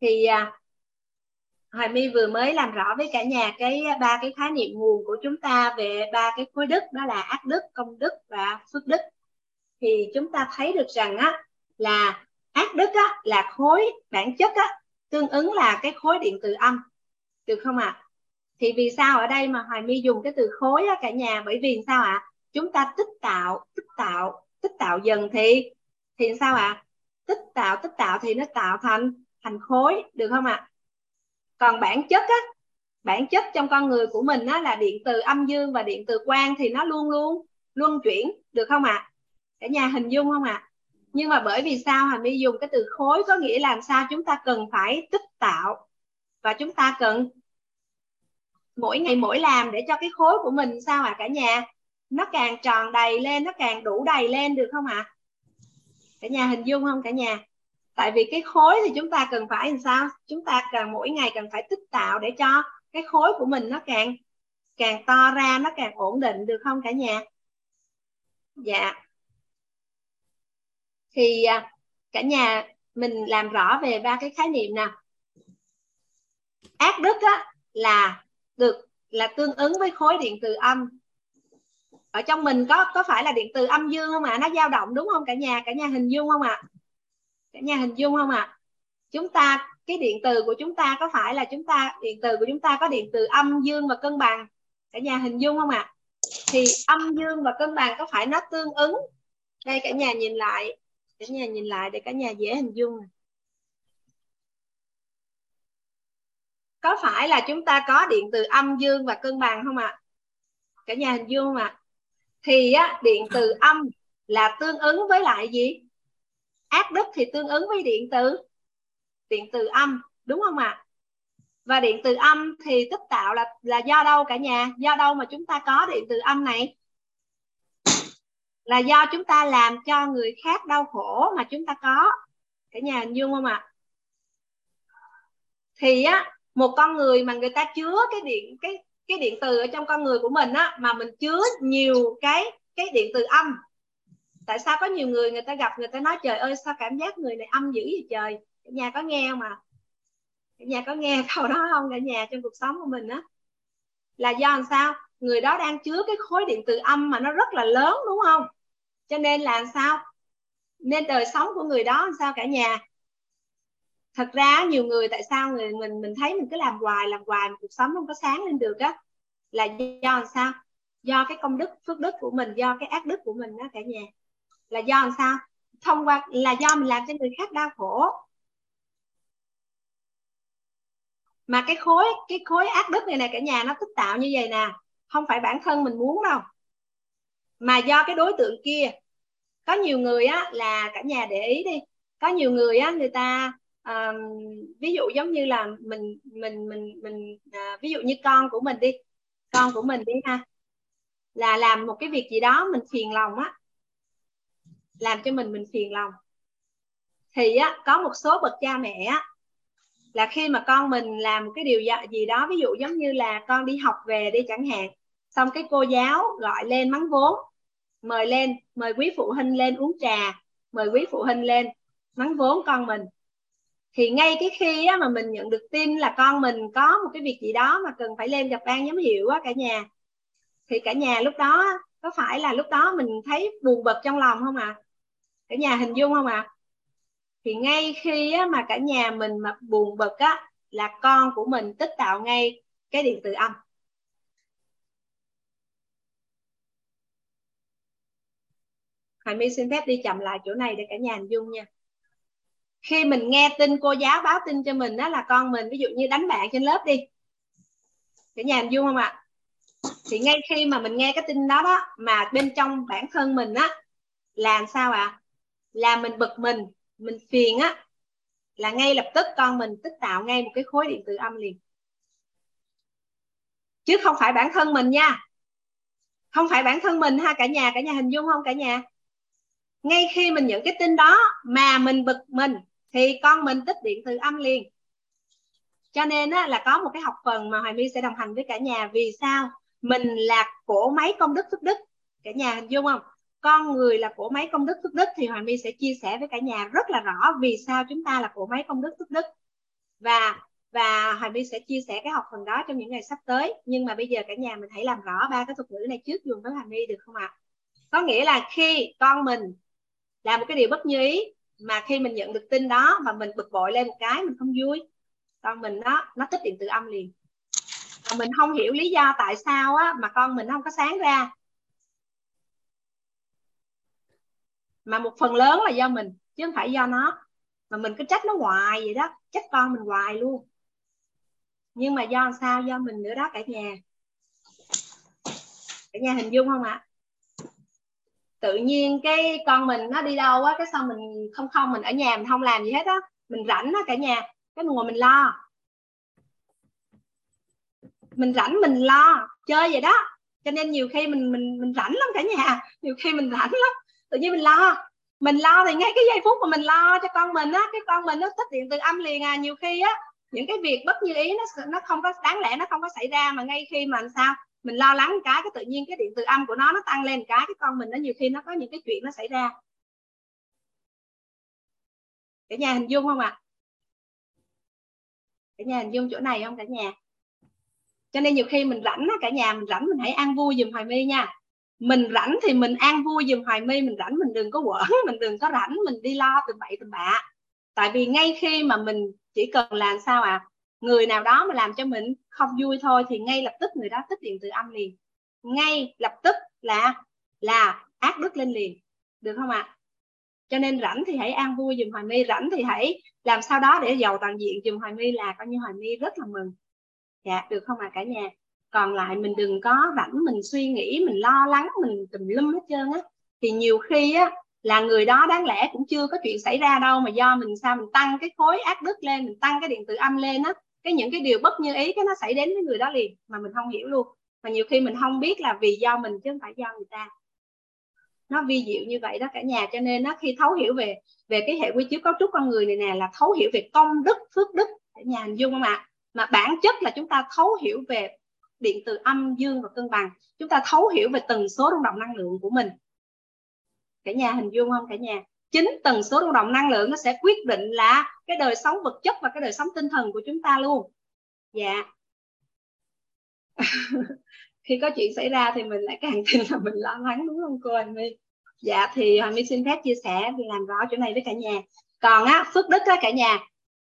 Thì à, Hoài My vừa mới làm rõ với cả nhà cái ba cái khái niệm nguồn của chúng ta về ba cái khối đức đó là ác đức, công đức và phước đức. Thì chúng ta thấy được rằng á là ác đức á là khối bản chất á tương ứng là cái khối điện từ âm. Được không ạ? À? Thì vì sao ở đây mà Hoài My dùng cái từ khối á cả nhà bởi vì sao ạ? À? Chúng ta tích tạo, tích tạo, tích tạo dần thì thì sao ạ? À? Tích tạo, tích tạo thì nó tạo thành thành khối được không ạ? À? còn bản chất á bản chất trong con người của mình á là điện từ âm dương và điện từ quang thì nó luôn luôn luân chuyển được không ạ à? cả nhà hình dung không ạ à? Nhưng mà bởi vì sao hà mi dùng cái từ khối có nghĩa làm sao chúng ta cần phải tích tạo và chúng ta cần mỗi ngày mỗi làm để cho cái khối của mình sao ạ à, cả nhà? Nó càng tròn đầy lên nó càng đủ đầy lên được không ạ? À? cả nhà hình dung không cả nhà? Tại vì cái khối thì chúng ta cần phải làm sao? Chúng ta cần mỗi ngày cần phải tích tạo để cho cái khối của mình nó càng càng to ra nó càng ổn định được không cả nhà? Dạ thì à, cả nhà mình làm rõ về ba cái khái niệm nào ác đức á, là được là tương ứng với khối điện từ âm ở trong mình có có phải là điện từ âm dương không ạ à? nó dao động đúng không cả nhà cả nhà hình dung không ạ à? cả nhà hình dung không ạ à? chúng ta cái điện từ của chúng ta có phải là chúng ta điện từ của chúng ta có điện từ âm dương và cân bằng cả nhà hình dung không ạ à? thì âm dương và cân bằng có phải nó tương ứng đây cả nhà nhìn lại cả nhà nhìn lại để cả nhà dễ hình dung có phải là chúng ta có điện từ âm dương và cân bằng không ạ? À? cả nhà hình dung không ạ? À? thì á, điện từ âm là tương ứng với lại gì? Ác đức thì tương ứng với điện từ điện từ âm đúng không ạ? Và điện từ âm thì tích tạo là là do đâu cả nhà? Do đâu mà chúng ta có điện từ âm này? Là do chúng ta làm cho người khác đau khổ mà chúng ta có. Cả nhà hình dung không ạ? Thì á, một con người mà người ta chứa cái điện, cái cái điện từ ở trong con người của mình á, mà mình chứa nhiều cái cái điện từ âm. Tại sao có nhiều người người ta gặp người ta nói, trời ơi, sao cảm giác người này âm dữ vậy trời? Cả nhà có nghe không à cả nhà có nghe <laughs> câu đó không? Cả nhà trong cuộc sống của mình á. Là do làm sao? Người đó đang chứa cái khối điện từ âm mà nó rất là lớn, đúng không? Cho nên là sao? Nên đời sống của người đó làm sao cả nhà? Thật ra nhiều người, tại sao người mình mình thấy mình cứ làm hoài làm hoài mà cuộc sống không có sáng lên được á, là do làm sao? Do cái công đức, phước đức của mình, do cái ác đức của mình đó cả nhà. Là do làm sao? Thông qua, là do mình làm cho người khác đau khổ. Mà cái khối cái khối ác đức này nè cả nhà, nó tích tạo như vậy nè không phải bản thân mình muốn đâu. Mà do cái đối tượng kia. Có nhiều người á là cả nhà để ý đi. Có nhiều người á người ta um, ví dụ giống như là mình mình mình mình à, ví dụ như con của mình đi. Con của mình đi ha. Là làm một cái việc gì đó mình phiền lòng á. Làm cho mình mình phiền lòng. Thì á có một số bậc cha mẹ á là khi mà con mình làm cái điều gì đó ví dụ giống như là con đi học về đi chẳng hạn xong cái cô giáo gọi lên mắng vốn mời lên mời quý phụ huynh lên uống trà mời quý phụ huynh lên mắng vốn con mình thì ngay cái khi á, mà mình nhận được tin là con mình có một cái việc gì đó mà cần phải lên gặp ban giám hiệu á cả nhà thì cả nhà lúc đó có phải là lúc đó mình thấy buồn bực trong lòng không ạ à? cả nhà hình dung không ạ à? thì ngay khi á, mà cả nhà mình mà buồn bực á là con của mình tích tạo ngay cái điện từ âm Hoài My xin phép đi chậm lại chỗ này để cả nhà hình dung nha. Khi mình nghe tin cô giáo báo tin cho mình đó là con mình, ví dụ như đánh bạn trên lớp đi. Cả nhà hình dung không ạ? Thì ngay khi mà mình nghe cái tin đó đó, mà bên trong bản thân mình á làm sao ạ? À? là mình bực mình mình phiền á, là ngay lập tức con mình tích tạo ngay một cái khối điện từ âm liền. Chứ không phải bản thân mình nha. Không phải bản thân mình ha, cả nhà cả nhà hình dung không, cả nhà? Ngay khi mình nhận cái tin đó mà mình bực mình thì con mình tích điện từ âm liền. Cho nên á, là có một cái học phần mà hoài my sẽ đồng hành với cả nhà. Vì sao? Mình là cổ máy công đức phước đức. Cả nhà hình dung không? Con người là cổ máy công đức phước đức thì hoàng my sẽ chia sẻ với cả nhà rất là rõ vì sao chúng ta là cổ máy công đức phước đức. Và và hoàng my sẽ chia sẻ cái học phần đó trong những ngày sắp tới. Nhưng mà bây giờ cả nhà mình hãy làm rõ ba cái thuật ngữ này trước dùng với hoàng my được không ạ? Có nghĩa là khi con mình làm một cái điều bất như ý, mà khi mình nhận được tin đó mà mình bực bội lên một cái, mình không vui, con mình nó nó tích điện từ âm liền. Mà mình không hiểu lý do tại sao á, mà con mình không có sáng ra. Mà một phần lớn là do mình, chứ không phải do nó. Mà mình cứ trách nó hoài vậy đó, trách con mình hoài luôn. Nhưng mà do sao? Do mình nữa đó cả nhà. Cả nhà hình dung không ạ? Tự nhiên cái con mình nó đi đâu á, cái xong mình không không, mình ở nhà mình không làm gì hết á. Mình rảnh á cả nhà, cái mình ngồi mình lo. Mình rảnh mình lo, chơi vậy đó. Cho nên nhiều khi mình mình mình rảnh lắm cả nhà. Nhiều khi mình rảnh lắm, tự nhiên mình lo. Mình lo thì ngay cái giây phút mà mình lo cho con mình á, cái con mình nó thích điện từ âm liền à. Nhiều khi á, những cái việc bất như ý nó nó không có, đáng lẽ nó không có xảy ra mà ngay khi mà làm sao? Mình lo lắng cái cái tự nhiên cái điện từ âm của nó nó tăng lên cái cái con mình nó nhiều khi nó có những cái chuyện nó xảy ra. Cả nhà hình dung không ạ? À? cả nhà hình dung chỗ này không cả nhà? Cho nên nhiều khi mình rảnh cả nhà mình rảnh mình hãy ăn vui giùm hoài mi nha. Mình rảnh thì mình an vui giùm hoài mi mình rảnh mình đừng có quẩn <laughs> mình đừng có rảnh mình đi lo từ bậy từ bạ. Tại vì ngay khi mà mình chỉ cần làm sao à người nào đó mà làm cho mình không vui thôi thì ngay lập tức người đó tích điện từ âm liền. Ngay lập tức là là ác đức lên liền. Được không ạ? Cho nên rảnh thì hãy an vui dùm hoài my, rảnh thì hãy làm sao đó để giàu toàn diện dùm hoài my là coi như hoài my rất là mừng. Dạ được không ạ cả nhà? Còn lại mình đừng có rảnh mình suy nghĩ, mình lo lắng, mình tùm lum hết trơn á. Thì nhiều khi á, là người đó đáng lẽ cũng chưa có chuyện xảy ra đâu mà do mình sao mình tăng cái khối ác đức lên, mình tăng cái điện tử âm lên á cái những cái điều bất như ý, cái nó xảy đến với người đó liền, mà mình không hiểu luôn. Mà nhiều khi mình không biết là vì do mình chứ không phải do người ta. Nó vi diệu như vậy đó cả nhà, cho nên nó khi thấu hiểu về về cái hệ quy chiếu cấu trúc con người này nè, là thấu hiểu về công đức, phước đức, cả nhà hình dung không ạ? Mà bản chất là chúng ta thấu hiểu về điện từ âm, dương và cân bằng. Chúng ta thấu hiểu về tần số rung động năng lượng của mình. Cả nhà hình dung không, cả nhà? Chính tần số rung động năng lượng nó sẽ quyết định là cái đời sống vật chất và cái đời sống tinh thần của chúng ta luôn. Dạ. <laughs> Khi có chuyện xảy ra thì mình lại càng tin là mình lo lắng, đúng không cô Hoàng My? Dạ thì Hoàng My xin phép chia sẻ để làm rõ chỗ này với cả nhà. Còn á, phước đức á, cả nhà,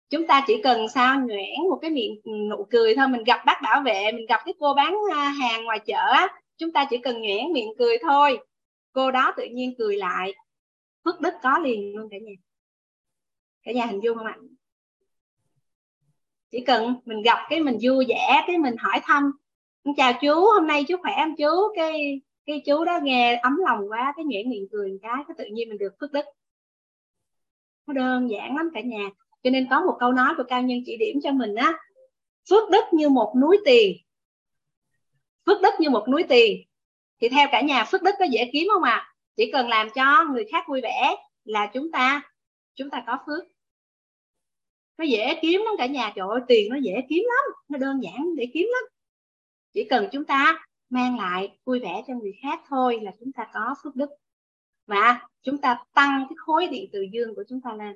chúng ta chỉ cần sao nhuyễn một cái miệng ừ, nụ cười thôi. Mình gặp bác bảo vệ, mình gặp cái cô bán à, hàng ngoài chợ á, chúng ta chỉ cần nhuyễn miệng cười thôi. Cô đó tự nhiên cười lại phước đức có liền luôn cả nhà. Cả nhà hình dung không ạ? Chỉ cần mình gặp cái mình vui vẻ, cái mình hỏi thăm chào chú, hôm nay chú khỏe không chú? Cái cái chú đó nghe ấm lòng quá, cái nhuyễn miệng cười một cái cái tự nhiên mình được phước đức. Nó đơn giản lắm cả nhà. Cho nên có một câu nói của cao nhân chỉ điểm cho mình á, phước đức như một núi tiền. Phước đức như một núi tiền. Thì theo cả nhà, phước đức có dễ kiếm không ạ? à? Chỉ cần làm cho người khác vui vẻ là chúng ta chúng ta có phước. Nó dễ kiếm lắm cả nhà, trời ơi, tiền nó dễ kiếm lắm, nó đơn giản để kiếm lắm. Chỉ cần chúng ta mang lại vui vẻ cho người khác thôi là chúng ta có phước đức. Và chúng ta tăng cái khối điện từ dương của chúng ta lên.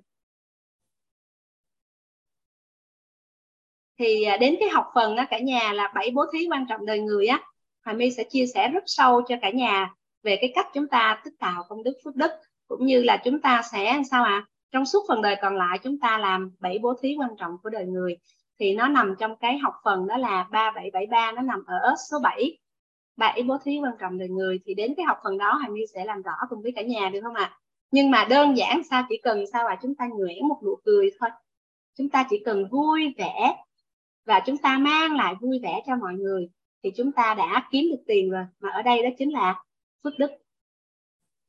Thì à, đến cái học phần đó cả nhà là bảy bố thí quan trọng đời người á Hà My sẽ chia sẻ rất sâu cho cả nhà về cái cách chúng ta tích tạo công đức phước đức, cũng như là chúng ta sẽ sao ạ? À? trong suốt phần đời còn lại, chúng ta làm bảy bố thí quan trọng của đời người. Thì nó nằm trong cái học phần đó là 3773 nó nằm ở số 7 bảy bố thí quan trọng đời người, thì đến cái học phần đó Hà My sẽ làm rõ cùng với cả nhà, được không ạ? À? nhưng mà đơn giản sao? Chỉ cần sao à chúng ta nhuyễn một nụ cười thôi. Chúng ta chỉ cần vui vẻ và chúng ta mang lại vui vẻ cho mọi người, thì chúng ta đã kiếm được tiền rồi. Mà ở đây đó chính là phước đức.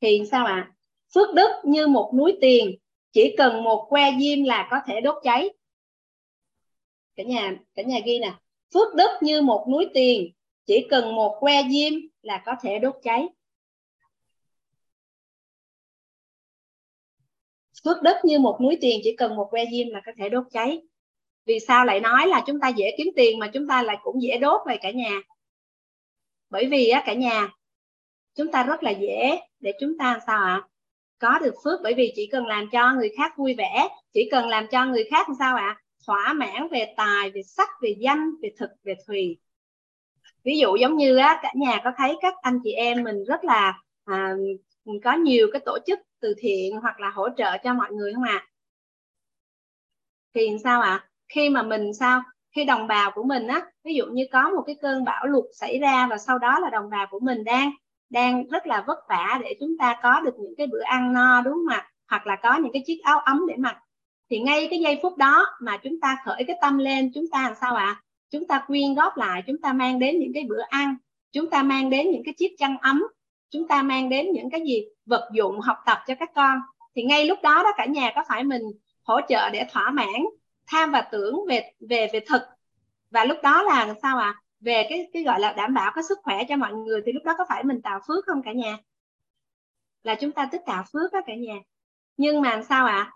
Thì sao ạ? À? phước đức như một núi tiền, chỉ cần một que diêm là có thể đốt cháy. Cả nhà cả nhà ghi nè. Phước đức như một núi tiền, chỉ cần một que diêm là có thể đốt cháy. Phước đức như một núi tiền, chỉ cần một que diêm là có thể đốt cháy. Vì sao lại nói là chúng ta dễ kiếm tiền mà chúng ta lại cũng dễ đốt vậy cả nhà? Bởi vì á cả nhà chúng ta rất là dễ để chúng ta sao ạ à? có được phước bởi vì chỉ cần làm cho người khác vui vẻ chỉ cần làm cho người khác sao ạ à? thỏa mãn về tài về sắc về danh về thực về thùy ví dụ giống như á cả nhà có thấy các anh chị em mình rất là à, có nhiều cái tổ chức từ thiện hoặc là hỗ trợ cho mọi người không ạ à? thì sao ạ à? khi mà mình sao khi đồng bào của mình á ví dụ như có một cái cơn bão lụt xảy ra và sau đó là đồng bào của mình đang đang rất là vất vả để chúng ta có được những cái bữa ăn no, đúng không ạ? Hoặc là có những cái chiếc áo ấm để mặc. Thì ngay cái giây phút đó mà chúng ta khởi cái tâm lên, chúng ta làm sao ạ? À? chúng ta quyên góp lại, chúng ta mang đến những cái bữa ăn, chúng ta mang đến những cái chiếc chăn ấm, chúng ta mang đến những cái gì? Vật dụng học tập cho các con. Thì ngay lúc đó đó cả nhà có phải mình hỗ trợ để thỏa mãn, tham và tưởng về về về thực. Và lúc đó là sao à về cái cái gọi là đảm bảo cái sức khỏe cho mọi người thì lúc đó có phải mình tạo phước không cả nhà? Là chúng ta tích tạo phước đó cả nhà. Nhưng mà sao ạ? À?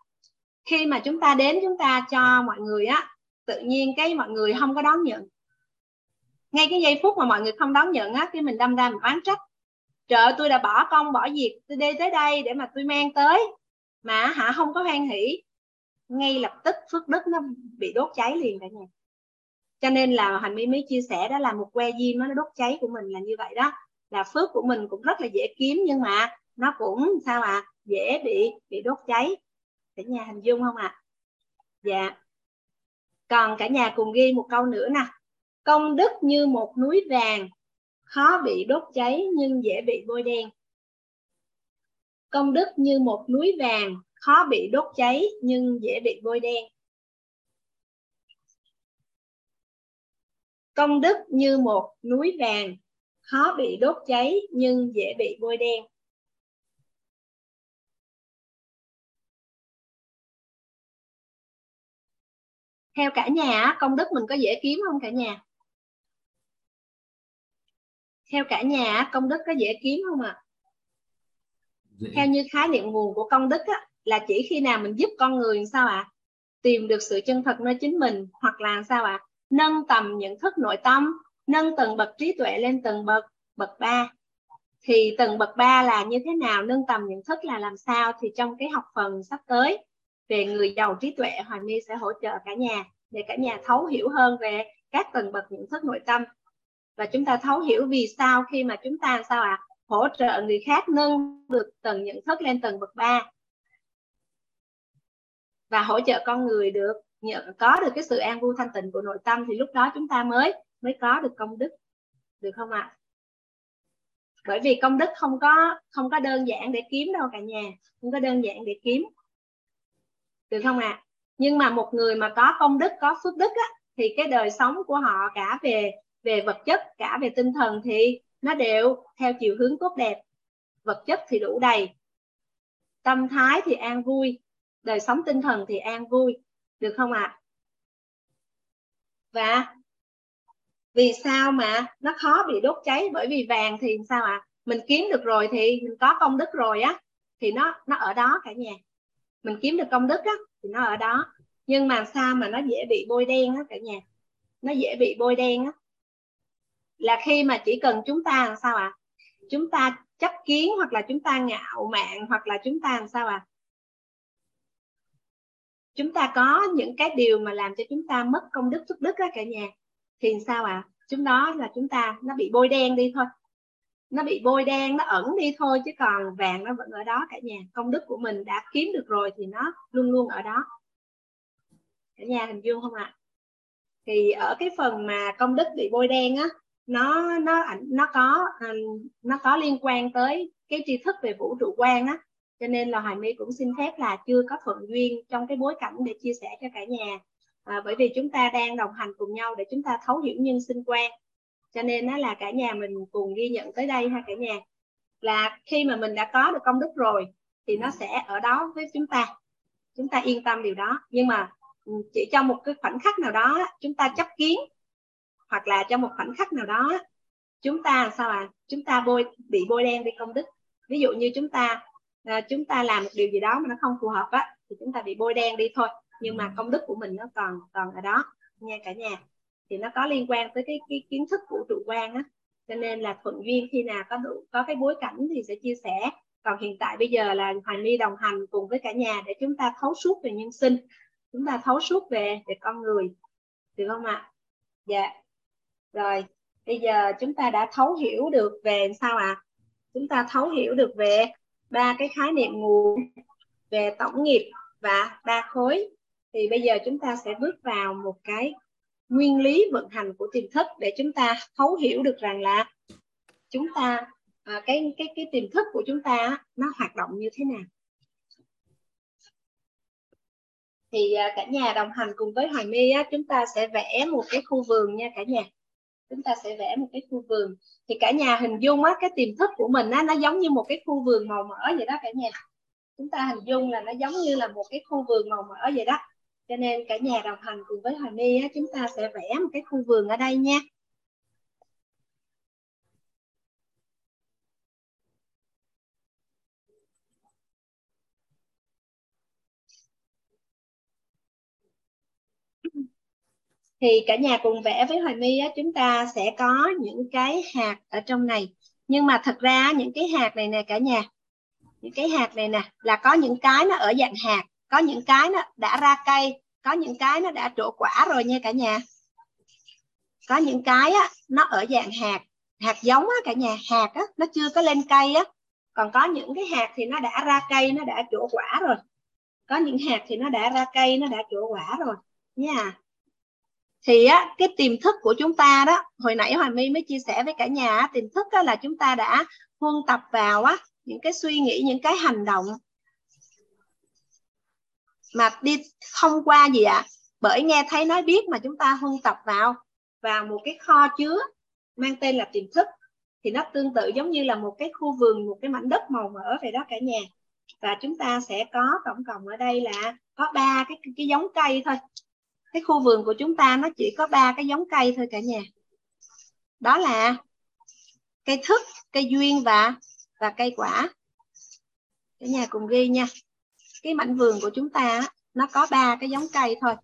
khi mà chúng ta đến chúng ta cho mọi người á, tự nhiên cái mọi người không có đón nhận. Ngay cái giây phút mà mọi người không đón nhận á, cái mình đâm ra mình oán trách. Trời tôi đã bỏ công, bỏ việc, tôi đi tới đây để mà tôi mang tới. Mà hả, không có hoan hỷ. Ngay lập tức phước đức nó bị đốt cháy liền cả nhà cho nên là hành mi mới chia sẻ đó là một que diêm nó đốt cháy của mình là như vậy đó. Là phước của mình cũng rất là dễ kiếm nhưng mà nó cũng, sao à dễ bị bị đốt cháy. Cả nhà hình dung không ạ? À? dạ. Còn cả nhà cùng ghi một câu nữa nè. Công đức như một núi vàng, khó bị đốt cháy nhưng dễ bị bôi đen. Công đức như một núi vàng, khó bị đốt cháy nhưng dễ bị bôi đen. Công đức như một núi vàng khó bị đốt cháy nhưng dễ bị bôi đen theo cả nhà công đức mình có dễ kiếm không cả nhà theo cả nhà công đức có dễ kiếm không ạ à? theo như khái niệm nguồn của công đức á, là chỉ khi nào mình giúp con người sao ạ à? tìm được sự chân thật nơi chính mình hoặc là sao ạ à? Nâng tầm nhận thức nội tâm nâng tầng bậc trí tuệ lên tầng bậc bậc ba. Thì tầng bậc ba là như thế nào? Nâng tầm nhận thức là làm sao? Thì trong cái học phần sắp tới về người giàu trí tuệ Hoàng My sẽ hỗ trợ cả nhà để cả nhà thấu hiểu hơn về các tầng bậc nhận thức nội tâm. Và chúng ta thấu hiểu vì sao khi mà chúng ta sao ạ? À, hỗ trợ người khác nâng được tầng nhận thức lên tầng bậc ba. Và hỗ trợ con người được có được cái sự an vui thanh tịnh của nội tâm thì lúc đó chúng ta mới mới có được công đức được không ạ à? bởi vì công đức không có không có đơn giản để kiếm đâu cả nhà không có đơn giản để kiếm được không ạ à? nhưng mà một người mà có công đức có phước đức á, thì cái đời sống của họ cả về về vật chất cả về tinh thần thì nó đều theo chiều hướng tốt đẹp vật chất thì đủ đầy tâm thái thì an vui đời sống tinh thần thì an vui được không ạ à? và vì sao mà nó khó bị đốt cháy bởi vì vàng thì sao ạ à? mình kiếm được rồi thì mình có công đức rồi á, thì nó nó ở đó cả nhà mình kiếm được công đức á, thì nó ở đó nhưng mà sao mà nó dễ bị bôi đen á cả nhà nó dễ bị bôi đen á là khi mà chỉ cần chúng ta làm sao ạ à? chúng ta chấp kiến hoặc là chúng ta ngạo mạn hoặc là chúng ta làm sao ạ à? Chúng ta có những cái điều mà làm cho chúng ta mất công đức, phước đức á cả nhà. Thì sao ạ? À? chúng đó là chúng ta, nó bị bôi đen đi thôi. Nó bị bôi đen, nó ẩn đi thôi, chứ còn vàng nó vẫn ở đó cả nhà. Công đức của mình đã kiếm được rồi thì nó luôn luôn ở đó. Cả nhà hình dung không ạ? À? thì ở cái phần mà công đức bị bôi đen á, nó nó nó có nó có liên quan tới cái tri thức về vũ trụ quan á cho nên là hoài my cũng xin phép là chưa có thuận duyên trong cái bối cảnh để chia sẻ cho cả nhà. À, bởi vì chúng ta đang đồng hành cùng nhau để chúng ta thấu hiểu nhân sinh quan. Cho nên đó là cả nhà mình cùng ghi nhận tới đây ha cả nhà. Là khi mà mình đã có được công đức rồi thì nó sẽ ở đó với chúng ta. Chúng ta yên tâm điều đó. Nhưng mà ừ, chỉ trong một cái khoảnh khắc nào đó chúng ta chấp kiến hoặc là trong một khoảnh khắc nào đó chúng ta sao à chúng ta bôi bị bôi đen đi công đức. Ví dụ như chúng ta à, chúng ta làm một điều gì đó mà nó không phù hợp á thì chúng ta bị bôi đen đi thôi. Nhưng mà công đức của mình nó còn còn ở đó nha cả nhà. Thì nó có liên quan tới cái, cái kiến thức vũ trụ quan á. Cho nên là thuận duyên khi nào có đủ có cái bối cảnh thì sẽ chia sẻ. Còn hiện tại bây giờ là hoài my đồng hành cùng với cả nhà để chúng ta thấu suốt về nhân sinh. Chúng ta thấu suốt về về con người. Được không ạ? Dạ. Rồi bây giờ chúng ta đã thấu hiểu được về sao ạ? À? chúng ta thấu hiểu được về ba cái khái niệm nguồn về tổng nghiệp và ba khối. Thì bây giờ chúng ta sẽ bước vào một cái nguyên lý vận hành của tiềm thức để chúng ta thấu hiểu được rằng là chúng ta à, cái cái cái tiềm thức của chúng ta nó hoạt động như thế nào. Thì à, cả nhà đồng hành cùng với Hoài My á, chúng ta sẽ vẽ một cái khu vườn nha cả nhà chúng ta sẽ vẽ một cái khu vườn. Thì cả nhà hình dung á, cái tiềm thức của mình á, nó giống như một cái khu vườn màu mỡ vậy đó cả nhà. Chúng ta hình dung là nó giống như là một cái khu vườn màu mỡ vậy đó. Cho nên cả nhà đồng hành cùng với Hoàng My á, chúng ta sẽ vẽ một cái khu vườn ở đây nha. Thì cả nhà cùng vẽ với Hoài My á, chúng ta sẽ có những cái hạt ở trong này. Nhưng mà thật ra những cái hạt này nè cả nhà những cái hạt này nè là có những cái nó ở dạng hạt có những cái nó đã ra cây có những cái nó đã trổ quả rồi nha cả nhà. Có những cái á, nó ở dạng hạt hạt giống á cả nhà hạt á, nó chưa có lên cây á. Còn có những cái hạt thì nó đã ra cây nó đã trổ quả rồi. Có những hạt thì nó đã ra cây nó đã trổ quả rồi. Nha thì á, cái tiềm thức của chúng ta đó, hồi nãy Hoàng My mới chia sẻ với cả nhà tiềm thức đó là chúng ta đã huân tập vào á, những cái suy nghĩ, những cái hành động mà đi thông qua gì ạ? Bởi nghe thấy nói biết mà chúng ta huân tập vào vào một cái kho chứa mang tên là tiềm thức. Thì nó tương tự giống như là một cái khu vườn, một cái mảnh đất màu mỡ vậy đó cả nhà. Và chúng ta sẽ có tổng cộng ở đây là có ba cái cái giống cây thôi cái khu vườn của chúng ta nó chỉ có ba cái giống cây thôi cả nhà. Đó là cây thức cây duyên và và cây quả. Cả nhà cùng ghi nha. Cái mảnh vườn của chúng ta nó có ba cái giống cây thôi.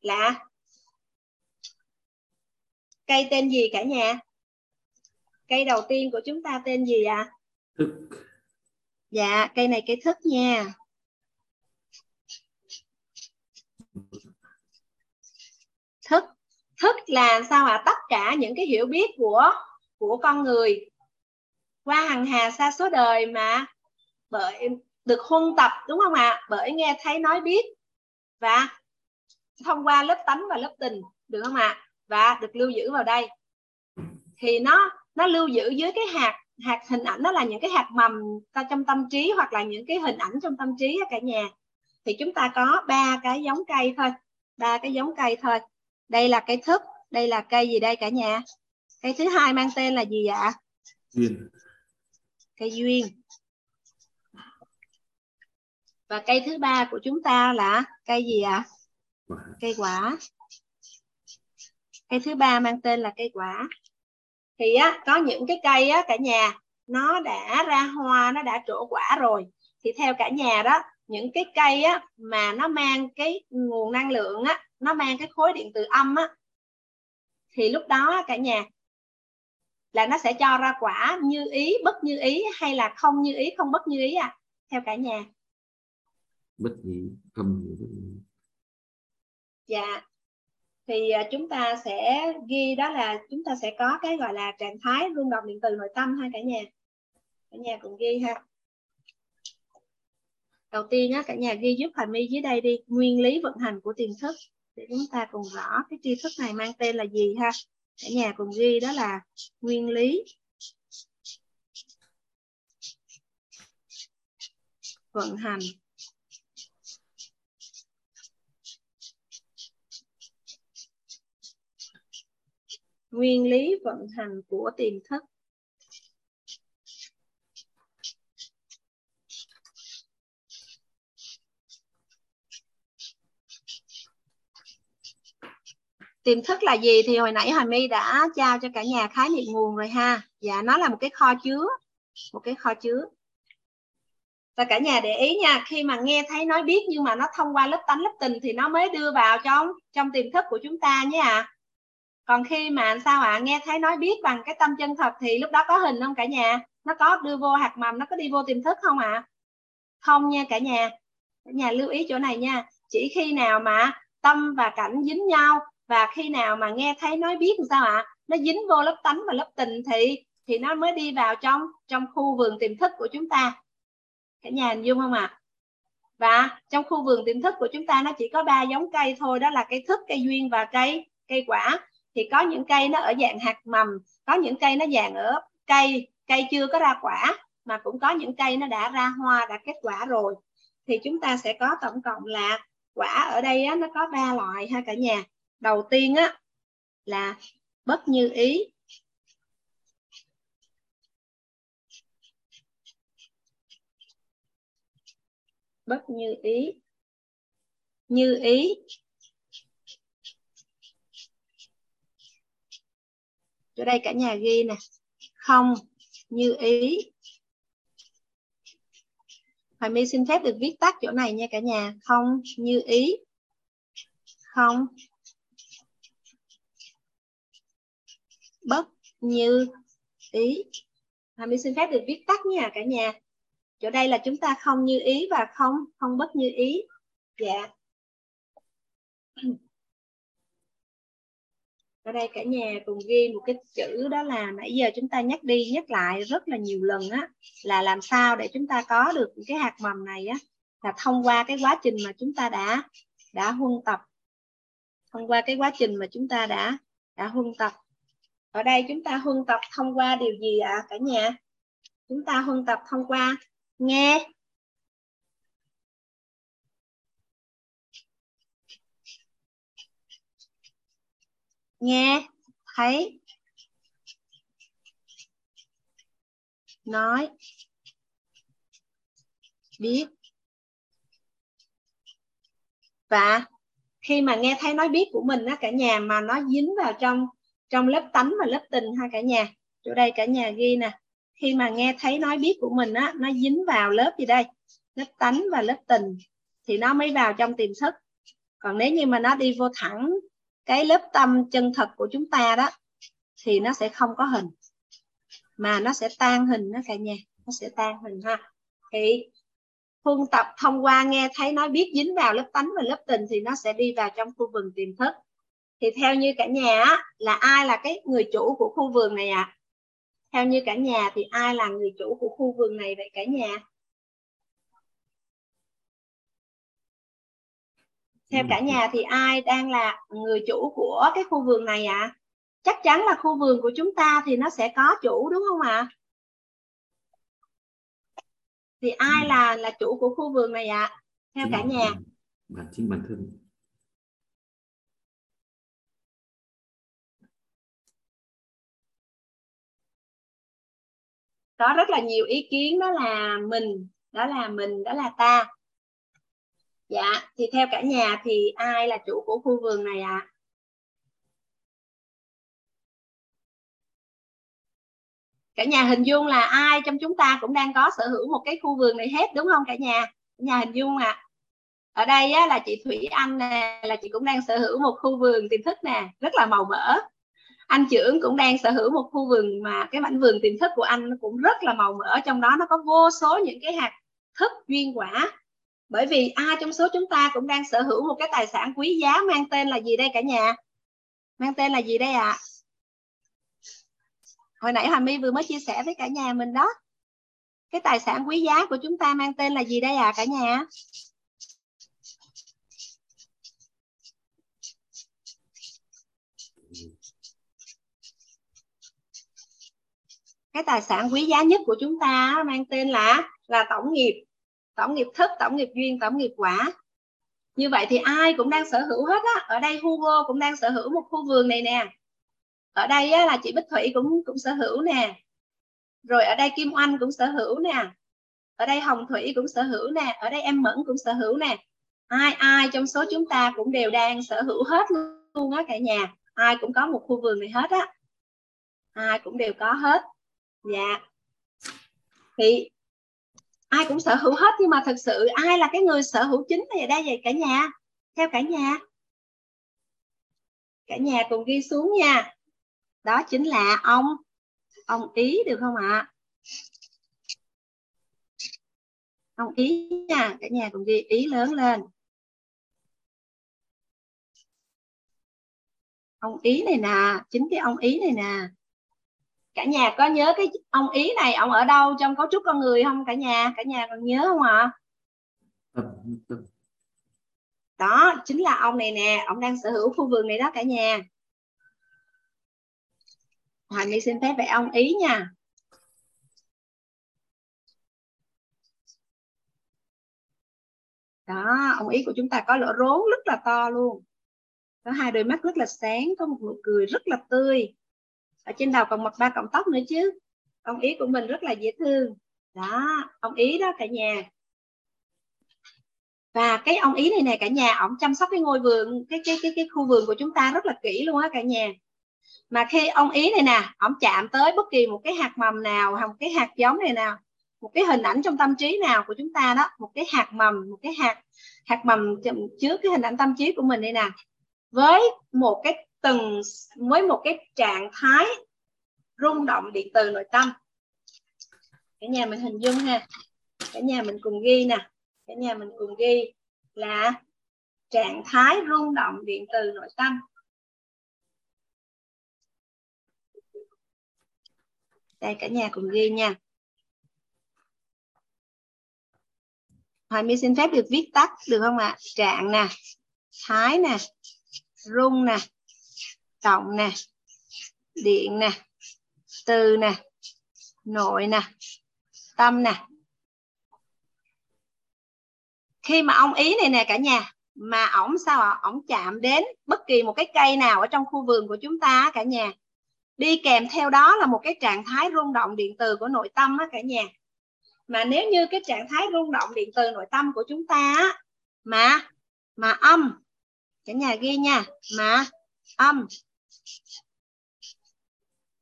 Là cây tên gì cả nhà? Cây đầu tiên của chúng ta tên gì ạ? À? thức. Dạ cây này cây thức nha thức thức là sao ạ à? tất cả những cái hiểu biết của của con người qua hằng hà xa số đời mà bởi được huân tập, đúng không ạ à? bởi nghe thấy nói biết và thông qua lớp tánh và lớp tình, được không ạ à? và được lưu giữ vào đây thì nó nó lưu giữ dưới cái hạt hạt hình ảnh, đó là những cái hạt mầm ta trong tâm trí hoặc là những cái hình ảnh trong tâm trí cả nhà thì chúng ta có ba cái giống cây thôi, ba cái giống cây thôi đây là cây thức đây là cây gì đây cả nhà? Cây thứ hai mang tên là gì ạ duyên. Cây duyên. Và cây thứ ba của chúng ta là cây gì ạ? Quả. Cây quả. Cây thứ ba mang tên là cây quả. Thì á có những cái cây á cả nhà nó đã ra hoa nó đã trổ quả rồi. Thì theo cả nhà đó những cái cây á mà nó mang cái nguồn năng lượng á nó mang cái khối điện từ âm á thì lúc đó cả nhà là nó sẽ cho ra quả như ý bất như ý hay là không như ý không bất như ý à? Theo cả nhà. Bất nhị không bất nhị. dạ. Thì à, chúng ta sẽ ghi đó là chúng ta sẽ có cái gọi là trạng thái rung động điện từ nội tâm ha cả nhà. Cả nhà cùng ghi ha. Đầu tiên á cả nhà ghi giúp Hà My dưới đây đi. Nguyên lý vận hành của tiềm thức để chúng ta cùng rõ cái tri thức này mang tên là gì ha? Cả nhà cùng ghi đó là nguyên lý. Vận hành. Nguyên lý vận hành của tiềm thức. Tiềm thức là gì? Thì hồi nãy Hoài My đã trao cho cả nhà khái niệm nguồn rồi ha. Dạ nó là một cái kho chứa một cái kho chứa. Và cả nhà để ý nha khi mà nghe thấy nói biết nhưng mà nó thông qua lớp tánh lớp tình thì nó mới đưa vào trong trong tiềm thức của chúng ta nhé ạ. À. còn khi mà sao ạ? À, nghe thấy nói biết bằng cái tâm chân thật thì lúc đó có hình không cả nhà? Nó có đưa vô hạt mầm nó có đi vô tiềm thức không ạ? À? không nha cả nhà. Cả nhà lưu ý chỗ này nha. Chỉ khi nào mà tâm và cảnh dính nhau và khi nào mà nghe thấy nói biết làm sao ạ à? nó dính vô lớp tánh và lớp tình thì thì nó mới đi vào trong trong khu vườn tiềm thức của chúng ta cả nhà hình dung không ạ à? và trong khu vườn tiềm thức của chúng ta nó chỉ có ba giống cây thôi đó là cây thức cây duyên và cây cây quả thì có những cây nó ở dạng hạt mầm có những cây nó dạng ở cây cây chưa có ra quả mà cũng có những cây nó đã ra hoa đã kết quả rồi thì chúng ta sẽ có tổng cộng là quả ở đây á, nó có ba loại ha cả nhà đầu tiên á, là bất như ý. Bất như ý. Như ý. Chỗ đây cả nhà ghi nè. Không, như ý. Hoài My xin phép được viết tắt chỗ này nha cả nhà. Không, như ý. Không bất như ý. Hà My xin phép được viết tắt nha cả nhà. Chỗ đây là chúng ta không như ý và không không bất như ý. Dạ. Ở đây cả nhà cùng ghi một cái chữ đó là nãy giờ chúng ta nhắc đi nhắc lại rất là nhiều lần á, là làm sao để chúng ta có được cái hạt mầm này á, là thông qua cái quá trình mà chúng ta đã đã huân tập. Thông qua cái quá trình mà chúng ta đã đã huân tập ở đây chúng ta huân tập thông qua điều gì ạ à, cả nhà? Chúng ta huân tập thông qua nghe. Nghe thấy. Nói. Biết. Và khi mà nghe thấy nói biết của mình á cả nhà mà nó dính vào trong trong lớp tánh và lớp tình ha cả nhà. Chỗ đây cả nhà ghi nè. Khi mà nghe thấy nói biết của mình á, nó dính vào lớp gì đây? Lớp tánh và lớp tình. Thì nó mới vào trong tiềm thức. Còn nếu như mà nó đi vô thẳng cái lớp tâm chân thật của chúng ta đó, thì nó sẽ không có hình. Mà nó sẽ tan hình đó cả nhà. Nó sẽ tan hình ha. Thì huân tập thông qua nghe thấy nói biết dính vào lớp tánh và lớp tình thì nó sẽ đi vào trong khu vườn tiềm thức thì theo như cả nhà là ai là cái người chủ của khu vườn này ạ à? theo như cả nhà thì ai là người chủ của khu vườn này vậy cả nhà theo cả nhà thì ai đang là người chủ của cái khu vườn này ạ à? chắc chắn là khu vườn của chúng ta thì nó sẽ có chủ đúng không ạ à? thì ai là là chủ của khu vườn này ạ à? theo cả nhà bản chính bản thân có rất là nhiều ý kiến đó là mình đó là mình đó là ta dạ thì theo cả nhà thì ai là chủ của khu vườn này ạ à? cả nhà hình dung là ai trong chúng ta cũng đang có sở hữu một cái khu vườn này hết đúng không cả nhà cả nhà hình dung ạ à. ở đây á, là chị Thủy Anh nè là chị cũng đang sở hữu một khu vườn tiềm thức nè rất là màu mỡ anh trưởng cũng đang sở hữu một khu vườn mà cái mảnh vườn tiềm thức của anh cũng rất là màu mỡ, trong đó nó có vô số những cái hạt thức duyên quả. Bởi vì ai trong số chúng ta cũng đang sở hữu một cái tài sản quý giá mang tên là gì đây cả nhà? Mang tên là gì đây ạ? À? hồi nãy Hà My vừa mới chia sẻ với cả nhà mình đó. Cái tài sản quý giá của chúng ta mang tên là gì đây à cả nhà? Cái tài sản quý giá nhất của chúng ta mang tên là là tổng nghiệp. Tổng nghiệp thức tổng nghiệp duyên tổng nghiệp quả. Như vậy thì ai cũng đang sở hữu hết á. Ở đây Hugo cũng đang sở hữu một khu vườn này nè. Ở đây á, là chị Bích Thủy cũng cũng sở hữu nè. Rồi ở đây Kim Oanh cũng sở hữu nè. Ở đây Hồng Thủy cũng sở hữu nè. Ở đây em Mẫn cũng sở hữu nè. Ai ai trong số chúng ta cũng đều đang sở hữu hết luôn á cả nhà. Ai cũng có một khu vườn này hết á. Ai cũng đều có hết dạ. Thì ai cũng sở hữu hết nhưng mà thực sự ai là cái người sở hữu chính này đây vậy cả nhà? Theo cả nhà. Cả nhà cùng ghi xuống nha. Đó chính là ông ông ý được không ạ? Ông ý nha, cả nhà cùng ghi ý lớn lên. Ông ý này nè, chính cái ông ý này nè cả nhà có nhớ cái ông ý này ông ở đâu? Trong cấu trúc con người không? Cả nhà cả nhà còn nhớ không ạ? Đó chính là ông này nè. Ông đang sở hữu khu vườn này đó cả nhà. Hoàng My xin phép vẽ ông ý nha. Đó ông ý của chúng ta có lỗ rốn rất là to luôn. Có hai đôi mắt rất là sáng có một nụ cười rất là tươi ở trên đầu còn một ba cọng tóc nữa chứ. Ông ý của mình rất là dễ thương. Đó, ông ý đó cả nhà. Và cái ông ý này nè cả nhà, ông chăm sóc cái ngôi vườn, cái cái cái cái khu vườn của chúng ta rất là kỹ luôn á cả nhà. Mà khi ông ý này nè, ông chạm tới bất kỳ một cái hạt mầm nào, hoặc một cái hạt giống này nào, một cái hình ảnh trong tâm trí nào của chúng ta đó, một cái hạt mầm, một cái hạt hạt mầm chứa cái hình ảnh tâm trí của mình đây nè, với một cái từng với một cái trạng thái rung động điện từ nội tâm. Cả nhà mình hình dung ha. Cả nhà mình cùng ghi nè. Cả nhà mình cùng ghi là trạng thái rung động điện từ nội tâm. Đây cả nhà cùng ghi nha. Hoài My xin phép được viết tắt được không ạ? Trạng nè, thái nè, rung nè, cộng nè, điện nè, từ nè, nội nè, tâm nè. Khi mà ông ý này nè cả nhà, mà ổng sao ạ? Ổng chạm đến bất kỳ một cái cây nào ở trong khu vườn của chúng ta cả nhà. Đi kèm theo đó là một cái trạng thái rung động điện từ của nội tâm á cả nhà. Mà nếu như cái trạng thái rung động điện từ nội tâm của chúng ta á, mà mà âm cả nhà ghi nha mà âm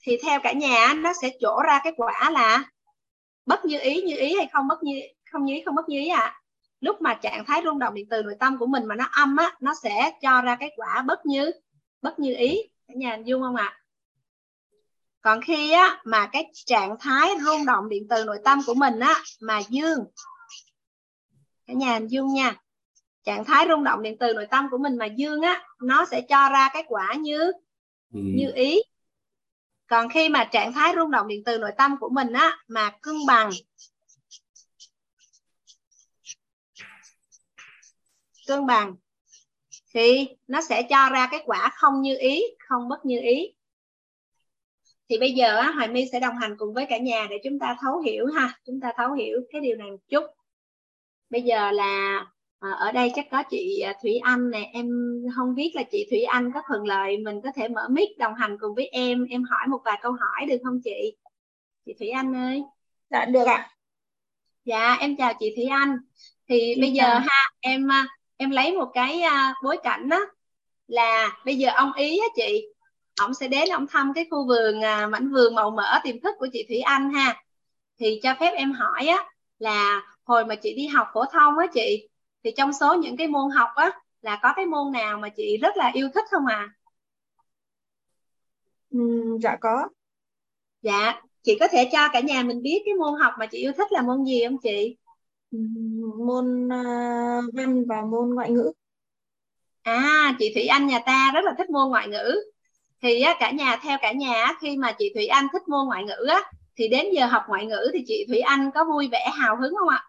thì theo cả nhà nó sẽ trổ ra cái quả là bất như ý như ý hay không bất như, không như ý, không bất như ý à lúc mà trạng thái rung động điện từ nội tâm của mình mà nó âm á, nó sẽ cho ra cái quả bất như bất như ý cả nhà hình dung không ạ à? còn khi á, mà cái trạng thái rung động điện từ nội tâm của mình á, mà dương, cả nhà hình dung nha, trạng thái rung động điện từ nội tâm của mình mà dương á, nó sẽ cho ra cái quả như ừ. như ý. Còn khi mà trạng thái rung động điện từ nội tâm của mình á mà cân bằng cân bằng thì nó sẽ cho ra cái quả không như ý không bất như ý. Thì bây giờ á, Hoài My sẽ đồng hành cùng với cả nhà để chúng ta thấu hiểu ha. Chúng ta thấu hiểu cái điều này một chút. Bây giờ là à, ở đây chắc có chị à, Thủy Anh nè em không biết là chị Thủy Anh có thuận lợi mình có thể mở mic đồng hành cùng với em em hỏi một vài câu hỏi được không chị? Chị Thủy Anh ơi. Dạ được ạ. Dạ em chào chị Thủy Anh. Thì chị bây chào. giờ ha em à, em lấy một cái bối cảnh đó là bây giờ ông ý á chị ông sẽ đến ông thăm cái khu vườn mảnh vườn màu mỡ tiềm thức của chị Thủy Anh ha. Thì cho phép em hỏi á là hồi mà chị đi học phổ thông á chị thì trong số những cái môn học á là có cái môn nào mà chị rất là yêu thích không à ừ, dạ có. Dạ chị có thể cho cả nhà mình biết cái môn học mà chị yêu thích là môn gì không chị? Ừ, môn uh, văn và môn ngoại ngữ. À chị Thủy Anh nhà ta rất là thích môn ngoại ngữ. Thì á, cả nhà theo cả nhà khi mà chị Thủy Anh thích môn ngoại ngữ á thì đến giờ học ngoại ngữ thì chị Thủy Anh có vui vẻ hào hứng không ạ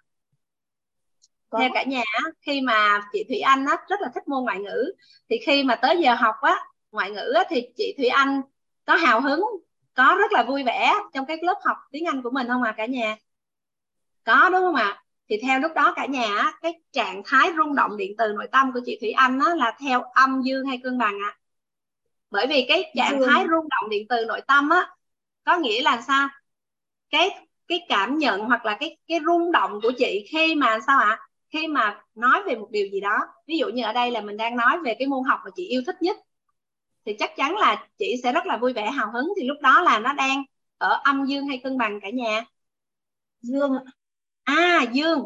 có. theo cả nhà khi mà chị Thủy Anh á, rất là thích môn ngoại ngữ thì khi mà tới giờ học á ngoại ngữ á, thì chị Thủy Anh có hào hứng có rất là vui vẻ trong cái lớp học tiếng Anh của mình không à cả nhà có đúng không ạ thì theo lúc đó cả nhà cái trạng thái rung động điện từ nội tâm của chị Thủy Anh á, là theo âm dương hay cân bằng ạ à? bởi vì cái trạng dương. thái rung động điện từ nội tâm á có nghĩa là sao cái cái cảm nhận hoặc là cái cái rung động của chị khi mà sao ạ à? Khi mà nói về một điều gì đó ví dụ như ở đây là mình đang nói về cái môn học mà chị yêu thích nhất thì chắc chắn là chị sẽ rất là vui vẻ hào hứng. Thì lúc đó là nó đang ở âm dương hay cân bằng cả nhà. Dương à dương.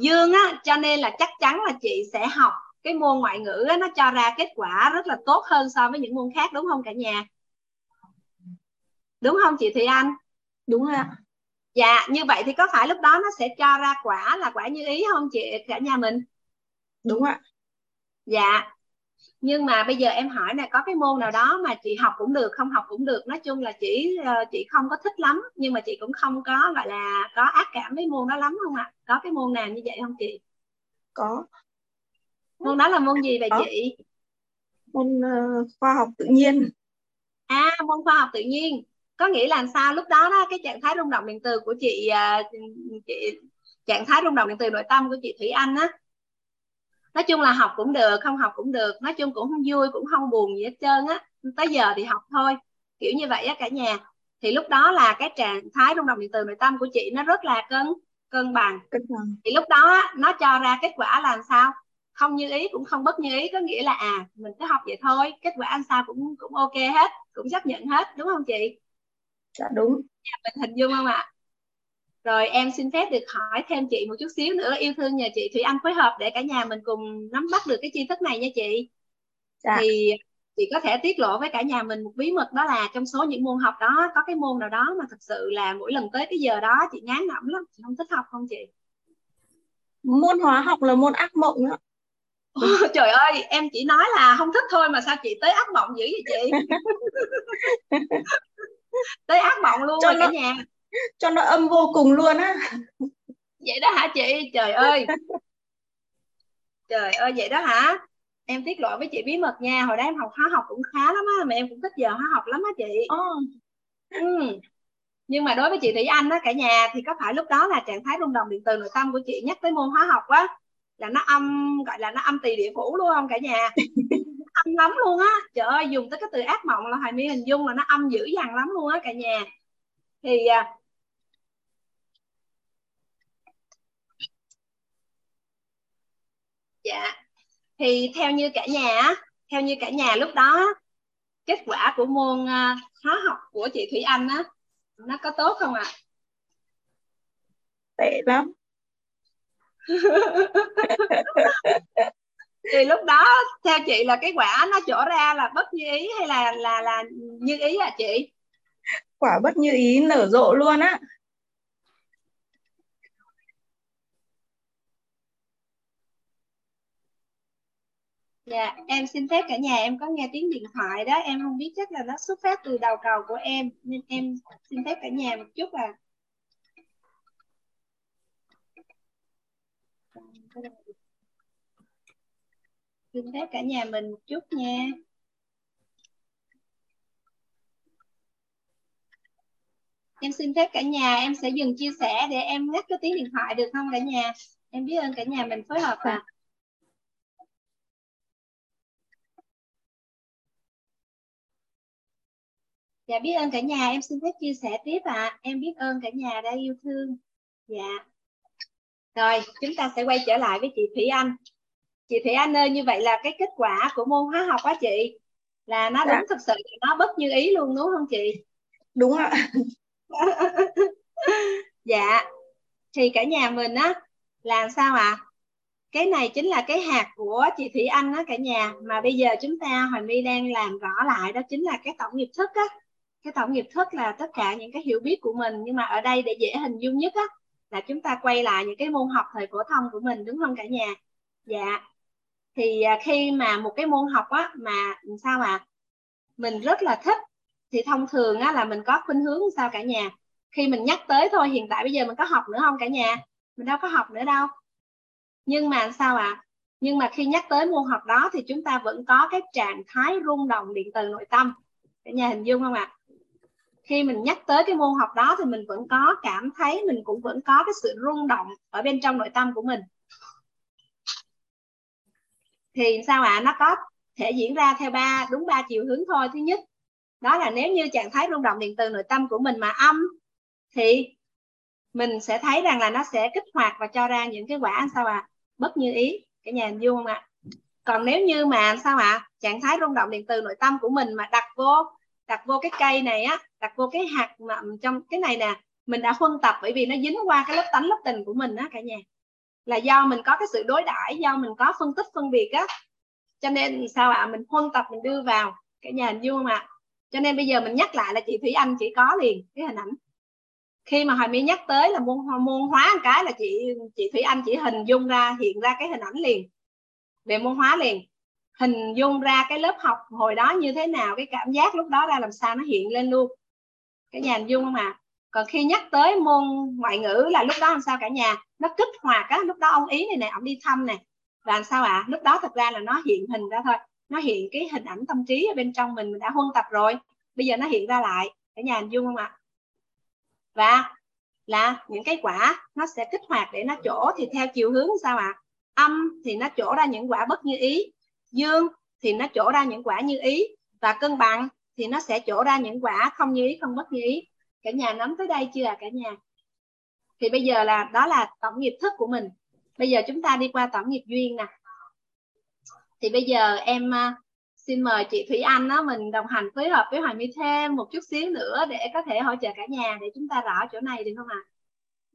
Dương á cho nên là chắc chắn là chị sẽ học cái môn ngoại ngữ á, nó cho ra kết quả rất là tốt hơn so với những môn khác đúng không cả nhà? Đúng không chị Thủy Anh? Đúng ạ dạ như vậy thì có phải lúc đó nó sẽ cho ra quả là quả như ý không chị cả nhà mình? Đúng ạ. Dạ. Nhưng mà bây giờ em hỏi này có cái môn nào đó mà chị học cũng được không học cũng được nói chung là chị ờ, chị không có thích lắm nhưng mà chị cũng không có gọi là có ác cảm với môn đó lắm không ạ? Có cái môn nào như vậy không chị? Có. Môn đó là môn gì vậy có. chị? Môn uh, khoa học tự nhiên. À môn khoa học tự nhiên có nghĩa là sao? Lúc đó đó cái trạng thái rung động điện từ của chị à, chị trạng thái rung động điện từ nội tâm của chị Thủy Anh á. Nói chung là học cũng được không học cũng được nói chung cũng không vui cũng không buồn gì hết trơn á. Tới giờ thì học thôi kiểu như vậy á cả nhà. Thì lúc đó là cái trạng thái rung động điện từ nội tâm của chị nó rất là cân cân bằng. Thì lúc đó nó cho ra kết quả là sao? Không như ý cũng không bất như ý có nghĩa là à mình cứ học vậy thôi kết quả ăn sao cũng cũng ok hết cũng chấp nhận hết đúng không chị dạ đúng. Mình hình dung không ạ? Rồi em xin phép được hỏi thêm chị một chút xíu nữa. Yêu thương nhờ chị Thủy Anh phối hợp để cả nhà mình cùng nắm bắt được cái chi thức này nha chị. Dạ. thì chị có thể tiết lộ với cả nhà mình một bí mật đó là trong số những môn học đó có cái môn nào đó mà thật sự là mỗi lần tới cái giờ đó chị ngán ngẩm lắm chị không thích học không chị? Môn hóa học là môn ác mộng đó. <laughs> Trời ơi em chỉ nói là không thích thôi mà sao chị tới ác mộng dữ vậy chị <laughs> tới ác mộng luôn cho rồi nó, cả nhà. cho nó âm vô cùng luôn á. Vậy đó hả chị? Trời ơi. Trời ơi vậy đó hả? Em tiết lộ với chị bí mật nha. Hồi đó em học hóa học cũng khá lắm á mà em cũng thích giờ hóa học lắm á chị. Oh. ừ. nhưng mà đối với chị Thủy Anh á cả nhà thì có phải lúc đó là trạng thái rung động điện từ nội tâm của chị nhắc tới môn hóa học á là nó âm, gọi là nó âm tỳ địa phủ luôn, không cả nhà <laughs> âm lắm luôn á trời ơi, dùng tới cái từ ác mộng là hoài mi hình dung là nó âm dữ dằn lắm luôn á cả nhà thì à, dạ thì theo như cả nhà theo như cả nhà lúc đó, kết quả của môn à, hóa học của chị Thủy Anh á, nó có tốt không ạ? À? Tệ lắm thì lúc đó theo chị là cái quả nó chỗ ra là bất như ý hay là là là như ý à chị? Quả bất như ý nở rộ luôn á. Dạ, em xin phép cả nhà em có nghe tiếng điện thoại đó, em không biết chắc là nó xuất phát từ đầu cầu của em nên em xin phép cả nhà một chút à. Xin phép cả nhà mình một chút nha. Em xin phép cả nhà em sẽ dừng chia sẻ để em ngắt cái tiếng điện thoại được không cả nhà? Em biết ơn cả nhà mình phối hợp à. Dạ biết ơn cả nhà, em xin phép chia sẻ tiếp ạ. À. Em biết ơn cả nhà đã yêu thương. Dạ. Rồi, chúng ta sẽ quay trở lại với chị Thủy Anh. Chị Thủy Anh ơi, như vậy là cái kết quả của môn hóa học á chị là nó dạ. đúng thực sự nó bất như ý luôn đúng không chị? Đúng ạ. <laughs> dạ. Thì cả nhà mình á làm sao ạ? À? Cái này chính là cái hạt của chị Thủy Anh á cả nhà mà bây giờ chúng ta Hoài My đang làm rõ lại đó chính là cái tổng nghiệp thức á cái tổng nghiệp thức là tất cả những cái hiểu biết của mình nhưng mà ở đây để dễ hình dung nhất á là chúng ta quay lại những cái môn học thời phổ thông của mình, đúng không cả nhà? Dạ. Thì à, khi mà một cái môn học á mà sao mà mình rất là thích, thì thông thường á là mình có khuynh hướng sao cả nhà? Khi mình nhắc tới thôi, hiện tại bây giờ mình có học nữa không cả nhà? Mình đâu có học nữa đâu. Nhưng mà sao ạ? À? nhưng mà khi nhắc tới môn học đó thì chúng ta vẫn có cái trạng thái rung động điện từ nội tâm. Cả nhà hình dung không ạ? à? Khi mình nhắc tới cái môn học đó thì mình vẫn có cảm thấy mình cũng vẫn có cái sự rung động ở bên trong nội tâm của mình thì sao ạ à? nó có thể diễn ra theo ba, đúng ba chiều hướng thôi thứ nhất, đó là nếu như trạng thái rung động điện từ nội tâm của mình mà âm, thì mình sẽ thấy rằng là nó sẽ kích hoạt và cho ra những cái quả sao ạ à? bất như ý cả nhà hình dung không ạ còn nếu như mà sao ạ à? trạng thái rung động điện từ nội tâm của mình mà đặt vô đặt vô cái cây này á, đặt vô cái hạt mà trong cái này nè, mình đã phân tập bởi vì nó dính qua cái lớp tánh lớp tình của mình á cả nhà. Là do mình có cái sự đối đãi, do mình có phân tích, phân biệt á. Cho nên sao ạ? À? mình phân tập, mình đưa vào. Cả nhà hình dung không ạ cho nên bây giờ mình nhắc lại là chị Thủy Anh chỉ có liền cái hình ảnh. Khi mà hồi mới nhắc tới là môn môn hóa một cái là chị chị Thủy Anh chỉ hình dung ra, hiện ra cái hình ảnh liền. Về môn hóa liền hình dung ra cái lớp học hồi đó như thế nào, cái cảm giác lúc đó ra làm sao nó hiện lên luôn. Cái nhà hình dung không à còn khi nhắc tới môn ngoại ngữ là lúc đó làm sao cả nhà? Nó kích hoạt á, lúc đó ông ý này nè, ông đi thăm nè. Và làm sao ạ? À? lúc đó thật ra là nó hiện hình ra thôi. Nó hiện cái hình ảnh tâm trí ở bên trong mình mình đã huân tập rồi. Bây giờ nó hiện ra lại. Cả nhà hình dung không ạ? À? và là những cái quả nó sẽ kích hoạt để nó chỗ thì theo chiều hướng sao ạ? À? âm thì nó chỗ ra những quả bất như ý dương thì nó chỗ ra những quả như ý và cân bằng thì nó sẽ chỗ ra những quả không như ý không bất như ý. Cả nhà nắm tới đây chưa à cả nhà? Thì bây giờ là đó là tổng nghiệp thức của mình. Bây giờ chúng ta đi qua tổng nghiệp duyên nè. Thì bây giờ em uh, xin mời chị Thủy Anh đó mình đồng hành phối hợp với Hoàng My thêm một chút xíu nữa để có thể hỗ trợ cả nhà để chúng ta rõ chỗ này được không ạ? À?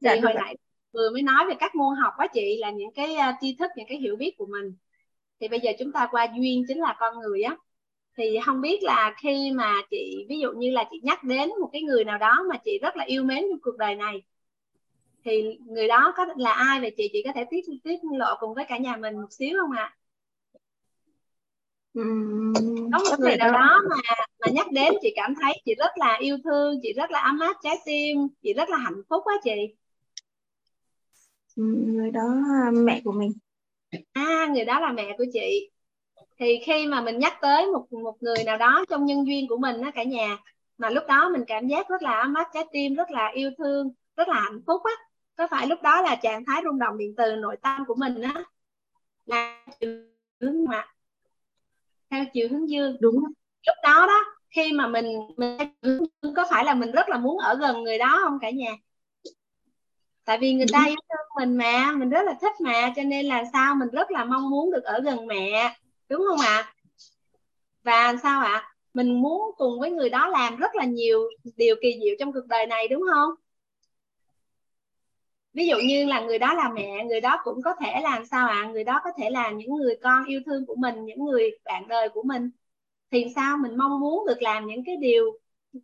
Dạ, hồi nãy vừa mới nói về các môn học đó chị là những cái uh, tri thức những cái hiểu biết của mình thì bây giờ chúng ta qua duyên chính là con người á. Thì không biết là khi mà chị ví dụ như là chị nhắc đến một cái người nào đó mà chị rất là yêu mến trong cuộc đời này thì người đó có là ai vậy chị chị có thể tiết tiết lộ cùng với cả nhà mình một xíu không ạ? Có một người nào đó. mà mà nhắc đến chị cảm thấy chị rất là yêu thương chị rất là ấm áp trái tim chị rất là hạnh phúc quá chị. Người đó mẹ của mình à người đó là mẹ của chị. Thì khi mà mình nhắc tới một một người nào đó trong nhân duyên của mình á cả nhà mà lúc đó mình cảm giác rất là ấm áp trái tim rất là yêu thương rất là hạnh phúc á. Có phải lúc đó là trạng thái rung động điện từ nội tâm của mình á? Là chiều hướng ngoại theo chiều hướng dương. Đúng. Lúc đó đó khi mà mình mình có phải là mình rất là muốn ở gần người đó không cả nhà tại vì người ta yêu thương mình mà mình rất là thích mà cho nên là sao mình rất là mong muốn được ở gần mẹ đúng không ạ? Và sao ạ? Mình muốn cùng với người đó làm rất là nhiều điều kỳ diệu trong cuộc đời này đúng không? Ví dụ như là người đó là mẹ người đó cũng có thể làm sao ạ? À? người đó có thể là những người con yêu thương của mình những người bạn đời của mình. Thì sao? Mình mong muốn được làm những cái điều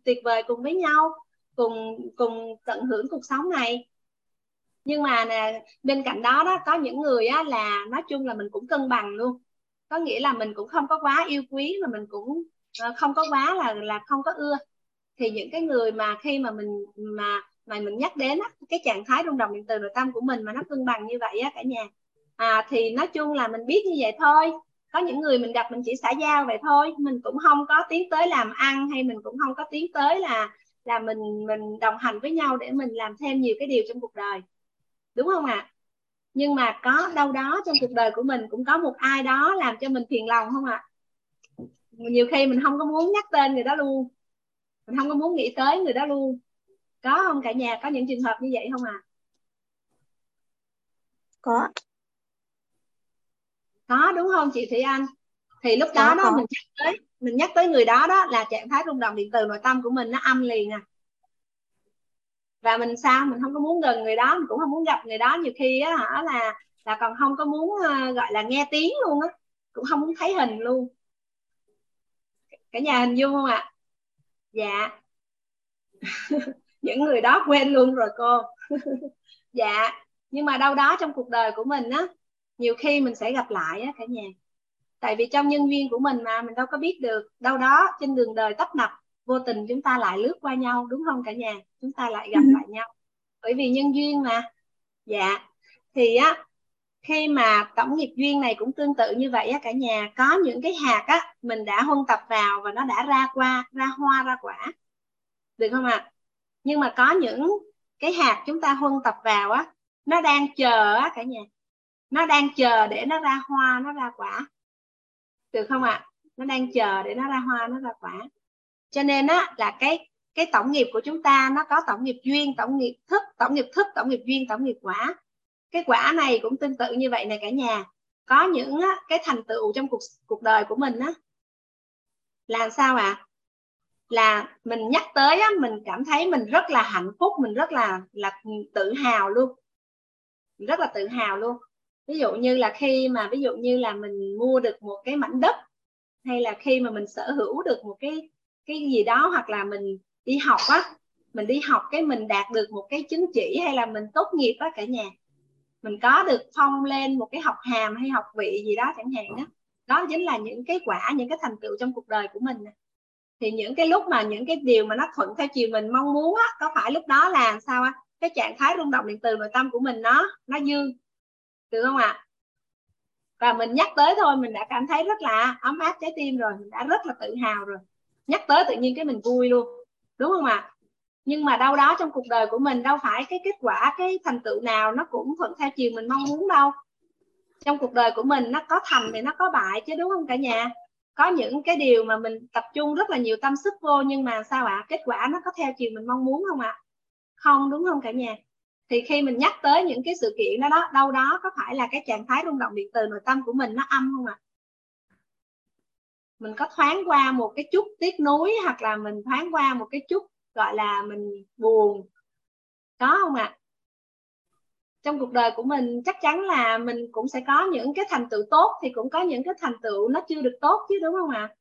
tuyệt vời cùng với nhau cùng cùng tận hưởng cuộc sống này nhưng mà nè, bên cạnh đó đó có những người á là nói chung là mình cũng cân bằng luôn. Có nghĩa là mình cũng không có quá yêu quý mà mình cũng ờ, không có quá là là không có ưa. Thì những cái người mà khi mà mình mà mà mình nhắc đến á, cái trạng thái rung động điện từ nội tâm của mình mà nó cân bằng như vậy á cả nhà. À, thì nói chung là mình biết như vậy thôi. Có những người mình gặp mình chỉ xã giao vậy thôi. Mình cũng không có tiến tới làm ăn hay mình cũng không có tiến tới là là mình mình đồng hành với nhau để mình làm thêm nhiều cái điều trong cuộc đời đúng không ạ? À? nhưng mà có đâu đó trong cuộc đời của mình cũng có một ai đó làm cho mình phiền lòng không ạ? À? nhiều khi mình không có muốn nhắc tên người đó luôn. Mình không có muốn nghĩ tới người đó luôn. Có không cả nhà? Có những trường hợp như vậy không ạ? À? có. Có đúng không chị Thủy Anh? Thì lúc đó đó mình nhắc tới mình nhắc tới người đó đó là trạng thái rung động điện từ nội tâm của mình nó âm liền à và mình sao? Mình không có muốn gần người đó, mình cũng không muốn gặp người đó. Nhiều khi á hả, là là còn không có muốn ờ, gọi là nghe tiếng luôn á, cũng không muốn thấy hình luôn. Cả nhà hình dung không ạ? Dạ. <laughs> Những người đó quên luôn rồi cô. <laughs> Dạ. Nhưng mà đâu đó trong cuộc đời của mình á, nhiều khi mình sẽ gặp lại á cả nhà. Tại vì trong nhân viên của mình mà, mình đâu có biết được. Đâu đó trên đường đời tấp nập vô tình chúng ta lại lướt qua nhau đúng không cả nhà? Chúng ta lại gặp lại nhau. Bởi vì nhân duyên mà. Dạ. Thì á khi mà tổng nghiệp duyên này cũng tương tự như vậy á cả nhà có những cái hạt á mình đã huân tập vào và nó đã ra qua ra hoa ra quả. Được không ạ? À? nhưng mà có những cái hạt chúng ta huân tập vào á nó đang chờ á cả nhà. Nó đang chờ để nó ra hoa nó ra quả. Được không ạ? À? nó đang chờ để nó ra hoa nó ra quả cho nên á là cái cái tổng nghiệp của chúng ta nó có tổng nghiệp duyên tổng nghiệp thức tổng nghiệp thức tổng nghiệp duyên tổng nghiệp quả. Cái quả này cũng tương tự như vậy này cả nhà. Có những á, cái thành tựu trong cuộc cuộc đời của mình á. Là sao ạ? À? là mình nhắc tới á, mình cảm thấy mình rất là hạnh phúc mình rất là là tự hào luôn. Mình rất là tự hào luôn. Ví dụ như là khi mà ví dụ như là mình mua được một cái mảnh đất hay là khi mà mình sở hữu được một cái cái gì đó hoặc là mình đi học á, mình đi học cái mình đạt được một cái chứng chỉ hay là mình tốt nghiệp á cả nhà. Mình có được phong lên một cái học hàm hay học vị gì đó chẳng hạn đó đó chính là những cái quả, những cái thành tựu trong cuộc đời của mình thì những cái lúc mà những cái điều mà nó thuận theo chiều mình mong muốn á, có phải lúc đó là sao á? Cái trạng thái rung động điện từ nội tâm của mình nó nó dư. Được không ạ? Và mình nhắc tới thôi, mình đã cảm thấy rất là ấm áp trái tim rồi, mình đã rất là tự hào rồi nhắc tới tự nhiên cái mình vui luôn, đúng không ạ? Nhưng mà đâu đó trong cuộc đời của mình đâu phải cái kết quả, cái thành tựu nào nó cũng thuận theo chiều mình mong muốn đâu. Trong cuộc đời của mình nó có thành thì nó có bại chứ, đúng không cả nhà? Có những cái điều mà mình tập trung rất là nhiều tâm sức vô nhưng mà sao ạ? Kết quả nó có theo chiều mình mong muốn không ạ? Không, đúng không cả nhà? Thì khi mình nhắc tới những cái sự kiện đó đó, đâu đó có phải là cái trạng thái rung động điện từ nội tâm của mình nó âm không ạ? Mình có thoáng qua một cái chút tiếc nuối hoặc là mình thoáng qua một cái chút, gọi là, mình buồn có không ạ à? trong cuộc đời của mình, chắc chắn là mình cũng sẽ có những cái thành tựu tốt thì cũng có những cái thành tựu nó chưa được tốt chứ, đúng không ạ à?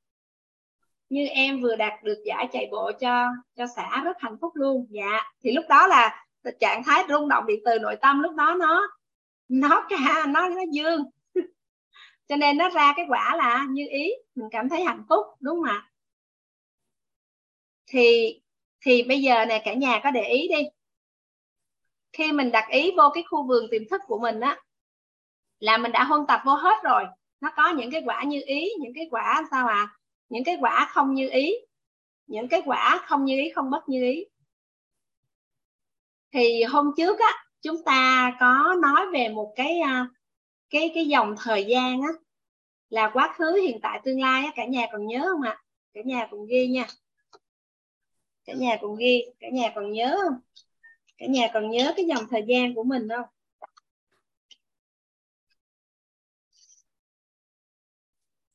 như em vừa đạt được giải chạy bộ cho cho xã rất hạnh phúc luôn dạ thì lúc đó là trạng thái rung động điện từ nội tâm, lúc đó nó nó ca, nó nó dương cho nên nó ra cái quả là như ý, mình cảm thấy hạnh phúc, đúng không ạ? Thì thì bây giờ nè, cả nhà có để ý đi. Khi mình đặt ý vô cái khu vườn tiềm thức của mình á, là mình đã huân tập vô hết rồi. Nó có những cái quả như ý, những cái quả sao à những cái quả không như ý. Những cái quả không như ý, không bất như ý. Thì hôm trước á, chúng ta có nói về một cái à, cái cái dòng thời gian á là quá khứ, hiện tại, tương lai cả nhà còn nhớ không ạ? Cả nhà cùng ghi nha. Cả nhà cùng ghi, cả nhà còn nhớ không? Cả nhà còn nhớ cái dòng thời gian của mình không?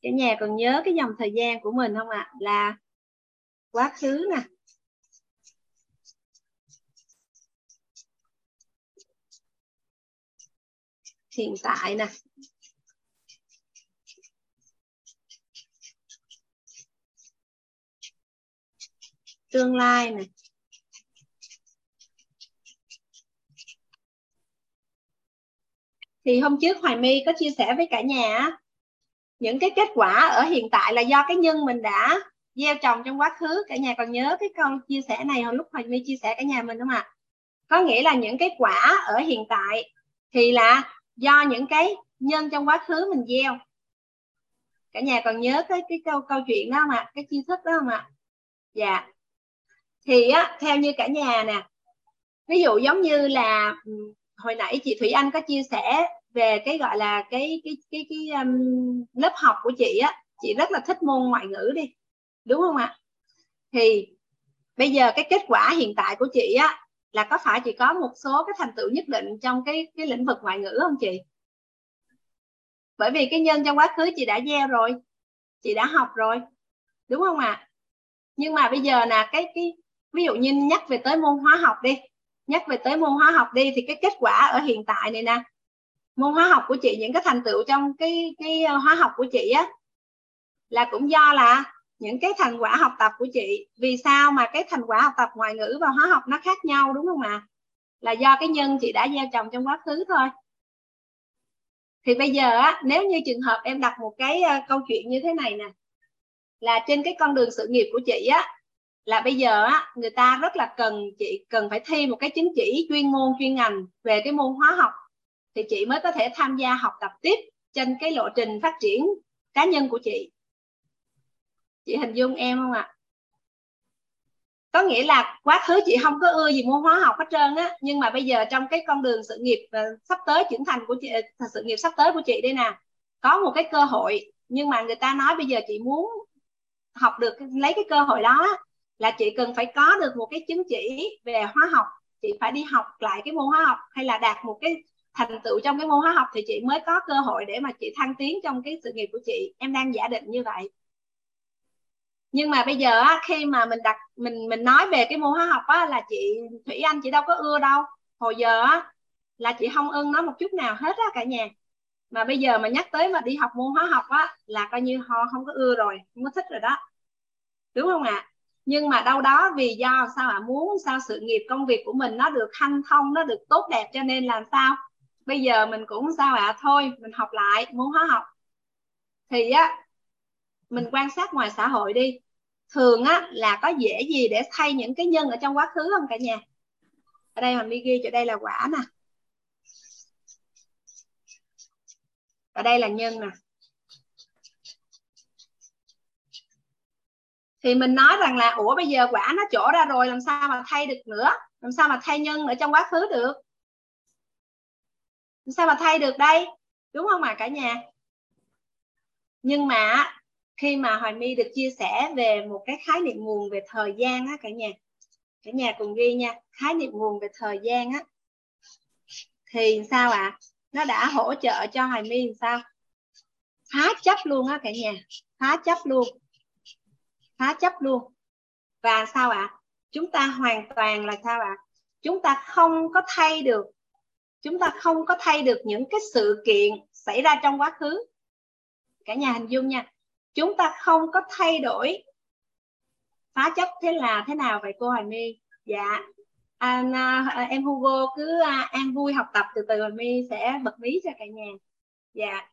Cả nhà còn nhớ cái dòng thời gian của mình không ạ? Là quá khứ nè. Hiện tại nè. Tương lai này. Thì hôm trước Hoài My có chia sẻ với cả nhà những cái kết quả ở hiện tại là do cái nhân mình đã gieo trồng trong quá khứ. Cả nhà còn nhớ cái câu chia sẻ này hồi lúc Hoài My chia sẻ cả nhà mình không ạ? Có nghĩa là những cái quả ở hiện tại thì là do những cái nhân trong quá khứ mình gieo. Cả nhà còn nhớ cái cái câu câu chuyện đó không ạ? Cái chi thức đó không ạ? Dạ thì á theo như cả nhà nè ví dụ giống như là ừ, hồi nãy chị Thủy Anh có chia sẻ về cái gọi là cái cái cái cái um, lớp học của chị á chị rất là thích môn ngoại ngữ đi đúng không ạ? Thì bây giờ cái kết quả hiện tại của chị á là có phải chị có một số cái thành tựu nhất định trong cái cái lĩnh vực ngoại ngữ không chị? Bởi vì cái nhân trong quá khứ chị đã gieo rồi chị đã học rồi đúng không ạ? Nhưng mà bây giờ là cái cái ví dụ như nhắc về tới môn hóa học đi. Nhắc về tới môn hóa học đi thì cái kết quả ở hiện tại này nè. Môn hóa học của chị, những cái thành tựu trong cái cái ờ, hóa học của chị á, là cũng do là những cái thành quả học tập của chị. Vì sao mà cái thành quả học tập ngoại ngữ và hóa học nó khác nhau, đúng không ạ? Là do cái nhân chị đã gieo trồng trong quá khứ thôi. Thì bây giờ á, nếu như trường hợp em đặt một cái ờ, câu chuyện như thế này nè, là trên cái con đường sự nghiệp của chị á là bây giờ á, người ta rất là cần, chị cần phải thi một cái chứng chỉ chuyên môn, chuyên ngành về cái môn hóa học. Thì chị mới có thể tham gia học tập tiếp trên cái lộ trình phát triển cá nhân của chị. Chị hình dung em không ạ? Có nghĩa là quá khứ chị không có ưa gì môn hóa học hết trơn á, nhưng mà bây giờ trong cái con đường sự nghiệp ờ, sắp tới trưởng thành của chị ờ, sự nghiệp sắp tới của chị đây nè, có một cái cơ hội. Nhưng mà người ta nói bây giờ chị muốn học được, lấy cái cơ hội đó là chị cần phải có được một cái chứng chỉ về hóa học. Chị phải đi học lại cái môn hóa học hay là đạt một cái thành tựu trong cái môn hóa học thì chị mới có cơ hội để mà chị thăng tiến trong cái sự nghiệp của chị. Em đang giả định như vậy. Nhưng mà bây giờ á, khi mà mình đặt mình mình nói về cái môn hóa học á, là chị thủy anh chị đâu có ưa đâu. Hồi giờ á, là chị không ưng nó một chút nào hết á cả nhà. Mà bây giờ mà nhắc tới mà đi học môn hóa học á là coi như họ không có ưa rồi không có thích rồi đó. Đúng không ạ? à? Nhưng mà đâu đó vì do sao ạ? Muốn sao sự nghiệp, công việc của mình nó được hanh thông, nó được tốt đẹp cho nên làm sao? Bây giờ mình cũng sao ạ? À? thôi, mình học lại, muốn hóa học. Thì á, mình quan sát ngoài xã hội đi. Thường á, là có dễ gì để thay những cái nhân ở trong quá khứ không cả nhà? Ở đây mình đi ghi cho đây là quả nè. Ở đây là nhân nè. Thì mình nói rằng là ủa bây giờ quả nó chỗ ra rồi làm sao mà thay được nữa? Làm sao mà thay nhân ở trong quá khứ được? Làm sao mà thay được đây? Đúng không ạ à, cả nhà? Nhưng mà khi mà Hoài My được chia sẻ về một cái khái niệm nguồn về thời gian á cả nhà cả nhà cùng ghi nha khái niệm nguồn về thời gian á thì sao ạ? À? nó đã hỗ trợ cho Hoài My làm sao? Phá chấp luôn á cả nhà phá chấp luôn phá chấp luôn. Và sao ạ? À? chúng ta hoàn toàn là sao ạ? À? chúng ta không có thay được chúng ta không có thay được những cái sự kiện xảy ra trong quá khứ. Cả nhà hình dung nha. Chúng ta không có thay đổi phá chấp thế là thế nào vậy cô Hoài My? Dạ. À, à, à, em Hugo cứ à, an vui học tập từ từ Hoài My sẽ bật mí cho cả nhà. Dạ.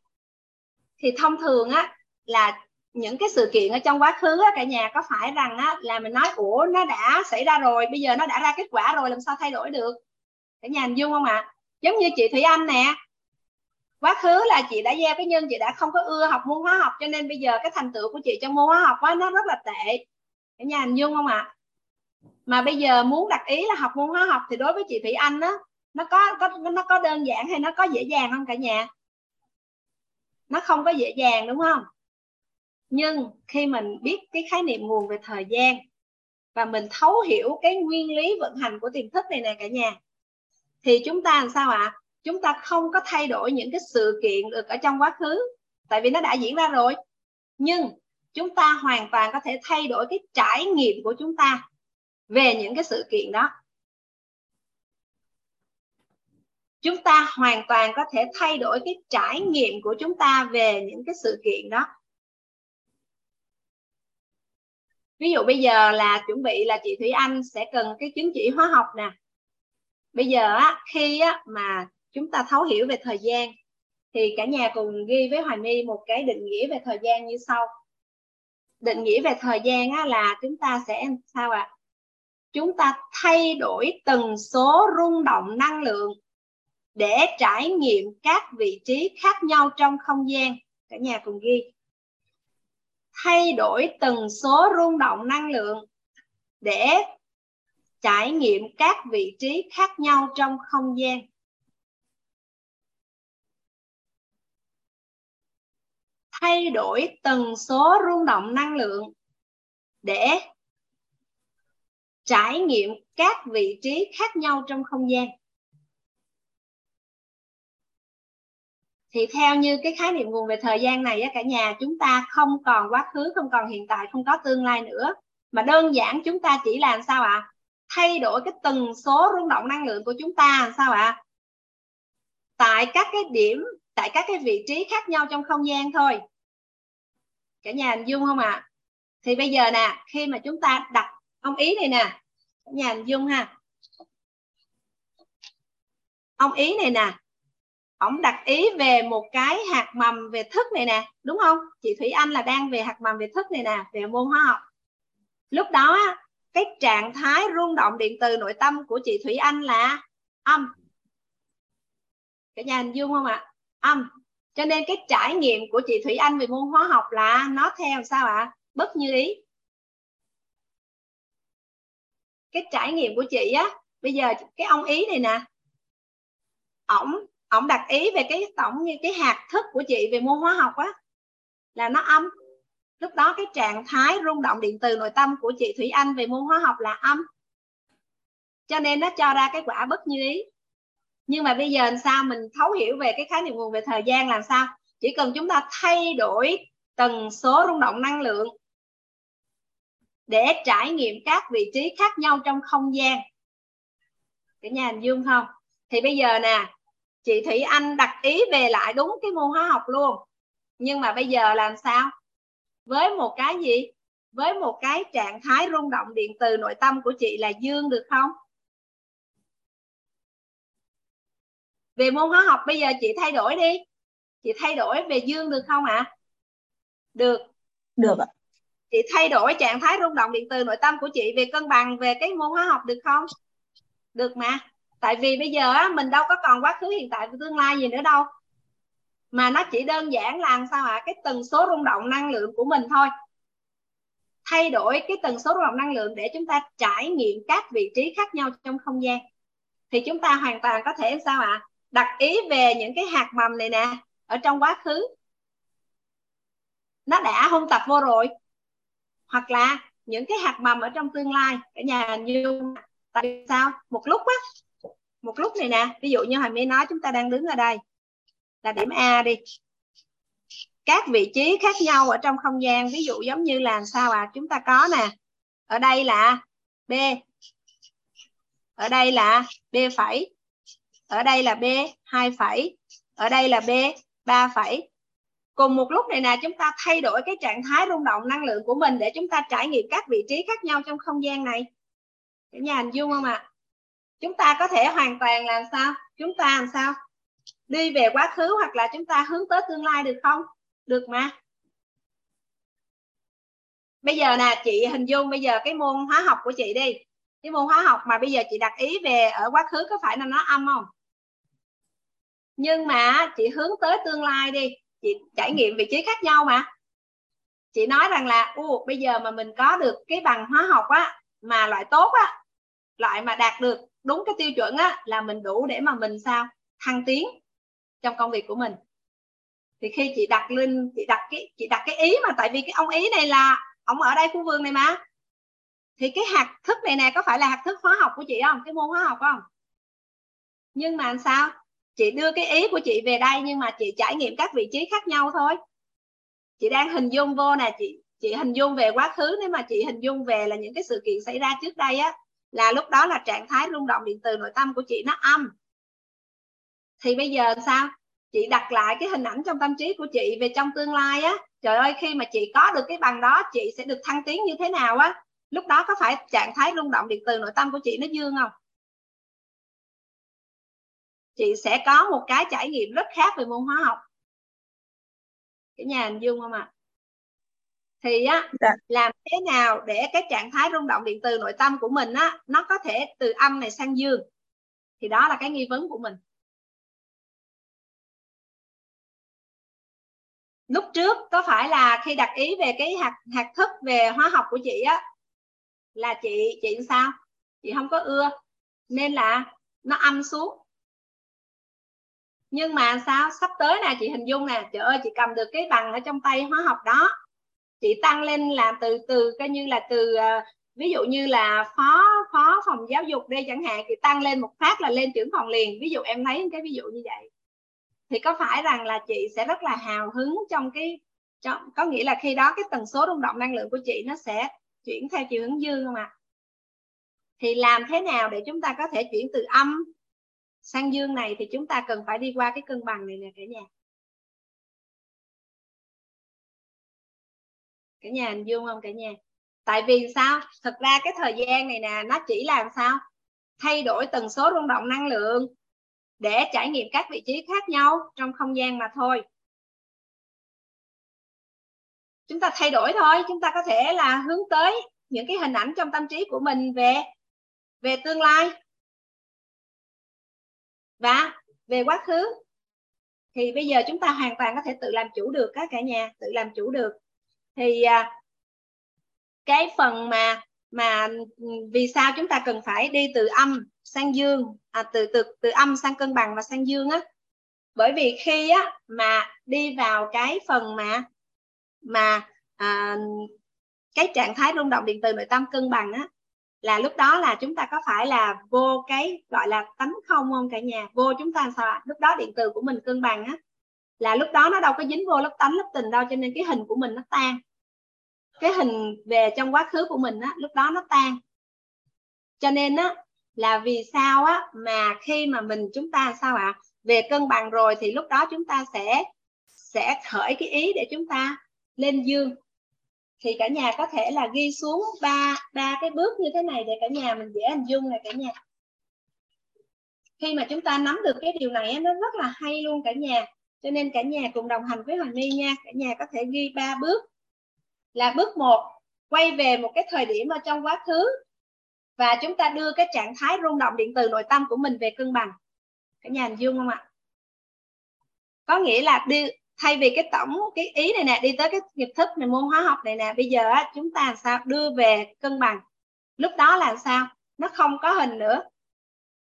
Thì thông thường á là những cái sự kiện ở trong quá khứ á, cả nhà có phải rằng á, là mình nói ủa nó đã xảy ra rồi bây giờ nó đã ra kết quả rồi làm sao thay đổi được? Cả nhà hình dung không ạ? À? giống như chị Thủy Anh nè. Quá khứ là chị đã gieo cái nhân chị đã không có ưa học môn hóa học cho nên bây giờ cái thành tựu của chị trong môn hóa học á, nó rất là tệ. Cả nhà hình dung không ạ? À? mà bây giờ muốn đặt ý là học môn hóa học thì đối với chị Thủy Anh á nó có có nó có đơn giản hay nó có dễ dàng không cả nhà? Nó không có dễ dàng đúng không? Nhưng khi mình biết cái khái niệm nguồn về thời gian và mình thấu hiểu cái nguyên lý vận hành của tiềm thức này nè cả nhà, thì chúng ta làm sao ạ? À? chúng ta không có thay đổi những cái sự kiện được ở trong quá khứ, tại vì nó đã diễn ra rồi. Nhưng chúng ta hoàn toàn có thể thay đổi cái trải nghiệm của chúng ta về những cái sự kiện đó. Chúng ta hoàn toàn có thể thay đổi cái trải nghiệm của chúng ta về những cái sự kiện đó. Ví dụ bây giờ là chuẩn bị là chị Thủy Anh sẽ cần cái chứng chỉ hóa học nè. Bây giờ á khi á mà chúng ta thấu hiểu về thời gian thì cả nhà cùng ghi với Hoài My một cái định nghĩa về thời gian như sau. Định nghĩa về thời gian á, là chúng ta sẽ sao ạ? À? chúng ta thay đổi tần số rung động năng lượng để trải nghiệm các vị trí khác nhau trong không gian. Cả nhà cùng ghi thay đổi tần số rung động năng lượng để trải nghiệm các vị trí khác nhau trong không gian. Thay đổi tần số rung động năng lượng để trải nghiệm các vị trí khác nhau trong không gian. Thì theo như cái khái niệm nguồn về thời gian này á, cả nhà chúng ta không còn quá khứ, không còn hiện tại, không có tương lai nữa mà đơn giản chúng ta chỉ làm sao ạ à? thay đổi cái tần số rung động năng lượng của chúng ta làm sao ạ à? tại các cái điểm, tại các cái vị trí khác nhau trong không gian thôi cả nhà hình dung không ạ à? thì bây giờ nè, khi mà chúng ta đặt ông ý này nè, cả nhà hình dung ha ông ý này nè ổng đặt ý về một cái hạt mầm về thức này nè, đúng không? Chị thủy anh là đang về hạt mầm về thức này nè, về môn hóa học. Lúc đó cái trạng thái rung động điện từ nội tâm của chị thủy anh là âm. Cả nhà hình dung không ạ? Âm. Cho nên cái trải nghiệm của chị thủy anh về môn hóa học là nó theo sao ạ? Bất như ý. Cái trải nghiệm của chị á, bây giờ cái ông ý này nè, ổng ông đặt ý về cái tổng như cái hạt thức của chị về môn hóa học á, là nó âm lúc đó cái trạng thái rung động điện từ nội tâm của chị Thủy Anh về môn hóa học là âm cho nên nó cho ra cái quả bất như ý. Nhưng mà bây giờ làm sao mình thấu hiểu về cái khái niệm nguồn về thời gian làm sao? Chỉ cần chúng ta thay đổi tần số rung động năng lượng để trải nghiệm các vị trí khác nhau trong không gian. Cả nhà hình dung không? Thì bây giờ nè chị Thủy Anh đặt ý về lại đúng cái môn hóa học luôn. Nhưng mà bây giờ làm sao? Với một cái gì? Với một cái trạng thái rung động điện từ nội tâm của chị là dương được không? Về môn hóa học bây giờ chị thay đổi đi. Chị thay đổi về dương được không ạ? À? được. Được ạ. Chị thay đổi trạng thái rung động điện từ nội tâm của chị về cân bằng về cái môn hóa học được không? Được mà tại vì bây giờ á, mình đâu có còn quá khứ hiện tại và tương lai gì nữa đâu. Mà nó chỉ đơn giản là sao ạ? À? cái tần số rung động năng lượng của mình thôi. Thay đổi cái tần số rung động năng lượng để chúng ta trải nghiệm các vị trí khác nhau trong không gian. Thì chúng ta hoàn toàn có thể sao ạ? À? đặt ý về những cái hạt mầm này nè ở trong quá khứ. Nó đã hôn tập vô rồi. Hoặc là những cái hạt mầm ở trong tương lai cả nhà như tại sao? Một lúc á một lúc này nè, ví dụ như hồi mới nói chúng ta đang đứng ở đây. Là điểm A đi. Các vị trí khác nhau ở trong không gian, ví dụ giống như là sao à chúng ta có nè. Ở đây là B. Ở đây là B phẩy. Ở đây là B 2 phẩy. Ở đây là B 3 phẩy. Cùng một lúc này nè, chúng ta thay đổi cái trạng thái rung động năng lượng của mình để chúng ta trải nghiệm các vị trí khác nhau trong không gian này. Cả nhà hình dung không ạ? à? Chúng ta có thể hoàn toàn làm sao? Chúng ta làm sao? Đi về quá khứ hoặc là chúng ta hướng tới tương lai được không? Được mà. Bây giờ nè, chị hình dung bây giờ cái môn hóa học của chị đi. Cái môn hóa học mà bây giờ chị đặt ý về ở quá khứ có phải là nó âm không? Nhưng mà chị hướng tới tương lai đi. Chị trải nghiệm vị trí khác nhau mà. Chị nói rằng là u bây giờ mà mình có được cái bằng hóa học á, mà loại tốt á, loại mà đạt được đúng cái tiêu chuẩn á, là mình đủ để mà mình sao? Thăng tiến trong công việc của mình. Thì khi chị đặt lên, chị đặt cái, chị đặt cái ý mà tại vì cái ông ý này là ông ở đây khu vườn này mà. Thì cái hạt thức này nè, có phải là hạt thức hóa học của chị không? Cái môn hóa học không? Nhưng mà sao? Chị đưa cái ý của chị về đây nhưng mà chị trải nghiệm các vị trí khác nhau thôi. Chị đang hình dung vô nè, chị chị hình dung về quá khứ, nếu mà chị hình dung về là những cái sự kiện xảy ra trước đây á là lúc đó là trạng thái rung động điện từ nội tâm của chị nó âm. Thì bây giờ sao? Chị đặt lại cái hình ảnh trong tâm trí của chị về trong tương lai á. Trời ơi, khi mà chị có được cái bằng đó, chị sẽ được thăng tiến như thế nào á? Lúc đó có phải trạng thái rung động điện từ nội tâm của chị nó dương không? Chị sẽ có một cái trải nghiệm rất khác về môn hóa học. Cái nhà hình dung không ạ? à? Thì á dạ. làm thế nào để cái trạng thái rung động điện từ nội tâm của mình á nó có thể từ âm này sang dương? Thì đó là cái nghi vấn của mình. Lúc trước có phải là khi đặt ý về cái hạt hạt thức về hóa học của chị á là chị chị sao? Chị không có ưa nên là nó âm xuống. Nhưng mà sao? Sắp tới nè chị hình dung nè trời ơi chị cầm được cái bằng ở trong tay hóa học đó chị tăng lên là từ từ coi như là từ uh, ví dụ như là phó phó phòng giáo dục đây chẳng hạn thì tăng lên một phát là lên trưởng phòng liền. Ví dụ em thấy cái ví dụ như vậy. Thì có phải rằng là chị sẽ rất là hào hứng trong cái trong, có nghĩa là khi đó cái tần số rung động năng lượng của chị nó sẽ chuyển theo chiều hướng dương không ạ? À? thì làm thế nào để chúng ta có thể chuyển từ âm sang dương này thì chúng ta cần phải đi qua cái cân bằng này nè cả nhà. Cả nhà hình dung không cả nhà? Tại vì sao? Thực ra cái thời gian này nè, nó chỉ làm sao? Thay đổi tần số rung động năng lượng để trải nghiệm các vị trí khác nhau trong không gian mà thôi. Chúng ta thay đổi thôi, chúng ta có thể là hướng tới những cái hình ảnh trong tâm trí của mình về về tương lai. Và về quá khứ, thì bây giờ chúng ta hoàn toàn có thể tự làm chủ được các cả nhà, tự làm chủ được thì à, cái phần mà mà ừ, vì sao chúng ta cần phải đi từ âm sang dương à, từ từ từ âm sang cân bằng và sang dương á? Bởi vì khi á mà đi vào cái phần mà mà à, cái trạng thái rung động điện từ nội tâm cân bằng á là lúc đó là chúng ta có phải là vô cái gọi là tánh không không cả nhà? Vô chúng ta sao ạ? Lúc đó điện từ của mình cân bằng á là lúc đó nó đâu có dính vô lớp tánh, lớp tình đâu, cho nên cái hình của mình nó tan. Cái hình về trong quá khứ của mình á, lúc đó nó tan. Cho nên á, là vì sao á, mà khi mà mình chúng ta sao ạ? Về cân bằng rồi thì lúc đó chúng ta sẽ sẽ khởi cái ý để chúng ta lên dương. Thì cả nhà có thể là ghi xuống ba ba cái bước như thế này để cả nhà mình dễ hình dung này cả nhà. Khi mà chúng ta nắm được cái điều này nó rất là hay luôn cả nhà cho nên cả nhà cùng đồng hành với Hoàng My nha. Cả nhà có thể ghi ba bước. Là bước một, quay về một cái thời điểm ở trong quá khứ. Và chúng ta đưa cái trạng thái rung động điện từ nội tâm của mình về cân bằng. Cả nhà hình dung không ạ? Có nghĩa là đi, thay vì cái tổng, cái ý này nè, đi tới cái nghiệp thức này, môn hóa học này nè, bây giờ chúng ta làm sao? Đưa về cân bằng. Lúc đó là sao? Nó không có hình nữa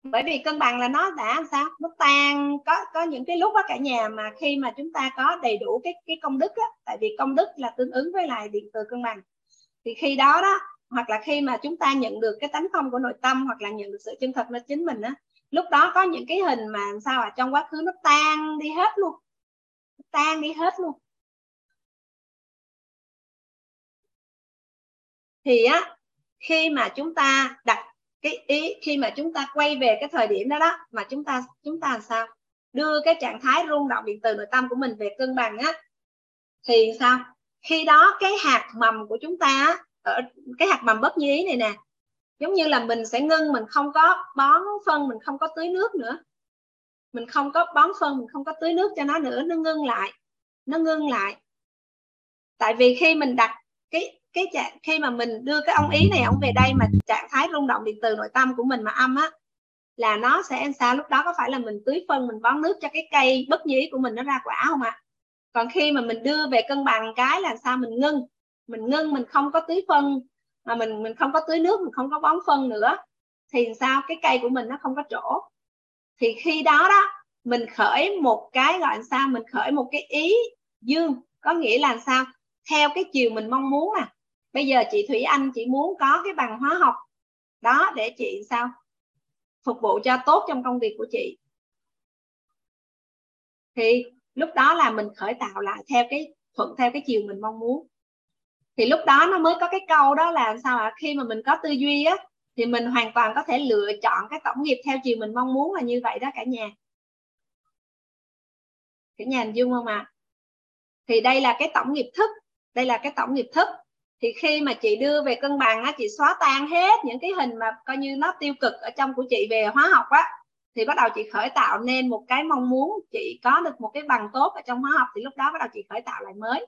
bởi vì cân bằng là nó đã sao? Nó tan, có có những cái lúc đó cả nhà mà khi mà chúng ta có đầy đủ cái cái công đức á, tại vì công đức là tương ứng với lại điện từ cân bằng. Thì khi đó đó, hoặc là khi mà chúng ta nhận được cái tánh không của nội tâm, hoặc là nhận được sự chân thật nơi chính mình á, lúc đó có những cái hình mà sao à trong quá khứ nó tan đi hết luôn. Tan đi hết luôn. Thì á, khi mà chúng ta đặt cái ý khi mà chúng ta quay về cái thời điểm đó đó, mà chúng ta chúng ta làm sao? Đưa cái trạng thái rung động điện từ nội tâm của mình về cân bằng á, thì sao? Khi đó cái hạt mầm của chúng ta ở, cái hạt mầm bất như ý này nè, giống như là mình sẽ ngưng, mình không có bón phân, mình không có tưới nước nữa. Mình không có bón phân, mình không có tưới nước cho nó nữa, nó ngưng lại, nó ngưng lại. Tại vì khi mình đặt cái cái trạng, khi mà mình đưa cái ông ý này, ông về đây mà trạng thái rung động điện từ nội tâm của mình mà âm á, là nó sẽ làm sao? Lúc đó có phải là mình tưới phân, mình bón nước cho cái cây bất nhí của mình nó ra quả không ạ? Còn khi mà mình đưa về cân bằng cái là sao? Mình ngưng mình ngưng, mình không có tưới phân, mà mình mình không có tưới nước, mình không có bón phân nữa, thì sao? Cái cây của mình nó không có chỗ thì khi đó đó, mình khởi một cái gọi là sao? Mình khởi một cái ý dương, có nghĩa là sao? Theo cái chiều mình mong muốn à bây giờ chị Thủy Anh, chị muốn có cái bằng hóa học đó để chị sao? Phục vụ cho tốt trong công việc của chị. Thì lúc đó là mình khởi tạo lại theo cái thuận, theo cái chiều mình mong muốn. Thì lúc đó nó mới có cái câu đó là sao ạ? À? khi mà mình có tư duy á, thì mình hoàn toàn có thể lựa chọn cái tổng nghiệp theo chiều mình mong muốn là như vậy đó cả nhà. Cả nhà hình dung không ạ? À? thì đây là cái tổng nghiệp thức, đây là cái tổng nghiệp thức thì khi mà chị đưa về cân bằng á chị xóa tan hết những cái hình mà coi như nó tiêu cực ở trong của chị về hóa học á thì bắt đầu chị khởi tạo nên một cái mong muốn chị có được một cái bằng tốt ở trong hóa học thì lúc đó bắt đầu chị khởi tạo lại mới.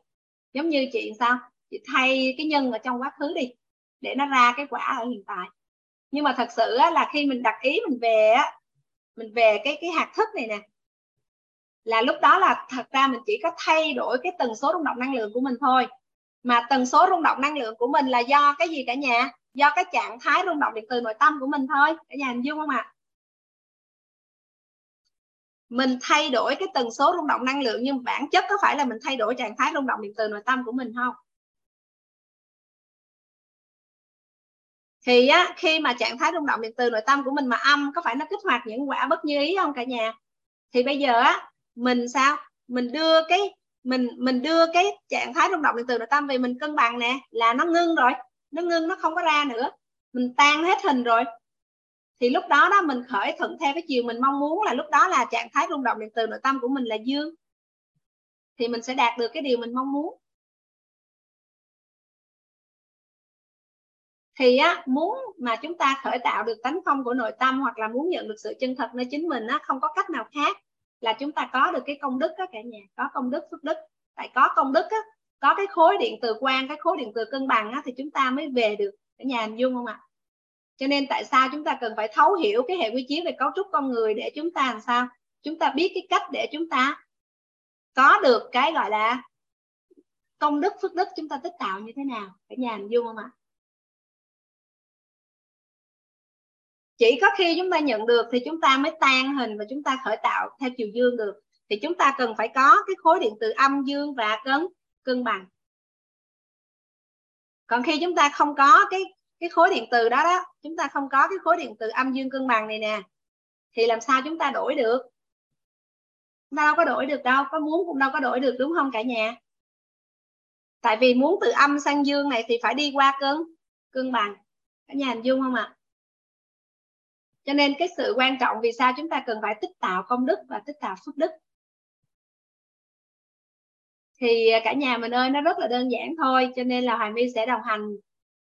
Giống như chị sao? Chị thay cái nhân ở trong quá khứ đi để nó ra cái quả ở hiện tại. Nhưng mà thật sự á, là khi mình đặt ý mình về á mình về cái cái hạt thức này nè là lúc đó là thật ra mình chỉ có thay đổi cái tần số rung động năng lượng của mình thôi mà tần số rung động năng lượng của mình là do cái gì cả nhà? Do cái trạng thái rung động điện từ nội tâm của mình thôi. Cả nhà hình dung không ạ? À? mình thay đổi cái tần số rung động năng lượng nhưng bản chất có phải là mình thay đổi trạng thái rung động điện từ nội tâm của mình không? Thì á, khi mà trạng thái rung động điện từ nội tâm của mình mà âm có phải nó kích hoạt những quả bất như ý không cả nhà? Thì bây giờ á mình sao? Mình đưa cái mình mình đưa cái trạng thái rung động điện từ nội tâm về mình cân bằng nè, là nó ngưng rồi, nó ngưng, nó không có ra nữa, mình tan hết hình rồi. Thì lúc đó đó, mình khởi thuận theo cái chiều mình mong muốn là lúc đó là trạng thái rung động điện từ nội tâm của mình là dương. Thì mình sẽ đạt được cái điều mình mong muốn. Thì á, muốn mà chúng ta khởi tạo được tánh không của nội tâm hoặc là muốn nhận được sự chân thật nơi chính mình á, không có cách nào khác là chúng ta có được cái công đức đó cả nhà, có công đức phước đức. Tại có công đức á, có cái khối điện từ quan cái khối điện từ cân bằng á, thì chúng ta mới về được. Cả nhà hình dung không ạ? Cho nên tại sao chúng ta cần phải thấu hiểu cái hệ quy chiếu về cấu trúc con người để chúng ta làm sao? Chúng ta biết cái cách để chúng ta có được cái, gọi là, công đức phước đức chúng ta tích tạo như thế nào? Cả nhà hình dung không ạ? Chỉ có khi chúng ta nhận được thì chúng ta mới tan hình và chúng ta khởi tạo theo chiều dương được. Thì chúng ta cần phải có cái khối điện từ âm, dương và cân cân bằng. Còn khi chúng ta không có cái cái khối điện từ đó đó, chúng ta không có cái khối điện từ âm, dương, cân bằng này nè, thì làm sao chúng ta đổi được? Chúng ta đâu có đổi được đâu, có muốn cũng đâu có đổi được, đúng không cả nhà? Tại vì muốn từ âm sang dương này thì phải đi qua cân cân bằng. Cả nhà hình dung không ạ? à? Cho nên cái sự quan trọng vì sao chúng ta cần phải tích tạo công đức và tích tạo phước đức thì à, cả nhà mình ơi, nó rất là đơn giản thôi, cho nên là Hoàng my sẽ đồng hành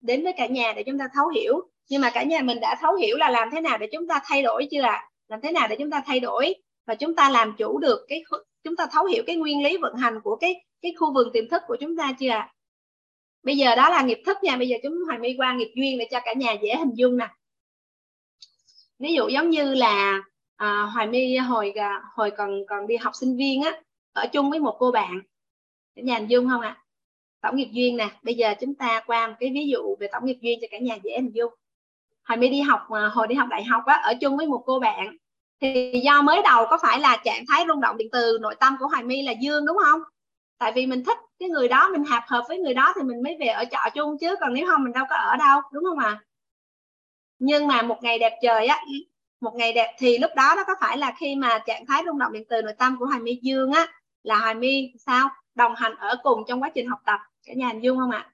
đến với cả nhà để chúng ta thấu hiểu nhưng mà cả nhà mình đã thấu hiểu là làm thế nào để chúng ta thay đổi chưa ạ à? làm thế nào để chúng ta thay đổi và chúng ta làm chủ được cái chúng ta thấu hiểu cái nguyên lý vận hành của cái cái khu vườn tiềm thức của chúng ta chưa ạ à? bây giờ đó là nghiệp thức nha, bây giờ chúng Hoàng my qua nghiệp duyên để cho cả nhà dễ hình dung nè ví dụ giống như là à, hoài my hồi à, hồi còn còn đi học sinh viên á ở chung với một cô bạn cả nhà hình dung không ạ à? tổng nghiệp duyên nè bây giờ chúng ta qua một cái ví dụ về tổng nghiệp duyên cho cả nhà dễ hình dung hồi mới đi học à, hồi đi học đại học á ở chung với một cô bạn thì do mới đầu có phải là trạng thái rung động điện từ nội tâm của hoài my là dương đúng không tại vì mình thích cái người đó mình hợp hợp với người đó thì mình mới về ở trọ chung chứ còn nếu không mình đâu có ở đâu đúng không ạ à? Nhưng mà một ngày đẹp trời á, một ngày đẹp thì lúc đó nó có phải là khi mà trạng thái rung động điện từ nội tâm của hoài my dương á, là hoài my sao? Đồng hành ở cùng trong quá trình học tập. Cả nhà hình dung không ạ?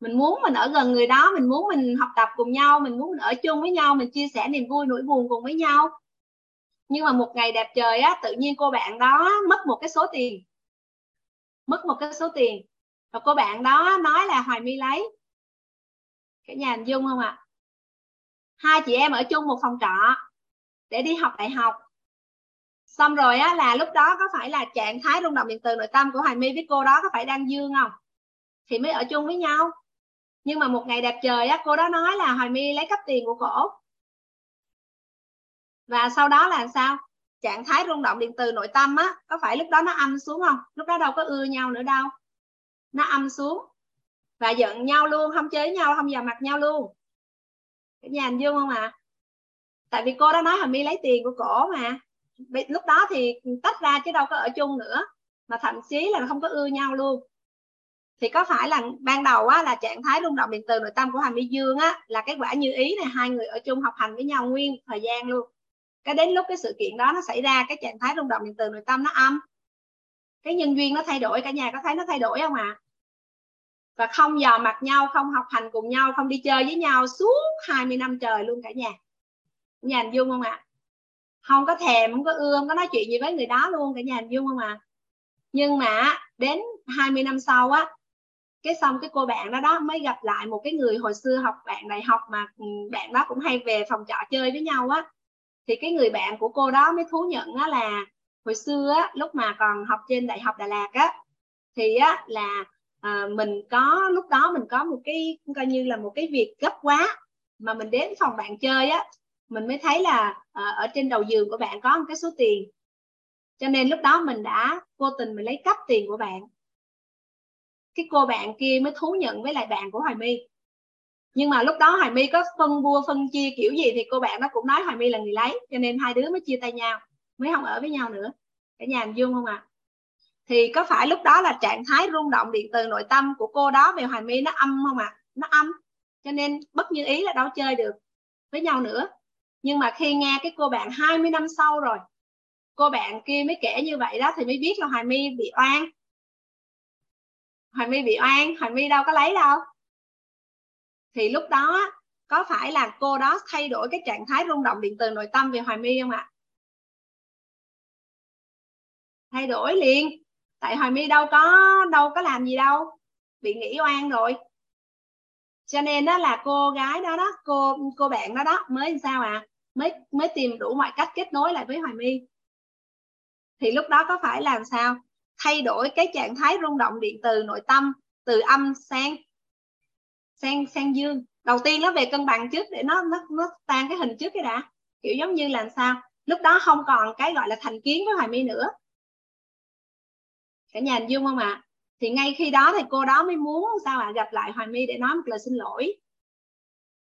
Mình muốn mình ở gần người đó, mình muốn mình học tập cùng nhau, mình muốn mình ở chung với nhau, mình chia sẻ niềm vui nỗi buồn cùng với nhau. Nhưng mà một ngày đẹp trời á, tự nhiên cô bạn đó mất một cái số tiền. Mất một cái số tiền. Và cô bạn đó nói là hoài my lấy. Cả nhà hình dung không ạ? Hai chị em ở chung một phòng trọ để đi học đại học. Xong rồi á, là lúc đó có phải là trạng thái rung động điện từ nội tâm của hoài my với cô đó có phải đang dương không? Thì mới ở chung với nhau. Nhưng mà một ngày đẹp trời á, cô đó nói là hoài my lấy cắp tiền của cổ. Và sau đó là sao? Trạng thái rung động điện từ nội tâm á, có phải lúc đó nó âm xuống không? Lúc đó đâu có ưa nhau nữa đâu. Nó âm xuống và giận nhau luôn, không chế nhau, không vào mặt nhau luôn cả nhà anh dương không ạ à? tại vì cô đã nói là my lấy tiền của cổ mà. Lúc đó thì tách ra chứ đâu có ở chung nữa. Mà thậm chí là không có ưa nhau luôn. Thì có phải là ban đầu á, là trạng thái rung động điện từ nội tâm của Hoàng Mỹ Dương á là cái quả như ý này hai người ở chung học hành với nhau nguyên thời gian luôn. Cái đến lúc cái sự kiện đó nó xảy ra cái trạng thái rung động điện từ nội tâm nó âm. Cái nhân duyên nó thay đổi cả nhà có thấy nó thay đổi không ạ à? Và không dò mặt nhau, không học hành cùng nhau, không đi chơi với nhau suốt 20 năm trời luôn cả nhà nhà hình dung không ạ à? không có thèm, không có ưa, không có nói chuyện gì với người đó luôn cả nhà hình dung không ạ à? nhưng mà đến 20 năm sau á, cái xong cái cô bạn đó đó mới gặp lại một cái người hồi xưa học bạn đại học mà ừ, bạn đó cũng hay về phòng trọ chơi với nhau á thì cái người bạn của cô đó mới thú nhận á là hồi xưa á, lúc mà còn học trên đại học Đà Lạt á, thì á là à, mình có lúc đó mình có một cái coi như là một cái việc gấp quá mà mình đến phòng bạn chơi á mình mới thấy là à, ở trên đầu giường của bạn có một cái số tiền. Cho nên lúc đó mình đã vô tình mình lấy cắp tiền của bạn. Cái cô bạn kia mới thú nhận với lại bạn của hoài my. Nhưng mà lúc đó hoài my có phân bua phân chia kiểu gì thì cô bạn nó cũng nói hoài my là người lấy cho nên hai đứa mới chia tay nhau mới không ở với nhau nữa. Cả nhà hình dung không ạ? à? Thì có phải lúc đó là trạng thái rung động điện từ nội tâm của cô đó về hoài my nó âm không ạ? À? nó âm. Cho nên bất như ý là đâu chơi được với nhau nữa. Nhưng mà khi nghe cái cô bạn 20 năm sau rồi, cô bạn kia mới kể như vậy đó thì mới biết là hoài my bị oan. Hoài my bị oan, hoài my đâu có lấy đâu. Thì lúc đó, có phải là cô đó thay đổi cái trạng thái rung động điện từ nội tâm về hoài my không ạ? Thay đổi liền tại hoài my đâu có đâu có làm gì đâu, bị nghỉ oan rồi. Cho nên đó là cô gái đó đó, cô cô bạn đó đó mới sao à? Mới mới tìm đủ mọi cách kết nối lại với hoài my. Thì lúc đó có phải làm sao? Thay đổi cái trạng thái rung động điện từ nội tâm, từ âm sang sang sang dương. Đầu tiên nó về cân bằng trước để nó nó nó tan cái hình trước cái đã. Kiểu giống như là sao? Lúc đó không còn cái gọi là thành kiến với hoài my nữa cả nhà hình dung không ạ? À? thì ngay khi đó thì cô đó mới muốn sao ạ? À, gặp lại hoài my để nói một lời xin lỗi.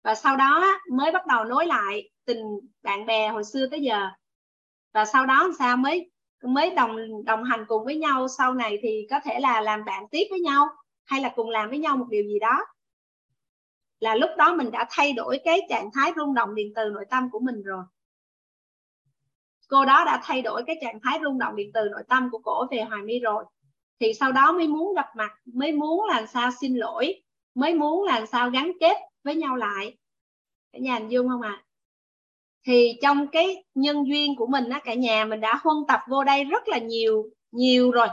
Và sau đó mới bắt đầu nối lại tình bạn bè hồi xưa tới giờ. Và sau đó sao mới mới đồng đồng hành cùng với nhau sau này thì có thể là làm bạn tiếp với nhau hay là cùng làm với nhau một điều gì đó. Là lúc đó mình đã thay đổi cái trạng thái rung động điện từ nội tâm của mình rồi cô đó đã thay đổi cái trạng thái rung động điện từ nội tâm của cổ về hoài mi rồi. Thì sau đó mới muốn gặp mặt, mới muốn làm sao xin lỗi, mới muốn làm sao gắn kết với nhau lại. Cả nhà hình dung không ạ? À? thì trong cái nhân duyên của mình á, cả nhà mình đã huân tập vô đây rất là nhiều nhiều rồi,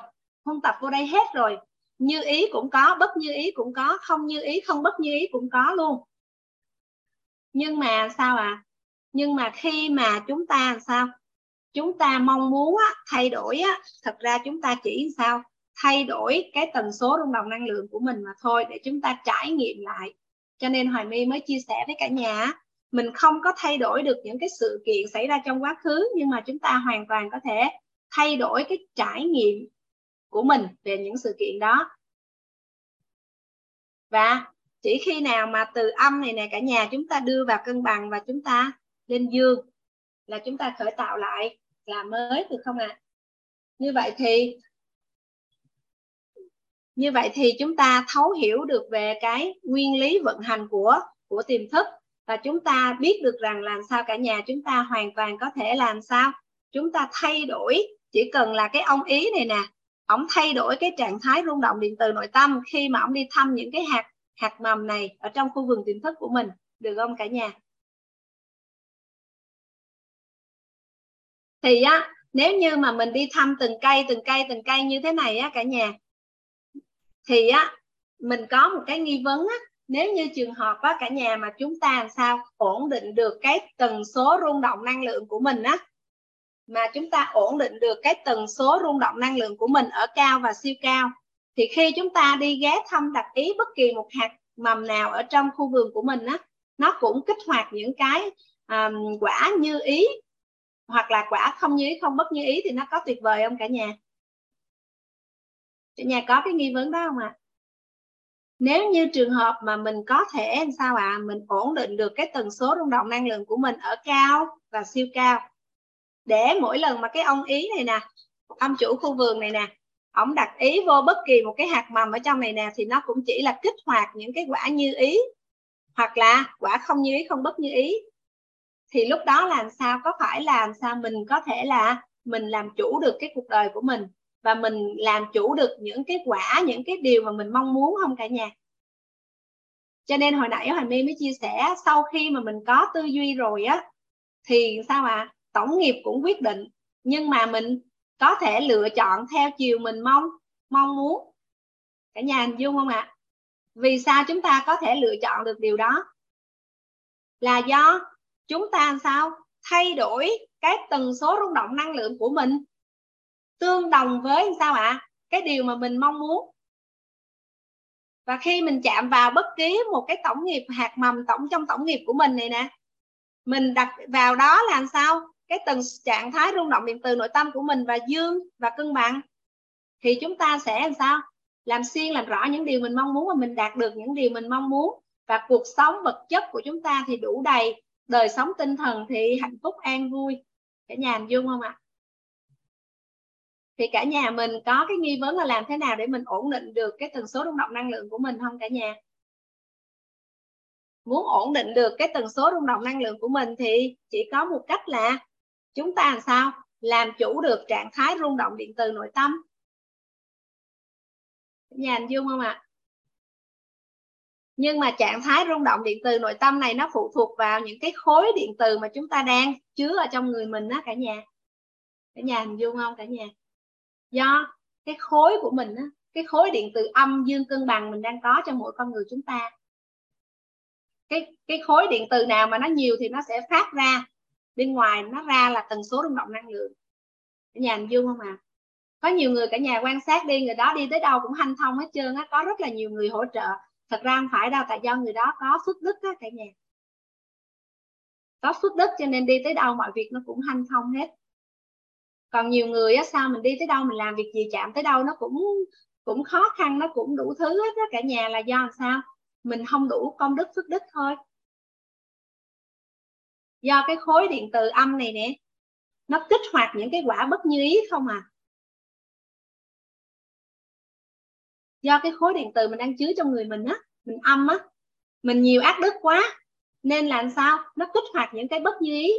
huân tập vô đây hết rồi. Như ý cũng có, bất như ý cũng có, không như ý, không bất như ý cũng có luôn. Nhưng mà sao à nhưng mà khi mà chúng ta sao? Chúng ta mong muốn á, thay đổi á, thật ra chúng ta chỉ sao? Thay đổi cái tần số rung động năng lượng của mình mà thôi để chúng ta trải nghiệm lại. Cho nên hoài my mới chia sẻ với cả nhà mình không có thay đổi được những cái sự kiện xảy ra trong quá khứ nhưng mà chúng ta hoàn toàn có thể thay đổi cái trải nghiệm của mình về những sự kiện đó. Và chỉ khi nào mà từ âm này nè cả nhà chúng ta đưa vào cân bằng và chúng ta lên dương là chúng ta khởi tạo lại là mới được không ạ? À? như vậy thì, như vậy thì chúng ta thấu hiểu được về cái nguyên lý vận hành của của tiềm thức và chúng ta biết được rằng làm sao cả nhà chúng ta hoàn toàn có thể làm sao. Chúng ta thay đổi, chỉ cần là cái ông ý này nè, ông thay đổi cái trạng thái rung động điện từ nội tâm khi mà ông đi thăm những cái hạt hạt mầm này ở trong khu vườn tiềm thức của mình. Được không cả nhà? Thì á nếu như mà mình đi thăm từng cây từng cây từng cây như thế này á cả nhà thì á mình có một cái nghi vấn á. Nếu như trường hợp á cả nhà mà chúng ta làm sao ổn định được cái tần số rung động năng lượng của mình á mà chúng ta ổn định được cái tần số rung động năng lượng của mình ở cao và siêu cao thì khi chúng ta đi ghé thăm đặt ý bất kỳ một hạt mầm nào ở trong khu vườn của mình á nó cũng kích hoạt những cái um, quả như ý hoặc là quả không như ý không bất như ý thì nó có tuyệt vời không cả nhà? Cả nhà có cái nghi vấn đó không ạ? À? nếu như trường hợp mà mình có thể làm sao ạ? À, mình ổn định được cái tần số rung động năng lượng của mình ở cao và siêu cao. Để mỗi lần mà cái ông ý này nè ông chủ khu vườn này nè ông đặt ý vô bất kỳ một cái hạt mầm ở trong này nè thì nó cũng chỉ là kích hoạt những cái quả như ý hoặc là quả không như ý không bất như ý thì lúc đó làm sao có phải làm sao mình có thể là mình làm chủ được cái cuộc đời của mình và mình làm chủ được những cái quả, những cái điều mà mình mong muốn không cả nhà cho nên hồi nãy hoàng my mới chia sẻ, sau khi mà mình có tư duy rồi á, thì sao ạ à? tổng nghiệp cũng quyết định, nhưng mà mình có thể lựa chọn theo chiều mình mong mong muốn cả nhà hình dung không ạ à? vì sao chúng ta có thể lựa chọn được điều đó là do chúng ta làm sao? Thay đổi cái tần số rung động năng lượng của mình. Tương đồng với sao ạ? À? cái điều mà mình mong muốn. Và khi mình chạm vào bất kỳ một cái tổng nghiệp, hạt mầm tổng, trong tổng nghiệp của mình này nè, mình đặt vào đó làm sao? Cái tầng trạng thái rung động điện từ nội tâm của mình và dương và cân bằng. Thì chúng ta sẽ làm sao? Làm xuyên, làm rõ những điều mình mong muốn và mình đạt được những điều mình mong muốn. Và cuộc sống vật chất của chúng ta thì đủ đầy đời sống tinh thần thì hạnh phúc, an vui. Cả nhà hình dung không ạ? Thì cả nhà mình có cái nghi vấn là làm thế nào để mình ổn định được cái tần số rung động năng lượng của mình không cả nhà? Muốn ổn định được cái tần số rung động năng lượng của mình thì chỉ có một cách là chúng ta làm sao? Làm chủ được trạng thái rung động điện từ nội tâm. Nhà hình dung không ạ? Nhưng mà trạng thái rung động điện từ nội tâm này nó phụ thuộc vào những cái khối điện từ mà chúng ta đang chứa ở trong người mình đó cả nhà. Cả nhà hình dung không cả nhà? Do cái khối của mình á, cái khối điện từ âm dương cân bằng mình đang có trong mỗi con người chúng ta. Cái cái khối điện từ nào mà nó nhiều thì nó sẽ phát ra. Bên ngoài nó ra là tần số rung động năng lượng. Cả nhà hình dung không à có nhiều người cả nhà quan sát đi, người đó đi tới đâu cũng hanh thông hết trơn á, có rất là nhiều người hỗ trợ thật ra không phải đâu, tại do người đó có phước đức á cả nhà. Có phước đức cho nên đi tới đâu mọi việc nó cũng hanh thông hết. Còn nhiều người á, sao mình đi tới đâu, mình làm việc gì chạm tới đâu, nó cũng cũng khó khăn, nó cũng đủ thứ hết đó cả nhà, là do làm sao? Mình không đủ công đức, phước đức thôi. Do cái khối điện từ âm này nè, nó kích hoạt những cái quả bất như ý không à. Do cái khối điện từ mình đang chứa trong người mình á, mình âm á, mình nhiều ác đức quá. Nên làm sao? Nó kích hoạt những cái bất như ý.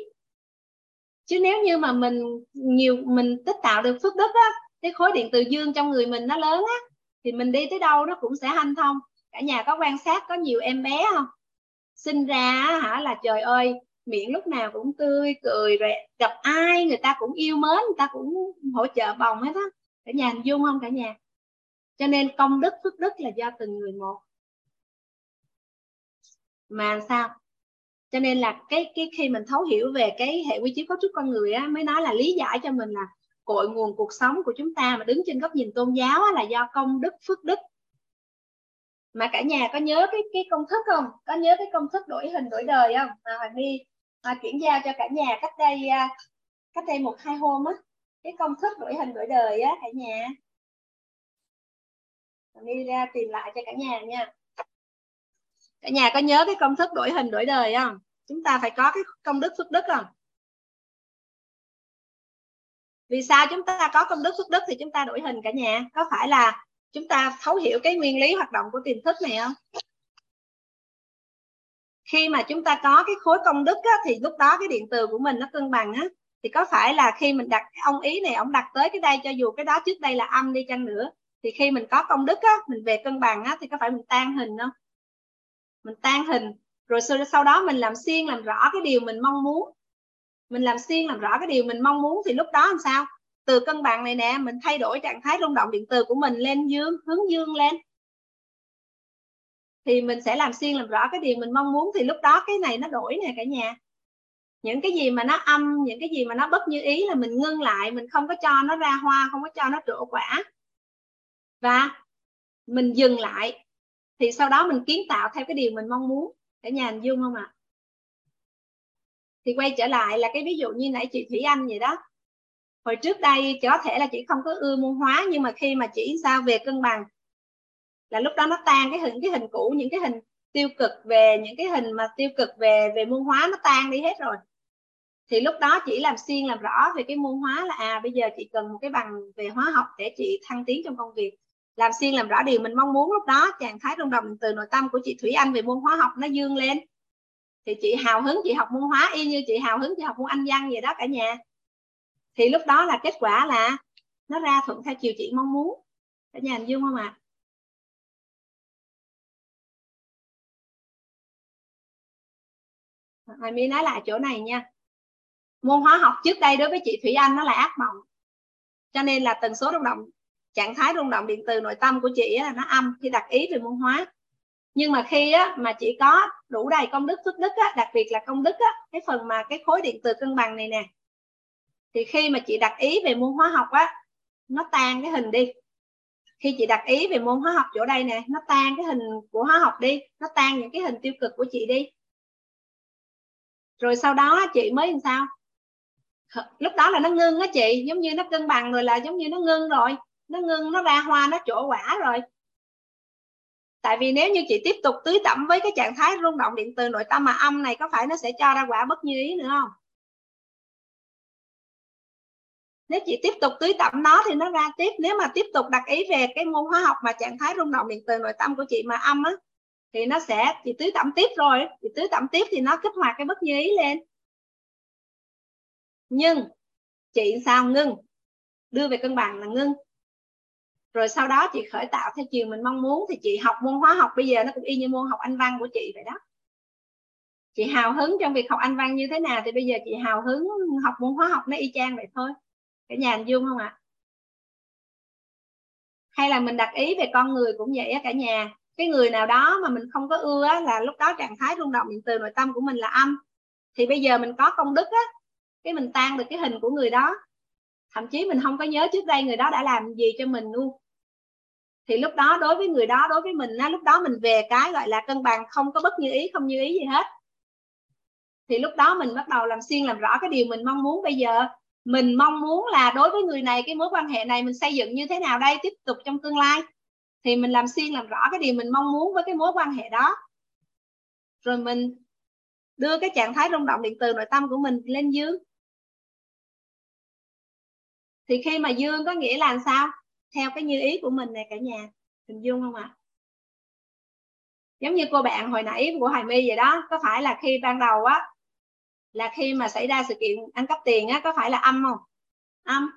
Chứ nếu như mà mình nhiều, mình tích tạo được phước đức á, cái khối điện từ dương trong người mình nó lớn á, thì mình đi tới đâu nó cũng sẽ hanh thông. Cả nhà có quan sát có nhiều em bé không? Sinh ra hả là trời ơi, miệng lúc nào cũng tươi, cười rồi gặp ai người ta cũng yêu mến, người ta cũng hỗ trợ bồng hết á. Cả nhà hình dung không, cả nhà? Cho nên công đức phước đức là do từng người một. Mà sao? Cho nên là cái cái khi mình thấu hiểu về cái hệ quy chiếu cấu trúc con người á mới nói là lý giải cho mình là cội nguồn cuộc sống của chúng ta mà đứng trên góc nhìn tôn giáo á, là do công đức phước đức. Mà cả nhà có nhớ cái cái công thức không? Có nhớ cái công thức đổi hình đổi đời không? À, hoàng my à, chuyển giao cho cả nhà cách đây à, cách đây một hai hôm á. Cái công thức đổi hình đổi đời á cả nhà đi ra tìm lại cho cả nhà nha. Cả nhà có nhớ cái công thức đổi hình đổi đời không? Chúng ta phải có cái công đức phước đức không? Vì sao chúng ta có công đức phước đức thì chúng ta đổi hình cả nhà? Có phải là chúng ta thấu hiểu cái nguyên lý hoạt động của tiềm thức này không? Khi mà chúng ta có cái khối công đức á, thì lúc đó cái điện từ của mình nó cân bằng á. Thì có phải là khi mình đặt cái ông ý này ông đặt tới cái đây cho dù cái đó trước đây là âm đi chăng nữa thì khi mình có công đức á mình về cân bằng á thì có phải mình tan hình không? Mình tan hình rồi sau, sau đó mình làm xuyên làm rõ cái điều mình mong muốn. Mình làm xuyên làm rõ cái điều mình mong muốn thì lúc đó làm sao? Từ cân bằng này nè mình thay đổi trạng thái rung động điện từ của mình lên dương hướng dương lên. Thì mình sẽ làm xuyên làm rõ cái điều mình mong muốn thì lúc đó cái này nó đổi nè cả nhà. Những cái gì mà nó âm những cái gì mà nó bất như ý là mình ngưng lại mình không có cho nó ra hoa không có cho nó trổ quả và mình dừng lại, thì sau đó mình kiến tạo theo cái điều mình mong muốn. Cả nhà hình dung không ạ? À? thì quay trở lại là cái ví dụ như nãy chị Thủy Anh vậy đó. Hồi trước đây có thể là chị không có ưa môn hóa, nhưng mà khi mà chị sao về cân bằng, là lúc đó nó tan cái hình cái hình cũ, những cái hình tiêu cực về, những cái hình mà tiêu cực về về môn hóa nó tan đi hết rồi. Thì lúc đó chỉ làm xuyên làm rõ về cái môn hóa là à bây giờ chị cần một cái bằng về hóa học để chị thăng tiến trong công việc làm xuyên làm rõ điều mình mong muốn lúc đó trạng thái rung động từ nội tâm của chị Thủy Anh về môn hóa học nó dương lên. Thì chị hào hứng, chị học môn hóa y như chị hào hứng, chị học môn anh văn vậy đó cả nhà. Thì lúc đó là kết quả là nó ra thuận theo chiều chị mong muốn. Cả nhà hình dung không ạ? À? Hoài My nói lại chỗ này nha. Môn hóa học trước đây đối với chị Thủy Anh nó là ác mộng. Cho nên là tần số rung động trạng thái rung động điện từ nội tâm của chị là nó âm khi đặt ý về môn hóa. Nhưng mà khi á, mà chị có đủ đầy công đức phước đức á, đặc biệt là công đức á, cái phần mà cái khối điện từ cân bằng này nè thì khi mà chị đặt ý về môn hóa học á nó tan cái hình đi. Khi chị đặt ý về môn hóa học chỗ đây nè nó tan cái hình của hóa học đi nó tan những cái hình tiêu cực của chị đi. Rồi sau đó chị mới làm sao? Lúc đó là nó ngưng á chị giống như nó cân bằng rồi là giống như nó ngưng rồi nó ngưng, nó ra hoa, nó trổ quả rồi. Tại vì nếu như chị tiếp tục tưới tẩm với cái trạng thái rung động điện từ nội tâm mà âm này có phải nó sẽ cho ra quả bất như ý nữa không? Nếu chị tiếp tục tưới tẩm nó thì nó ra tiếp. Nếu mà tiếp tục đặt ý về cái môn hóa học mà trạng thái rung động điện từ nội tâm của chị mà âm á, thì nó sẽ, chị tưới tẩm tiếp rồi, chị tưới tẩm tiếp thì nó kích hoạt cái bất như ý lên. Nhưng, chị sao ngưng? Đưa về cân bằng là ngưng rồi sau đó chị khởi tạo theo chiều mình mong muốn thì chị học môn hóa học. Bây giờ nó cũng y như môn học anh văn của chị vậy đó. Chị hào hứng trong việc học anh văn như thế nào thì bây giờ chị hào hứng học môn hóa học nó y chang vậy thôi. Cả nhà hình dung không ạ? Hay là mình đặt ý về con người cũng vậy á cả nhà. Cái người nào đó mà mình không có ưa á, là lúc đó trạng thái rung động điện từ nội tâm của mình là âm. Thì bây giờ mình có công đức á cái mình tan được cái hình của người đó thậm chí mình không có nhớ trước đây người đó đã làm gì cho mình luôn. Thì lúc đó đối với người đó đối với mình á, lúc đó mình về cái gọi là cân bằng không có bất như ý không như ý gì hết. Thì lúc đó mình bắt đầu làm xuyên làm rõ cái điều mình mong muốn bây giờ. Mình mong muốn là đối với người này cái mối quan hệ này mình xây dựng như thế nào đây tiếp tục trong tương lai. Thì mình làm xuyên làm rõ cái điều mình mong muốn với cái mối quan hệ đó. Rồi mình đưa cái trạng thái rung động điện từ nội tâm của mình lên dương thì khi mà dương có nghĩa là sao? Theo cái như ý của mình này cả nhà. Hình dung không ạ? Giống như cô bạn hồi nãy của hoài my vậy đó. Có phải là khi ban đầu á, là khi mà xảy ra sự kiện ăn cắp tiền á, có phải là âm không? Âm.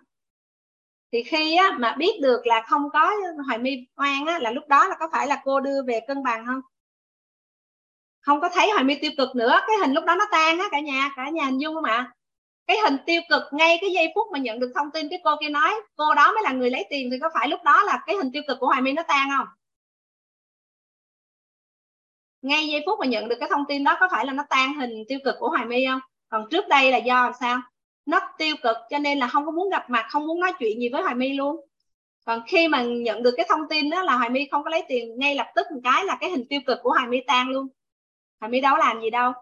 Thì khi á mà biết được là không có hoài my oan á, là lúc đó là có phải là cô đưa về cân bằng không? Không có thấy hoài my tiêu cực nữa. Cái hình lúc đó nó tan á cả nhà. Cả nhà hình dung không ạ? Cái hình tiêu cực ngay cái giây phút mà nhận được thông tin cái cô kia nói, cô đó mới là người lấy tiền thì có phải lúc đó là cái hình tiêu cực của hoài my nó tan không? Ngay giây phút mà nhận được cái thông tin đó có phải là nó tan hình tiêu cực của hoài my không? Còn trước đây là do sao? Nó tiêu cực cho nên là không có muốn gặp mặt, không muốn nói chuyện gì với hoài my luôn. Còn khi mà nhận được cái thông tin đó là hoài my không có lấy tiền, ngay lập tức một cái là cái hình tiêu cực của hoài my tan luôn. Hoài my đâu làm gì đâu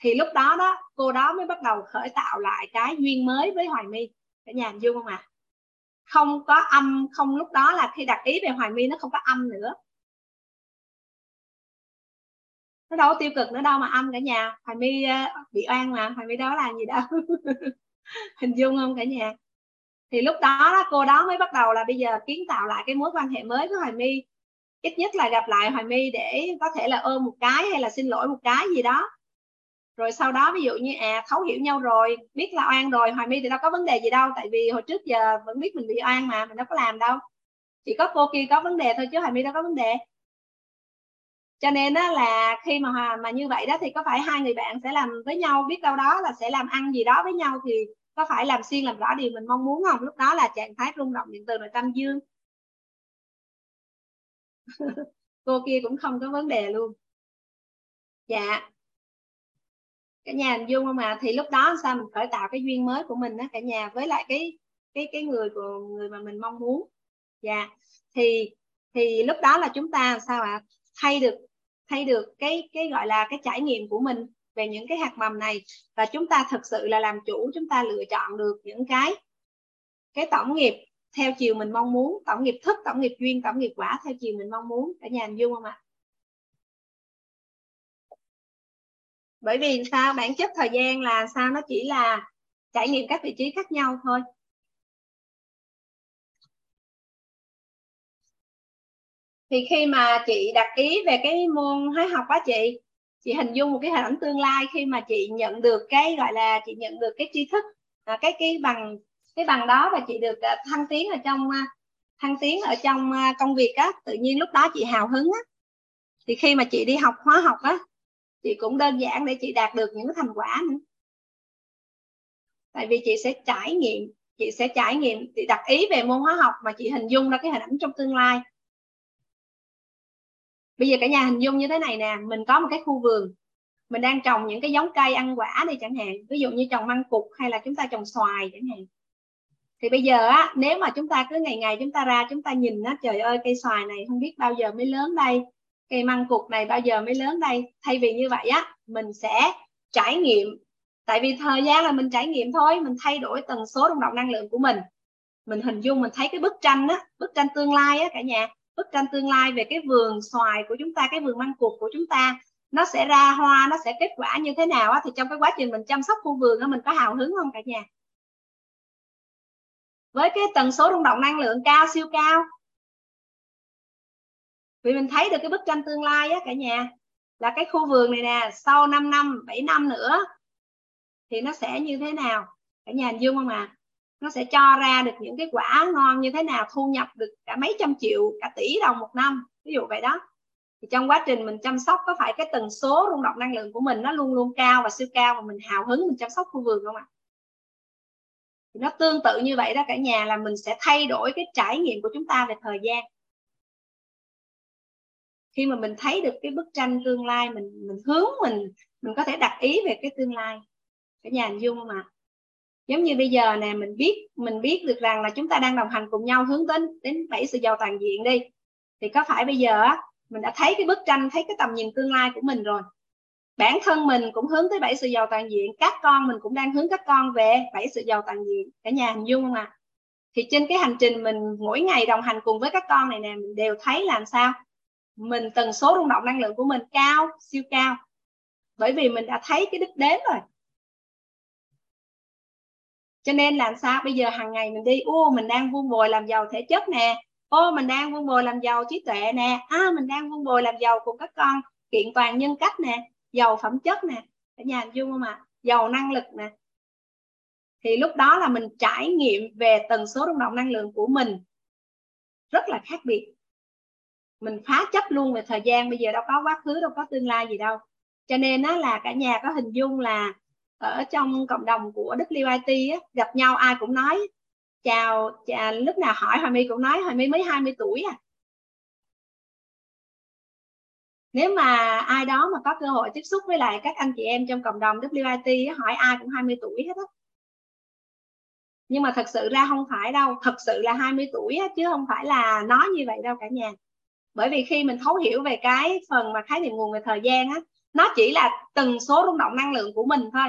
thì lúc đó đó cô đó mới bắt đầu khởi tạo lại cái duyên mới với hoài my. Cả nhà hình dung không ạ? À? không có âm không lúc đó là khi đặt ý về hoài my nó không có âm nữa. Nó đâu có tiêu cực nữa đâu mà âm cả nhà. Hoài my ờ, bị oan mà. Hoài my đó là gì đâu? <laughs> Hình dung không cả nhà? Thì lúc đó, đó cô đó mới bắt đầu là bây giờ kiến tạo lại cái mối quan hệ mới với hoài my. Ít nhất là gặp lại hoài my để có thể là ôm một cái hay là xin lỗi một cái gì đó rồi sau đó ví dụ như à thấu hiểu nhau rồi, biết là oan rồi, hoài my thì đâu có vấn đề gì đâu, tại vì hồi trước giờ vẫn biết mình bị oan mà, mình đâu có làm đâu. Chỉ có cô kia có vấn đề thôi chứ hoài my đâu có vấn đề. Cho nên đó là khi mà mà như vậy đó thì có phải hai người bạn sẽ làm với nhau, biết đâu đó là sẽ làm ăn gì đó với nhau thì có phải làm xuyên làm rõ điều mình mong muốn không? Lúc đó là trạng thái rung động điện từ nội tâm dương. <laughs> Cô kia cũng không có vấn đề luôn. Dạ cả nhà hình dung không à? Thì lúc đó sao mình khởi tạo cái duyên mới của mình đó cả nhà, với lại cái cái cái người của, người mà mình mong muốn. Dạ. Thì thì lúc đó là chúng ta sao ạ? À? thay được thay được cái cái gọi là cái trải nghiệm của mình về những cái hạt mầm này. Và chúng ta thực sự là làm chủ, chúng ta lựa chọn được những cái cái tổng nghiệp theo chiều mình mong muốn, tổng nghiệp thức, tổng nghiệp duyên, tổng nghiệp quả theo chiều mình mong muốn. Cả nhà hình dung không ạ? Bởi vì sao? Bản chất thời gian là sao? Nó chỉ là trải nghiệm các vị trí khác nhau thôi. Thì khi mà chị đặt ý về cái môn hóa học á chị chị hình dung một cái hình ảnh tương lai khi mà chị nhận được cái, gọi là, chị nhận được cái tri thức à, cái cái bằng cái bằng đó và chị được à, thăng tiến ở trong à, thăng tiến ở trong công việc á, tự nhiên lúc đó chị hào hứng á. Thì khi mà chị đi học hóa học á chị cũng đơn giản để chị đạt được những thành quả nữa. Tại vì chị sẽ trải nghiệm, chị sẽ trải nghiệm, chị đặt ý về môn hóa học mà chị hình dung ra cái hình ảnh trong tương lai. Bây giờ cả nhà hình dung như thế này nè, mình có một cái khu vườn, mình đang trồng những cái giống cây ăn quả đi chẳng hạn, ví dụ như trồng măng cụt hay là chúng ta trồng xoài chẳng hạn. Thì bây giờ á, nếu mà chúng ta cứ ngày ngày chúng ta ra chúng ta nhìn á, trời ơi, cây xoài này không biết bao giờ mới lớn đây cây măng cụt này bao giờ mới lớn đây? Thay vì như vậy á, mình sẽ trải nghiệm. Tại vì thời gian là mình trải nghiệm thôi, mình thay đổi tần số rung động năng lượng của mình. Mình hình dung, mình thấy cái bức tranh á, bức tranh tương lai á cả nhà. Bức tranh tương lai về cái vườn xoài của chúng ta, cái vườn măng cụt của chúng ta, nó sẽ ra hoa, nó sẽ kết quả như thế nào á, thì trong cái quá trình mình chăm sóc khu vườn á, mình có hào hứng không cả nhà? Với cái tần số rung động năng lượng cao, siêu cao vì mình thấy được cái bức tranh tương lai á cả nhà, là cái khu vườn này nè, sau 5 năm 7 năm nữa, thì nó sẽ như thế nào? Cả nhà hình dung không à nó sẽ cho ra được những cái quả ngon như thế nào, thu nhập được cả mấy trăm triệu, cả tỷ đồng một năm, ví dụ vậy đó. Thì trong quá trình mình chăm sóc có phải cái tần số rung động năng lượng của mình nó luôn luôn cao và siêu cao và mình hào hứng mình chăm sóc khu vườn không ạ? Thì nó tương tự như vậy đó cả nhà, là mình sẽ thay đổi cái trải nghiệm của chúng ta về thời gian khi mà mình thấy được cái bức tranh tương lai, mình mình hướng mình mình có thể đặt ý về cái tương lai cả nhà hình dung mà. Giống như bây giờ nè, mình biết mình biết được rằng là chúng ta đang đồng hành cùng nhau hướng đến đến bảy sự giàu toàn diện đi. Thì có phải bây giờ á, mình đã thấy cái bức tranh, thấy cái tầm nhìn tương lai của mình rồi. Bản thân mình cũng hướng tới bảy sự giàu toàn diện, các con mình cũng đang hướng các con về bảy sự giàu toàn diện, cả nhà hình dung không ạ? À? thì trên cái hành trình mình mỗi ngày đồng hành cùng với các con này nè, mình đều thấy làm sao? Mình tần số rung động năng lượng của mình cao, siêu cao. Bởi vì mình đã thấy cái đích đến rồi. Cho nên làm sao? Bây giờ hàng ngày mình đi, ô, mình đang vun bồi làm giàu thể chất nè. Ô, mình đang vun bồi làm giàu trí tuệ nè. À mình đang vun bồi làm giàu cùng các con, kiện toàn nhân cách nè, giàu phẩm chất nè. Cả nhà hình dung không ạ? Giàu năng lực nè. Thì lúc đó là mình trải nghiệm về tần số rung động năng lượng của mình rất là khác biệt mình phá chấp luôn về thời gian bây giờ đâu có quá khứ đâu có tương lai gì đâu. Cho nên nó là cả nhà có hình dung là ở trong cộng đồng của WIT á, gặp nhau ai cũng nói chào, chào lúc nào hỏi Hoài My cũng nói Hoài My mới 20 tuổi à. Nếu mà ai đó mà có cơ hội tiếp xúc với lại các anh chị em trong cộng đồng WIT hỏi ai cũng 20 tuổi hết á. Nhưng mà thật sự ra không phải đâu thật sự là 20 tuổi á, chứ không phải là nói như vậy đâu cả nhà bởi vì khi mình thấu hiểu về cái phần mà khái niệm nguồn về thời gian á, nó chỉ là từng số rung động năng lượng của mình thôi.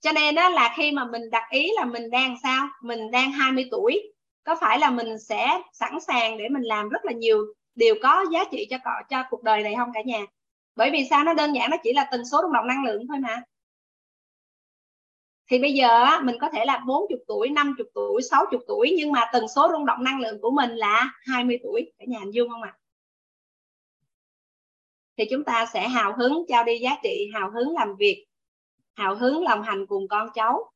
Cho nên đó là khi mà mình đặt ý là mình đang sao? Mình đang 20 tuổi, có phải là mình sẽ sẵn sàng để mình làm rất là nhiều điều có giá trị cho cho cuộc đời này không cả nhà? Bởi vì sao? Nó đơn giản, nó chỉ là tần số rung động năng lượng thôi mà thì bây giờ mình có thể là 40 tuổi 50 tuổi 60 tuổi, nhưng mà tần số rung động năng lượng của mình là 20 tuổi. Cả nhà hình dung không ạ? À? thì chúng ta sẽ hào hứng trao đi giá trị, hào hứng làm việc, hào hứng đồng hành cùng con cháu.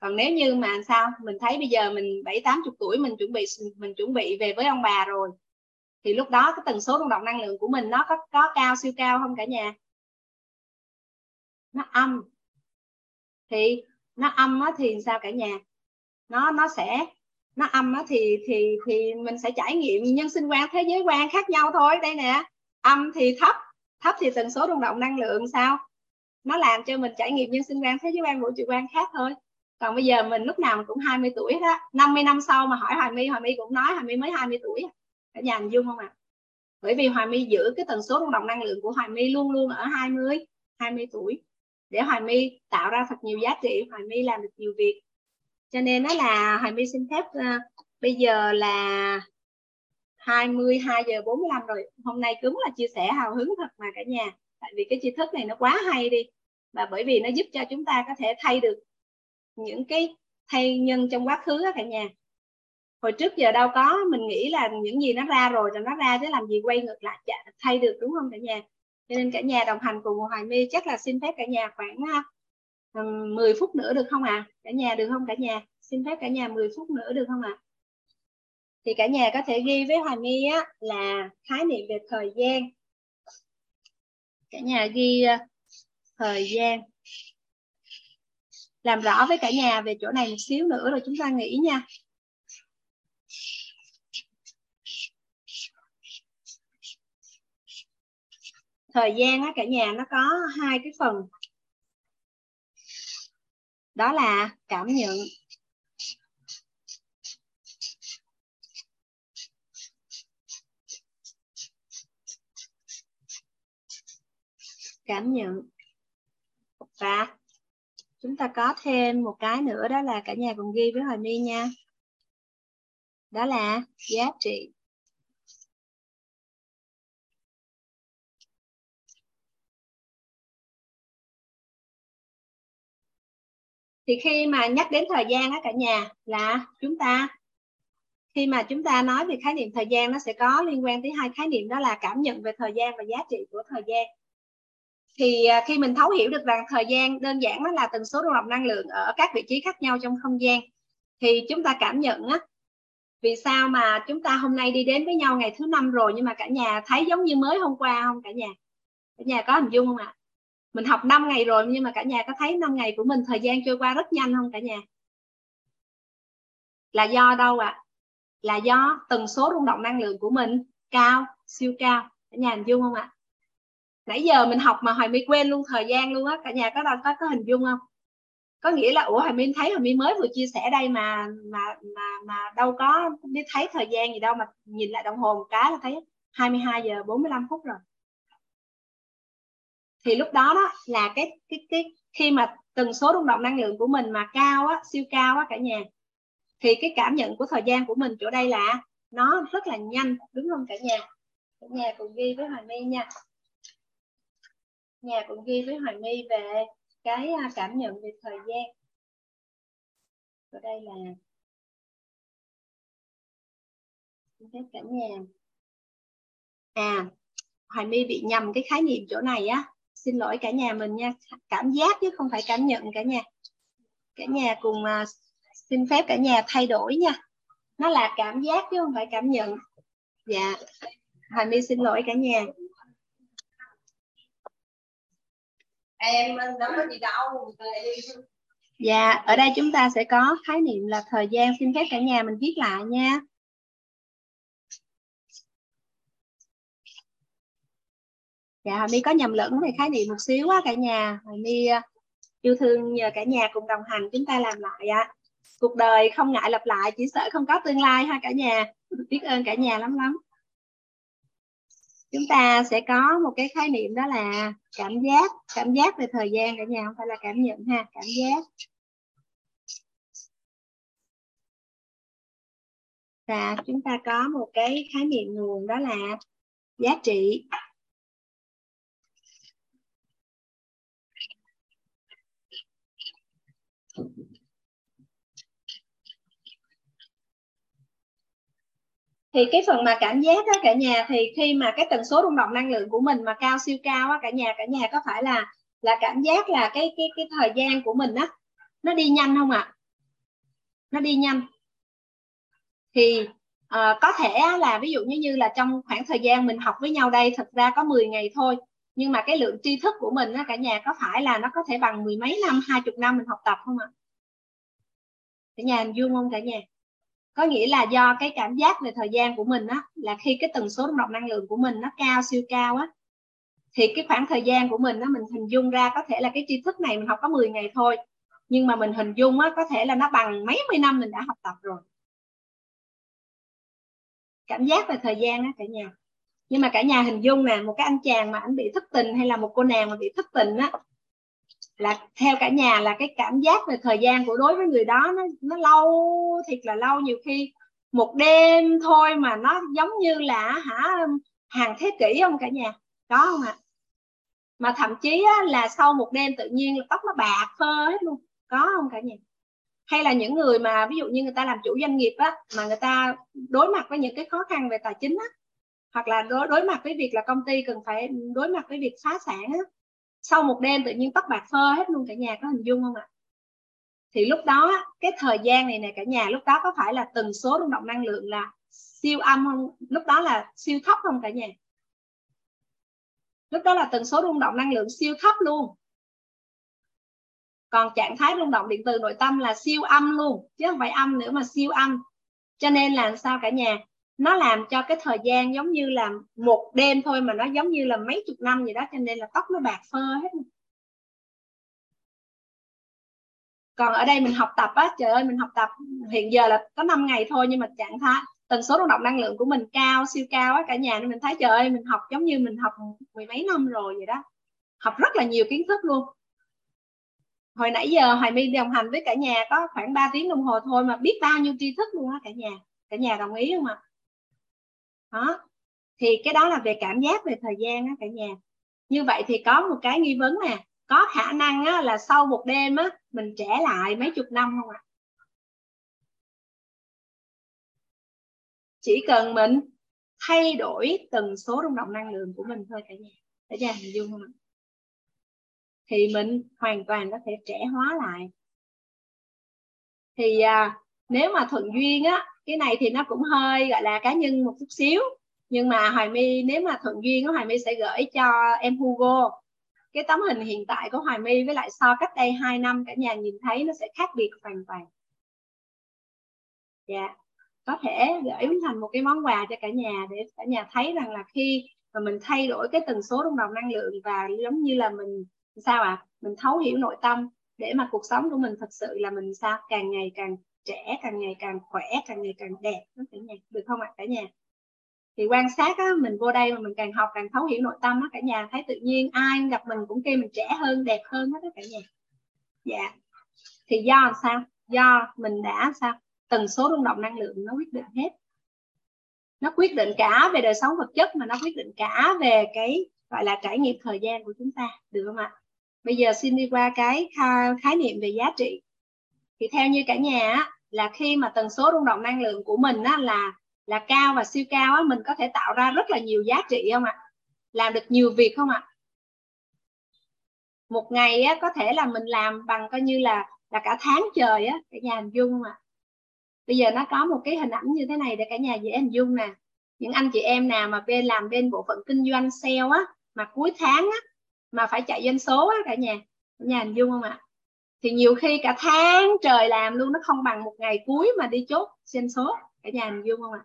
Còn nếu như mà sao? Mình thấy bây giờ mình bảy, tám chục tuổi, mình chuẩn bị, mình chuẩn bị về với ông bà rồi. Thì lúc đó cái tần số rung động năng lượng của mình nó có có cao, siêu cao không cả nhà? Nó âm thì nó âm á, thì sao cả nhà? Nó nó sẽ nó âm á, thì thì thì mình sẽ trải nghiệm nhân sinh quan thế giới quan khác nhau thôi. Đây nè âm thì thấp thấp thì tần số rung động năng lượng sao? Nó làm cho mình trải nghiệm nhân sinh quan thế giới quan vũ trụ quan khác thôi. Còn bây giờ mình lúc nào mình cũng 20 tuổi đó 50 năm sau mà hỏi Hoài My Hoài My cũng nói Hoài My mới 20 tuổi à. cả nhà hình dung không ạ? À? bởi vì Hoài My giữ cái tần số rung động năng lượng của Hoài My luôn luôn ở 20 20 tuổi để Hoài My tạo ra thật nhiều giá trị Hoài My làm được nhiều việc. Cho nên nó là Hoài My xin phép uh, bây giờ là 22 giờ 45 rồi. Hôm nay cứng là chia sẻ hào hứng thật mà cả nhà. Tại vì cái tri thức này nó quá hay đi. Và bởi vì nó giúp cho chúng ta có thể thay được những cái thay nhân trong quá khứ đó cả nhà. Hồi trước giờ đâu có mình nghĩ là những gì nó ra rồi cho nó ra chứ làm gì quay ngược lại thay được đúng không cả nhà? Cho nên cả nhà đồng hành cùng Hoài My chắc là xin phép cả nhà khoảng à, um, 10 phút nữa được không ạ à? cả nhà được không cả nhà xin phép cả nhà 10 phút nữa được không ạ à? thì cả nhà có thể ghi với Hoài My á là khái niệm về thời gian cả nhà ghi uh, thời gian làm rõ với cả nhà về chỗ này một xíu nữa rồi chúng ta nghỉ nha thời gian á, cả nhà nó có hai cái phần. Đó là cảm nhận. Cảm nhận. Và chúng ta có thêm một cái nữa, đó là cả nhà cùng ghi với Hoài My nha. Đó là giá trị. Thì khi mà nhắc đến thời gian á cả nhà là chúng ta, khi mà chúng ta nói về khái niệm thời gian nó sẽ có liên quan tới hai khái niệm đó là cảm nhận về thời gian và giá trị của thời gian. Thì à, khi mình thấu hiểu được rằng thời gian đơn giản nó là tần số rung động năng lượng ở các vị trí khác nhau trong không gian, thì chúng ta cảm nhận á, vì sao mà chúng ta hôm nay đi đến với nhau ngày thứ năm rồi nhưng mà cả nhà thấy giống như mới hôm qua không cả nhà? Cả nhà có hình dung không ạ? Mình học 5 ngày rồi, nhưng mà cả nhà có thấy 5 ngày của mình thời gian trôi qua rất nhanh không cả nhà? Là do đâu ạ? À? là do tần số rung động năng lượng của mình cao, siêu cao. Cả nhà hình dung không ạ? Nãy giờ mình học mà hoài my quên luôn thời gian luôn á. Cả nhà có đâu có có hình dung không? Có nghĩa là, ủa, hoài my thấy hoài my mới vừa chia sẻ đây mà mà mà mà đâu có biết thấy thời gian gì đâu mà nhìn lại đồng hồ một cái là thấy 22 giờ 45 phút rồi thì lúc đó đó là cái cái cái khi mà tần số rung động năng lượng của mình mà cao á, siêu cao á cả nhà, thì cái cảm nhận của thời gian của mình chỗ đây là nó rất là nhanh, đúng không cả nhà? Cả nhà cùng ghi với hoài my nha. Nhà cũng ghi với hoài my về cái à, cảm nhận về thời gian. Ở đây là phép cả nhà. À hoài my bị nhầm cái khái niệm chỗ này á xin lỗi cả nhà mình nha. Cảm giác chứ không phải cảm nhận cả nhà. Cả nhà cùng uh, xin phép cả nhà thay đổi nha. Nó là cảm giác chứ không phải cảm nhận. Dạ. Hoài my xin lỗi cả nhà. Em đâu có gì đâu dạ ở đây chúng ta sẽ có khái niệm là thời gian xin phép cả nhà mình viết lại nha dạ Hoài có nhầm lẫn về khái niệm một xíu á cả nhà. Hoài à, yêu thương nhờ cả nhà cùng đồng hành chúng ta làm lại ạ cuộc đời không ngại lặp lại, chỉ sợ không có tương lai ha cả nhà. Biết ơn cả nhà lắm lắm. Chúng ta sẽ có một cái khái niệm đó là cảm giác cảm giác về thời gian cả nhà, không phải là cảm nhận ha, cảm giác. Và chúng ta có một cái khái niệm nguồn đó là giá trị. Thì cái phần mà cảm giác đó cả nhà thì khi mà cái tần số rung động năng lượng của mình mà cao siêu cao á cả nhà cả nhà có phải là là cảm giác là cái cái cái thời gian của mình á nó đi nhanh không ạ? À? nó đi nhanh. Thì uh, có thể là ví dụ như như là trong khoảng thời gian mình học với nhau đây thật ra có 10 ngày thôi nhưng mà cái lượng tri thức của mình á cả nhà có phải là nó có thể bằng mười mấy năm hai chục năm mình học tập không ạ? Cả nhà hình dung không cả nhà? Có nghĩa là do cái cảm giác về thời gian của mình á, là khi cái tần số rung động năng lượng của mình nó cao, siêu cao á, thì cái khoảng thời gian của mình á, mình hình dung ra có thể là cái tri thức này mình học có 10 ngày thôi, nhưng mà mình hình dung á, có thể là nó bằng mấy mươi năm mình đã học tập rồi. Cảm giác về thời gian á, cả nhà. Nhưng mà cả nhà hình dung nè, một cái anh chàng mà anh bị thất tình hay là một cô nàng mà bị thất tình á là theo cả nhà là cái cảm giác về thời gian của đối với người đó nó nó lâu thiệt là lâu. Nhiều khi một đêm thôi mà nó giống như là hả hàng thế kỷ không cả nhà? Có không ạ? Mà thậm chí á, là sau một đêm tự nhiên là tóc nó bạc phơ hết luôn. Có không cả nhà? Hay là những người mà ví dụ như người ta làm chủ doanh nghiệp á mà người ta đối mặt với những cái khó khăn về tài chính á hoặc là đối đối mặt với việc là công ty cần phải đối mặt với việc phá sản á sau một đêm tự nhiên tóc bạc phơ hết luôn cả nhà, có hình dung không ạ? Thì lúc đó, cái thời gian này nè cả nhà, lúc đó có phải là tần số rung động năng lượng là siêu âm không? Lúc đó là siêu thấp không cả nhà? Lúc đó là tần số rung động năng lượng siêu thấp luôn. Còn trạng thái rung động điện từ nội tâm là siêu âm luôn, chứ không phải âm nữa mà siêu âm. Cho nên là sao cả nhà? Nó làm cho cái thời gian giống như là một đêm thôi mà nó giống như là mấy chục năm gì đó, cho nên là tóc nó bạc phơ hết. Còn ở đây mình học tập á, trời ơi, mình học tập, hiện giờ là có 5 ngày thôi nhưng mà trạng thái, tần số rung động năng lượng của mình cao, siêu cao á, cả nhà nên mình thấy, trời ơi, mình học giống như mình học mười mấy năm rồi vậy đó. Học rất là nhiều kiến thức luôn. Hồi nãy giờ hoài my đồng hành với cả nhà có khoảng 3 tiếng đồng hồ thôi mà biết bao nhiêu tri thức luôn á cả nhà. Cả nhà đồng ý không ạ? Đó. Thì cái đó là về cảm giác về thời gian á cả nhà. Như vậy thì có một cái nghi vấn nè có khả năng á, là sau một đêm á mình trẻ lại mấy chục năm không ạ? Chỉ cần mình thay đổi tần số rung động năng lượng của mình thôi cả nhà. Cả nhà hình dung không ạ? Thì mình hoàn toàn có thể trẻ hóa lại. Thì à, nếu mà thuận duyên á cái này thì nó cũng hơi, gọi là, cá nhân một chút xíu nhưng mà hoài my, nếu mà thuận duyên hoài my sẽ gửi cho em hugo cái tấm hình hiện tại của hoài my với lại so cách đây 2 năm, cả nhà nhìn thấy nó sẽ khác biệt hoàn toàn dạ yeah. có thể gửi thành một cái món quà cho cả nhà để cả nhà thấy rằng là khi mà mình thay đổi cái tần số rung động năng lượng và giống như là mình, sao ạ à? mình thấu hiểu nội tâm để mà cuộc sống của mình thật sự là mình sao càng ngày càng trẻ càng ngày càng khỏe càng ngày càng đẹp đó cả nhà được không ạ cả nhà? Thì quan sát á, mình vô đây mà mình càng học càng thấu hiểu nội tâm á cả nhà thấy tự nhiên ai gặp mình cũng kêu mình trẻ hơn đẹp hơn hết đó cả nhà. Dạ. Thì do sao? Do mình đã sao? Tần số rung động năng lượng nó quyết định hết. Nó quyết định cả về đời sống vật chất mà nó quyết định cả về cái gọi là trải nghiệm thời gian của chúng ta được không ạ? Bây giờ xin đi qua cái khái niệm về giá trị thì theo như cả nhà là khi mà tần số rung động năng lượng của mình á, là là cao và siêu cao á, mình có thể tạo ra rất là nhiều giá trị không ạ? Làm được nhiều việc không ạ? Một ngày á, có thể là mình làm bằng coi như là là cả tháng trời á cả nhà hình dung ạ. Bây giờ nó có một cái hình ảnh như thế này để cả nhà dễ hình dung nè. Những anh chị em nào mà bên làm bên bộ phận kinh doanh sale á mà cuối tháng á mà phải chạy doanh số á cả nhà cả nhà hình dung không ạ? Thì nhiều khi cả tháng trời làm luôn, nó không bằng một ngày cuối mà đi chốt doanh số. Cả nhà hình dung không ạ?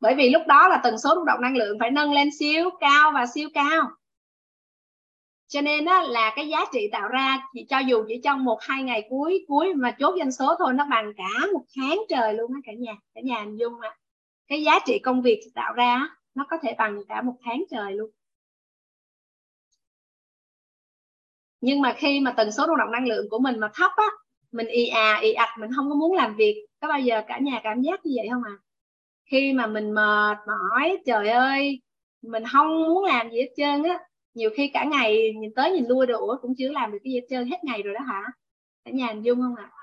Bởi vì lúc đó là tần số rung động năng lượng phải nâng lên siêu cao và siêu cao. Cho nên đó là cái giá trị tạo ra chỉ cho dù chỉ trong một, hai ngày cuối cuối mà chốt doanh số thôi, nó bằng cả một tháng trời luôn á cả nhà. Cả nhà hình dung ạ? Cái giá trị công việc tạo ra nó có thể bằng cả một tháng trời luôn. Nhưng mà khi mà tần số rung động năng lượng của mình mà thấp á, mình ì à ì ạch, mình không có muốn làm việc, có bao giờ cả nhà cảm giác như vậy không à khi mà mình mệt mỏi, trời ơi, mình không muốn làm gì hết trơn á, nhiều khi cả ngày nhìn tới nhìn lui đồ cũng chưa làm được cái gì hết trơn, hết ngày rồi đó hả cả nhà hình dung không ạ à?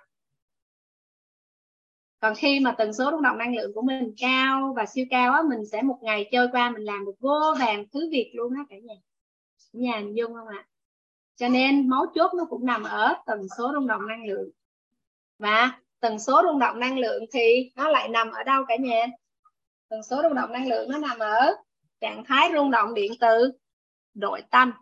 còn khi mà tần số rung động năng lượng của mình cao và siêu cao á, mình sẽ một ngày trôi qua mình làm được vô vàng thứ việc luôn á cả nhà cả nhà hình dung không ạ à? Cho nên máu chốt nó cũng nằm ở tần số rung động năng lượng. Và tần số rung động năng lượng thì nó lại nằm ở đâu cả nhà? Tần số rung động năng lượng nó nằm ở trạng thái rung động điện từ nội tâm.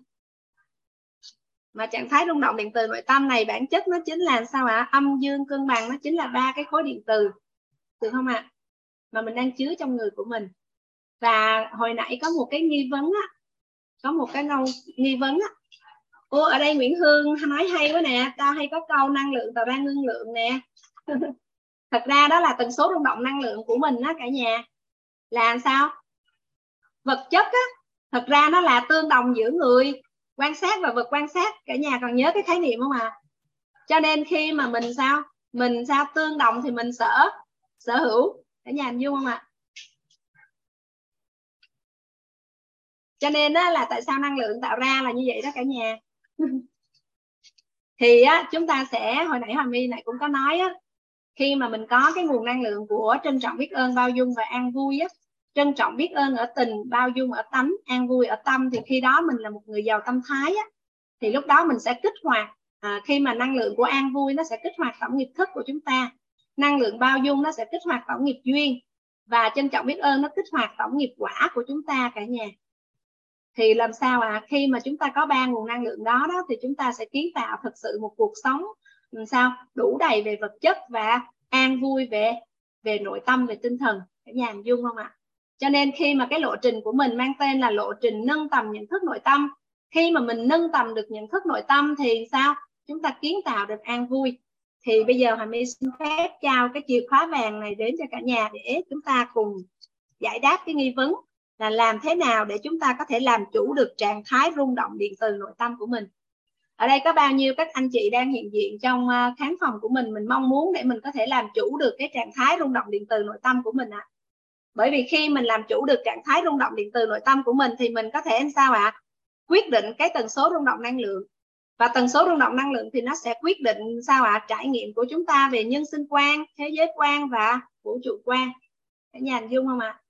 Mà trạng thái rung động điện từ nội tâm này bản chất nó chính là sao ạ? Âm dương cân bằng nó chính là ba cái khối điện từ. Được không ạ? Mà mình đang chứa trong người của mình. Và hồi nãy có một cái nghi vấn á, có một cái câu nghi vấn á ô ở đây Nguyễn Hương nói hay quá nè, tao hay có câu năng lượng tạo ra năng lượng nè. <laughs> Thật ra đó là tần số rung động năng lượng của mình đó cả nhà. Là sao? Vật chất á, thật ra nó là tương đồng giữa người, quan sát và vật quan sát. Cả nhà còn nhớ cái khái niệm không à cho nên khi mà mình sao? Mình sao tương đồng thì mình sở sở hữu. Cả nhà hình dung không ạ? Cho nên đó là tại sao năng lượng tạo ra là như vậy đó cả nhà thì á chúng ta sẽ hồi nãy Hòa My này cũng có nói á khi mà mình có cái nguồn năng lượng của trân trọng biết ơn bao dung và an vui á trân trọng biết ơn ở tình bao dung ở tánh an vui ở tâm thì khi đó mình là một người giàu tâm thái á thì lúc đó mình sẽ kích hoạt à, khi mà năng lượng của an vui nó sẽ kích hoạt tổng nghiệp thức của chúng ta. Năng lượng bao dung nó sẽ kích hoạt tổng nghiệp duyên và trân trọng biết ơn nó kích hoạt tổng nghiệp quả của chúng ta cả nhà thì làm sao à khi mà chúng ta có ba nguồn năng lượng đó đó, thì chúng ta sẽ kiến tạo thực sự một cuộc sống, làm sao? Đủ đầy về vật chất và an vui về về nội tâm, về tinh thần. Cả nhà hình dung không ạ? Cho nên khi mà cái lộ trình của mình mang tên là lộ trình nâng tầm nhận thức nội tâm, khi mà mình nâng tầm được nhận thức nội tâm thì sao? Chúng ta kiến tạo được an vui. Thì bây giờ Hà My xin phép trao cái chìa khóa vàng này đến cho cả nhà để chúng ta cùng giải đáp cái nghi vấn là làm thế nào để chúng ta có thể làm chủ được trạng thái rung động điện từ nội tâm của mình ở đây có bao nhiêu các anh chị đang hiện diện trong à, khán phòng của mình mình mong muốn để mình có thể làm chủ được cái trạng thái rung động điện từ nội tâm của mình ạ à. bởi vì khi mình làm chủ được trạng thái rung động điện từ nội tâm của mình thì mình có thể làm sao ạ à? quyết định cái tần số rung động năng lượng và tần số rung động năng lượng thì nó sẽ quyết định sao ạ à? trải nghiệm của chúng ta về nhân sinh quan, thế giới quan và vũ trụ quan cả nhà hình dung không ạ à?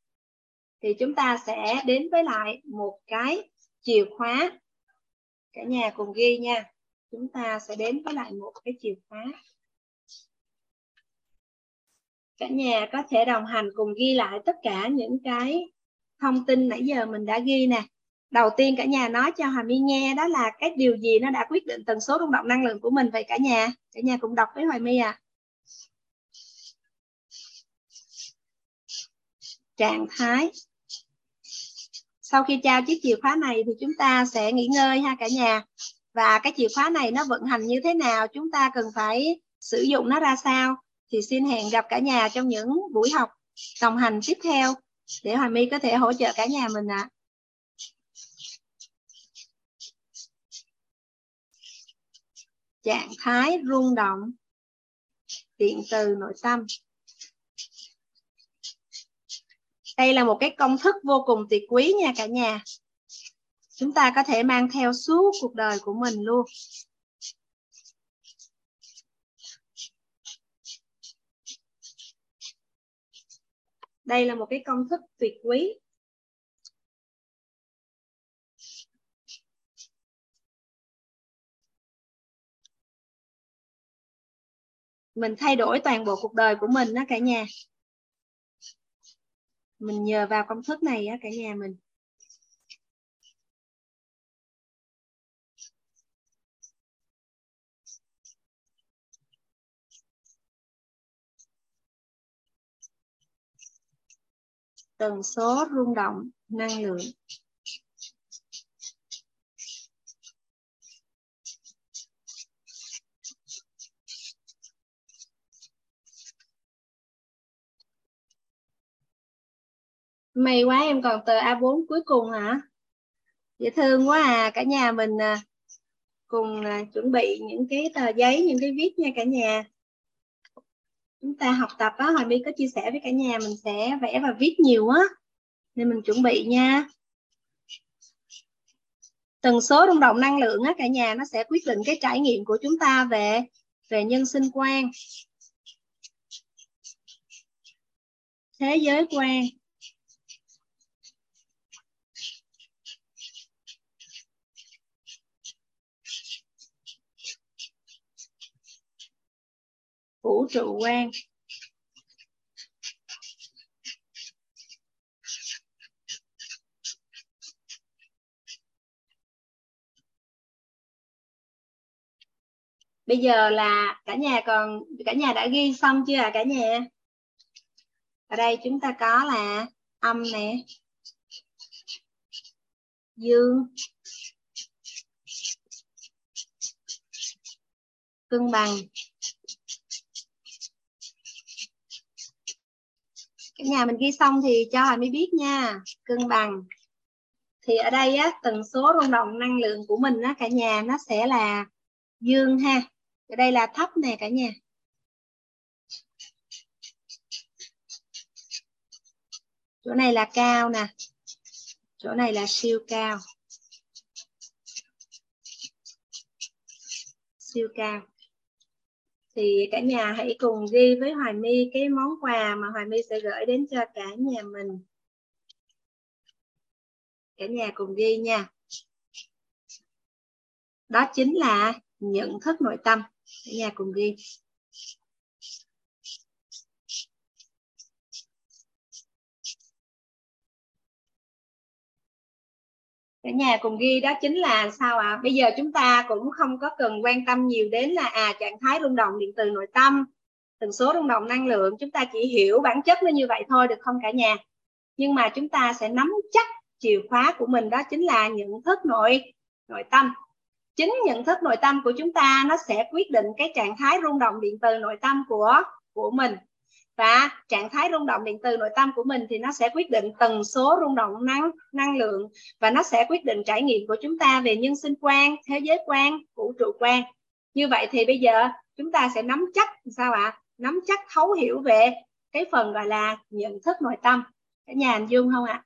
Thì chúng ta sẽ đến với lại một cái chìa khóa. Cả nhà cùng ghi nha. Chúng ta sẽ đến với lại một cái chìa khóa. Cả nhà có thể đồng hành cùng ghi lại tất cả những cái thông tin nãy giờ mình đã ghi nè. Đầu tiên cả nhà nói cho Hòa My nghe, đó là cái điều gì nó đã quyết định tần số rung động năng lượng của mình vậy cả nhà? Cả nhà cùng đọc với Hòa My à trạng thái sau khi trao chiếc chìa khóa này thì chúng ta sẽ nghỉ ngơi ha cả nhà và cái chìa khóa này nó vận hành như thế nào, chúng ta cần phải sử dụng nó ra sao thì xin hẹn gặp cả nhà trong những buổi học đồng hành tiếp theo để Hòa My có thể hỗ trợ cả nhà mình ạ. À. Trạng thái rung động, điện từ nội tâm đây là một cái công thức vô cùng tuyệt quý nha cả nhà. Chúng ta có thể mang theo suốt cuộc đời của mình luôn. Đây là một cái công thức tuyệt quý. Mình thay đổi toàn bộ cuộc đời của mình đó cả nhà mình nhờ vào công thức này á, cả nhà mình. Tần số rung động, năng lượng. May quá em còn tờ A4 cuối cùng hả? Dễ thương quá à cả nhà mình à, cùng à, chuẩn bị những cái tờ giấy, những cái viết nha cả nhà. Chúng ta học tập á hồi my có chia sẻ với cả nhà mình sẽ vẽ và viết nhiều á, nên mình chuẩn bị nha. Tần số rung động năng lượng á, cả nhà, nó sẽ quyết định cái trải nghiệm của chúng ta về về nhân sinh quan. Thế giới quan. Vũ trụ quan. Bây giờ là cả nhà còn, cả nhà đã ghi xong chưa à cả nhà? Ở đây chúng ta có là âm nè, dương, cân bằng. Cái nhà mình ghi xong thì cho Hà mới biết nha. Cân bằng. Thì ở đây á, tần số rung động năng lượng của mình á, cả nhà nó sẽ là dương ha. Ở đây là thấp nè cả nhà. Chỗ này là cao nè. Chỗ này là siêu cao. Siêu cao thì cả nhà hãy cùng ghi với Hoài My cái món quà mà Hoài My sẽ gửi đến cho cả nhà mình. Cả nhà cùng ghi nha. Đó chính là nhận thức nội tâm. Cả nhà cùng ghi. Cả nhà cùng ghi đó chính là sao ạ? À? bây giờ chúng ta cũng không có cần quan tâm nhiều đến là à trạng thái rung động điện từ nội tâm, tần số rung động năng lượng. Chúng ta chỉ hiểu bản chất nó như vậy thôi, được không cả nhà? Nhưng mà chúng ta sẽ nắm chắc chìa khóa của mình đó chính là nhận thức nội nội tâm. Chính nhận thức nội tâm của chúng ta nó sẽ quyết định cái trạng thái rung động điện từ nội tâm của của mình và trạng thái rung động điện từ nội tâm của mình thì nó sẽ quyết định tần số rung động năng năng lượng và nó sẽ quyết định trải nghiệm của chúng ta về nhân sinh quan, thế giới quan, vũ trụ quan như vậy thì bây giờ chúng ta sẽ nắm chắc, sao ạ à? nắm chắc, thấu hiểu về cái phần gọi là nhận thức nội tâm cả nhà hình dung không ạ à?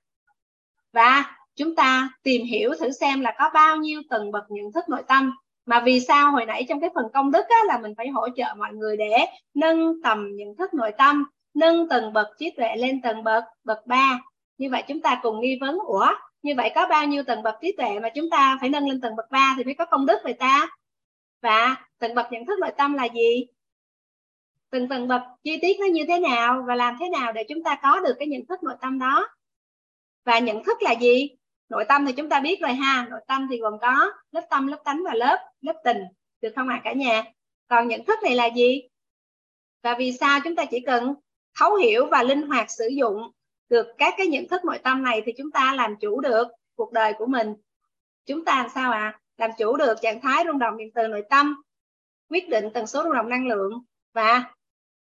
và chúng ta tìm hiểu thử xem là có bao nhiêu tầng bậc nhận thức nội tâm mà vì sao hồi nãy trong cái phần công đức á, là mình phải hỗ trợ mọi người để nâng tầm nhận thức nội tâm nâng tầng bậc trí tuệ lên tầng bậc bậc 3 như vậy chúng ta cùng nghi vấn ủa như vậy có bao nhiêu tầng bậc trí tuệ mà chúng ta phải nâng lên tầng bậc 3 thì mới có công đức vậy ta? Và tầng bậc nhận thức nội tâm là gì? Từng tầng bậc chi tiết nó như thế nào và làm thế nào để chúng ta có được cái nhận thức nội tâm đó? Và nhận thức là gì? Nội tâm thì chúng ta biết rồi ha. Nội tâm thì gồm có lớp tâm lớp tánh và lớp lớp tình. Được không ạ à, cả nhà? Còn nhận thức này là gì? Và vì sao chúng ta chỉ cần thấu hiểu và linh hoạt sử dụng được các cái nhận thức nội tâm này thì chúng ta làm chủ được cuộc đời của mình? Chúng ta làm sao ạ? À? làm chủ được trạng thái rung động điện từ nội tâm quyết định tần số rung động năng lượng và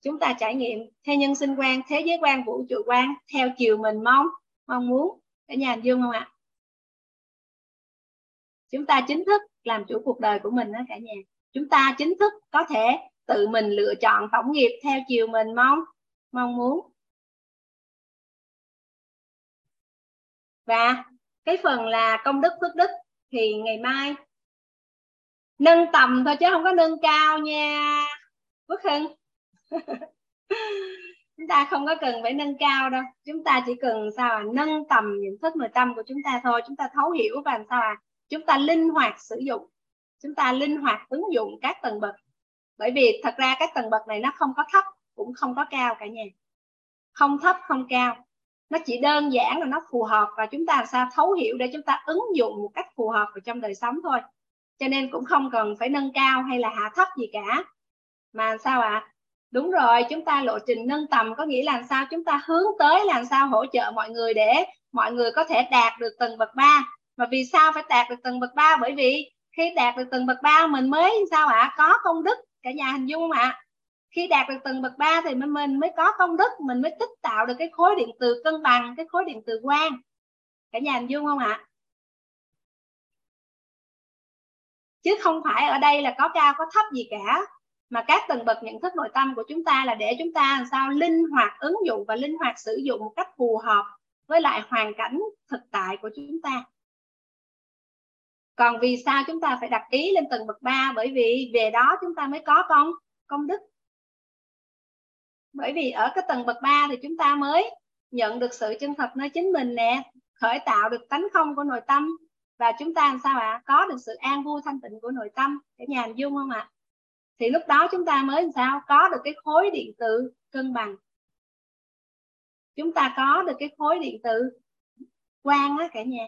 chúng ta trải nghiệm theo nhân sinh quan thế giới quan vũ trụ quan theo chiều mình mong mong muốn. Cả nhà hình dung không ạ? à? Chúng ta chính thức làm chủ cuộc đời của mình đó cả nhà. Chúng ta chính thức có thể tự mình lựa chọn tổng nghiệp theo chiều mình mong mong muốn. Và cái phần là công đức phước đức thì ngày mai nâng tầm thôi chứ không có nâng cao nha. Quốc Hưng. <laughs> Chúng ta không có cần phải nâng cao đâu. Chúng ta chỉ cần sao à, nâng tầm nhận thức nội tâm của chúng ta thôi. Chúng ta thấu hiểu và sao à chúng ta linh hoạt sử dụng. Chúng ta linh hoạt ứng dụng các tầng bậc. Bởi vì thật ra các tầng bậc này nó không có thấp, cũng không có cao cả nhà. Không thấp, không cao. Nó chỉ đơn giản là nó phù hợp và chúng ta làm sao thấu hiểu để chúng ta ứng dụng một cách phù hợp vào trong đời sống thôi. Cho nên cũng không cần phải nâng cao hay là hạ thấp gì cả. Mà sao ạ? À? đúng rồi, chúng ta lộ trình nâng tầm có nghĩa là sao? Chúng ta hướng tới làm sao hỗ trợ mọi người để mọi người có thể đạt được tầng bậc 3 mà vì sao phải đạt được tầng bậc ba bởi vì khi đạt được tầng bậc ba mình mới sao ạ à? có công đức, cả nhà hình dung không ạ à? khi đạt được tầng bậc 3 thì mình mình mới có công đức, mình mới tích tạo được cái khối điện từ cân bằng, cái khối điện từ quang cả nhà hình dung không ạ à? chứ không phải ở đây là có cao có thấp gì cả mà các tầng bậc nhận thức nội tâm của chúng ta là để chúng ta làm sao linh hoạt ứng dụng và linh hoạt sử dụng một cách phù hợp với lại hoàn cảnh thực tại của chúng ta còn vì sao chúng ta phải đặt ý lên tầng bậc 3 bởi vì về đó chúng ta mới có công công đức. Bởi vì ở cái tầng bậc 3 thì chúng ta mới nhận được sự chân thật nơi chính mình nè, khởi tạo được tánh không của nội tâm. Và chúng ta làm sao ạ? À? có được sự an vui thanh tịnh của nội tâm. Cả nhà hình dung không ạ? À? thì lúc đó chúng ta mới làm sao? Có được cái khối điện tử cân bằng. Chúng ta có được cái khối điện tử quang á cả nhà.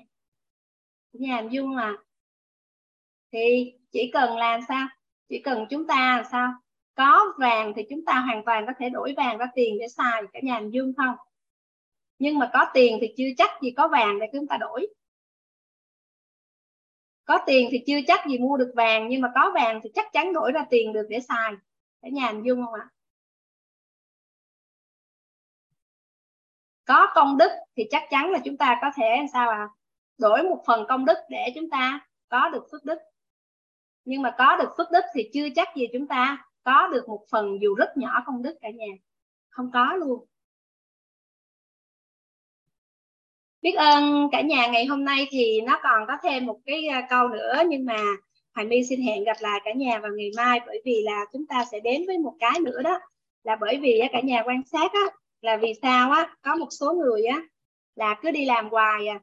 Cả nhà hình dung là thì chỉ cần làm sao? Chỉ cần chúng ta làm sao? Có vàng thì chúng ta hoàn toàn có thể đổi vàng ra tiền để xài cả nhà hình dương không? Nhưng mà có tiền thì chưa chắc gì có vàng để chúng ta đổi. Có tiền thì chưa chắc gì mua được vàng, nhưng mà có vàng thì chắc chắn đổi ra tiền được để xài. Cả nhà hình dung không ạ? Có công đức thì chắc chắn là chúng ta có thể sao à đổi một phần công đức để chúng ta có được phước đức nhưng mà có được phước đức thì chưa chắc gì chúng ta có được một phần dù rất nhỏ công đức cả nhà. Không có luôn. Biết ơn cả nhà, ngày hôm nay thì nó còn có thêm một cái à, câu nữa. Nhưng mà Hoài My xin hẹn gặp lại cả nhà vào ngày mai, bởi vì là chúng ta sẽ đến với một cái nữa đó. Là bởi vì cả nhà quan sát á, là vì sao á, có một số người á, là cứ đi làm hoài à.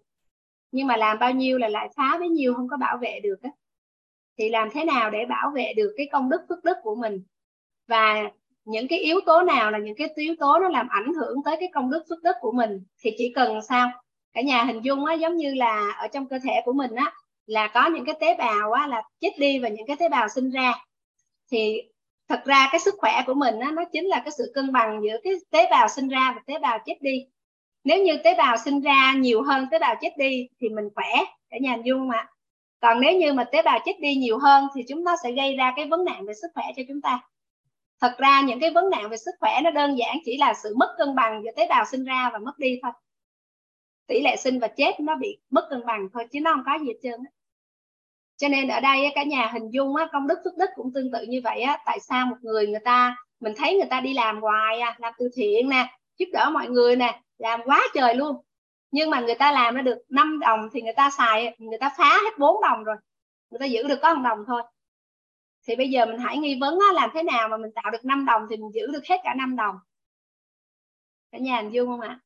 Nhưng mà làm bao nhiêu là lại phá bấy nhiêu không có bảo vệ được á thì làm thế nào để bảo vệ được cái công đức phước đức của mình? Và những cái yếu tố nào là những cái yếu tố nó làm ảnh hưởng tới cái công đức phước đức của mình thì chỉ cần sao? Cả nhà hình dung á giống như là ở trong cơ thể của mình á là có những cái tế bào á là chết đi và những cái tế bào sinh ra. Thì thật ra cái sức khỏe của mình á, nó chính là cái sự cân bằng giữa cái tế bào sinh ra và tế bào chết đi. Nếu như tế bào sinh ra nhiều hơn tế bào chết đi thì mình khỏe. Cả nhà hình dung mà còn nếu như mà tế bào chết đi nhiều hơn thì chúng nó sẽ gây ra cái vấn nạn về sức khỏe cho chúng ta. Thật ra những cái vấn nạn về sức khỏe nó đơn giản chỉ là sự mất cân bằng giữa tế bào sinh ra và mất đi thôi. Tỷ lệ sinh và chết nó bị mất cân bằng thôi chứ nó không có gì hết trơn cho nên ở đây cả nhà hình dung công đức phước đức cũng tương tự như vậy tại sao một người người ta, mình thấy người ta đi làm hoài à, làm từ thiện nè, giúp đỡ mọi người nè, làm quá trời luôn nhưng mà người ta làm nó được 5 đồng thì người ta xài người ta phá hết 4 đồng rồi. Người ta giữ được có 1 đồng thôi. Thì bây giờ mình hãy nghi vấn á, làm thế nào mà mình tạo được 5 đồng thì mình giữ được hết cả 5 đồng. Cả nhà hình dung không ạ?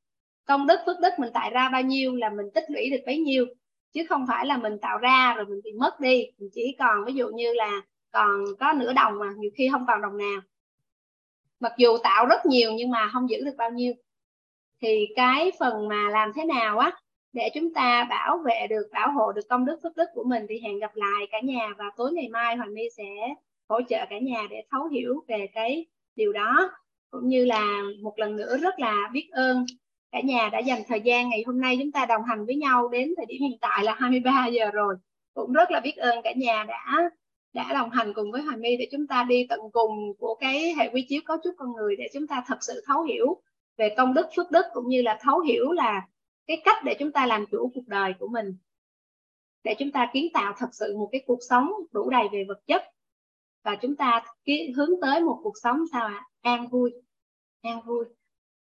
Công đức phước đức mình tạo ra bao nhiêu là mình tích lũy được bấy nhiêu. Chứ không phải là mình tạo ra rồi mình bị mất đi. Mình chỉ còn ví dụ như là còn có nửa đồng mà nhiều khi không còn đồng nào. Mặc dù tạo rất nhiều nhưng mà không giữ được bao nhiêu thì cái phần mà làm thế nào á, để chúng ta bảo vệ được, bảo hộ được công đức phước đức của mình thì hẹn gặp lại cả nhà và tối ngày mai hoàng my sẽ hỗ trợ cả nhà để thấu hiểu về cái điều đó. Cũng như là một lần nữa rất là biết ơn cả nhà đã dành thời gian ngày hôm nay chúng ta đồng hành với nhau đến thời điểm hiện tại là 23 giờ rồi. Cũng rất là biết ơn cả nhà đã đã đồng hành cùng với Hoàng My để chúng ta đi tận cùng của cái hệ quy chiếu cấu trúc con người để chúng ta thật sự thấu hiểu về công đức phước đức cũng như là thấu hiểu là cái cách để chúng ta làm chủ cuộc đời của mình để chúng ta kiến tạo thật sự một cái cuộc sống đủ đầy về vật chất và chúng ta hướng tới một cuộc sống sao ạ à? an vui an vui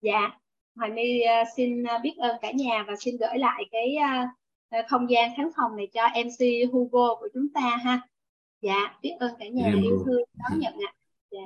dạ Hoài My uh, xin à, biết ơn cả nhà và xin gửi lại cái uh, không gian khán phòng này cho MC Hugo của chúng ta ha. Dạ, biết ơn cả nhà yêu thương đón nhận ạ. Dạ.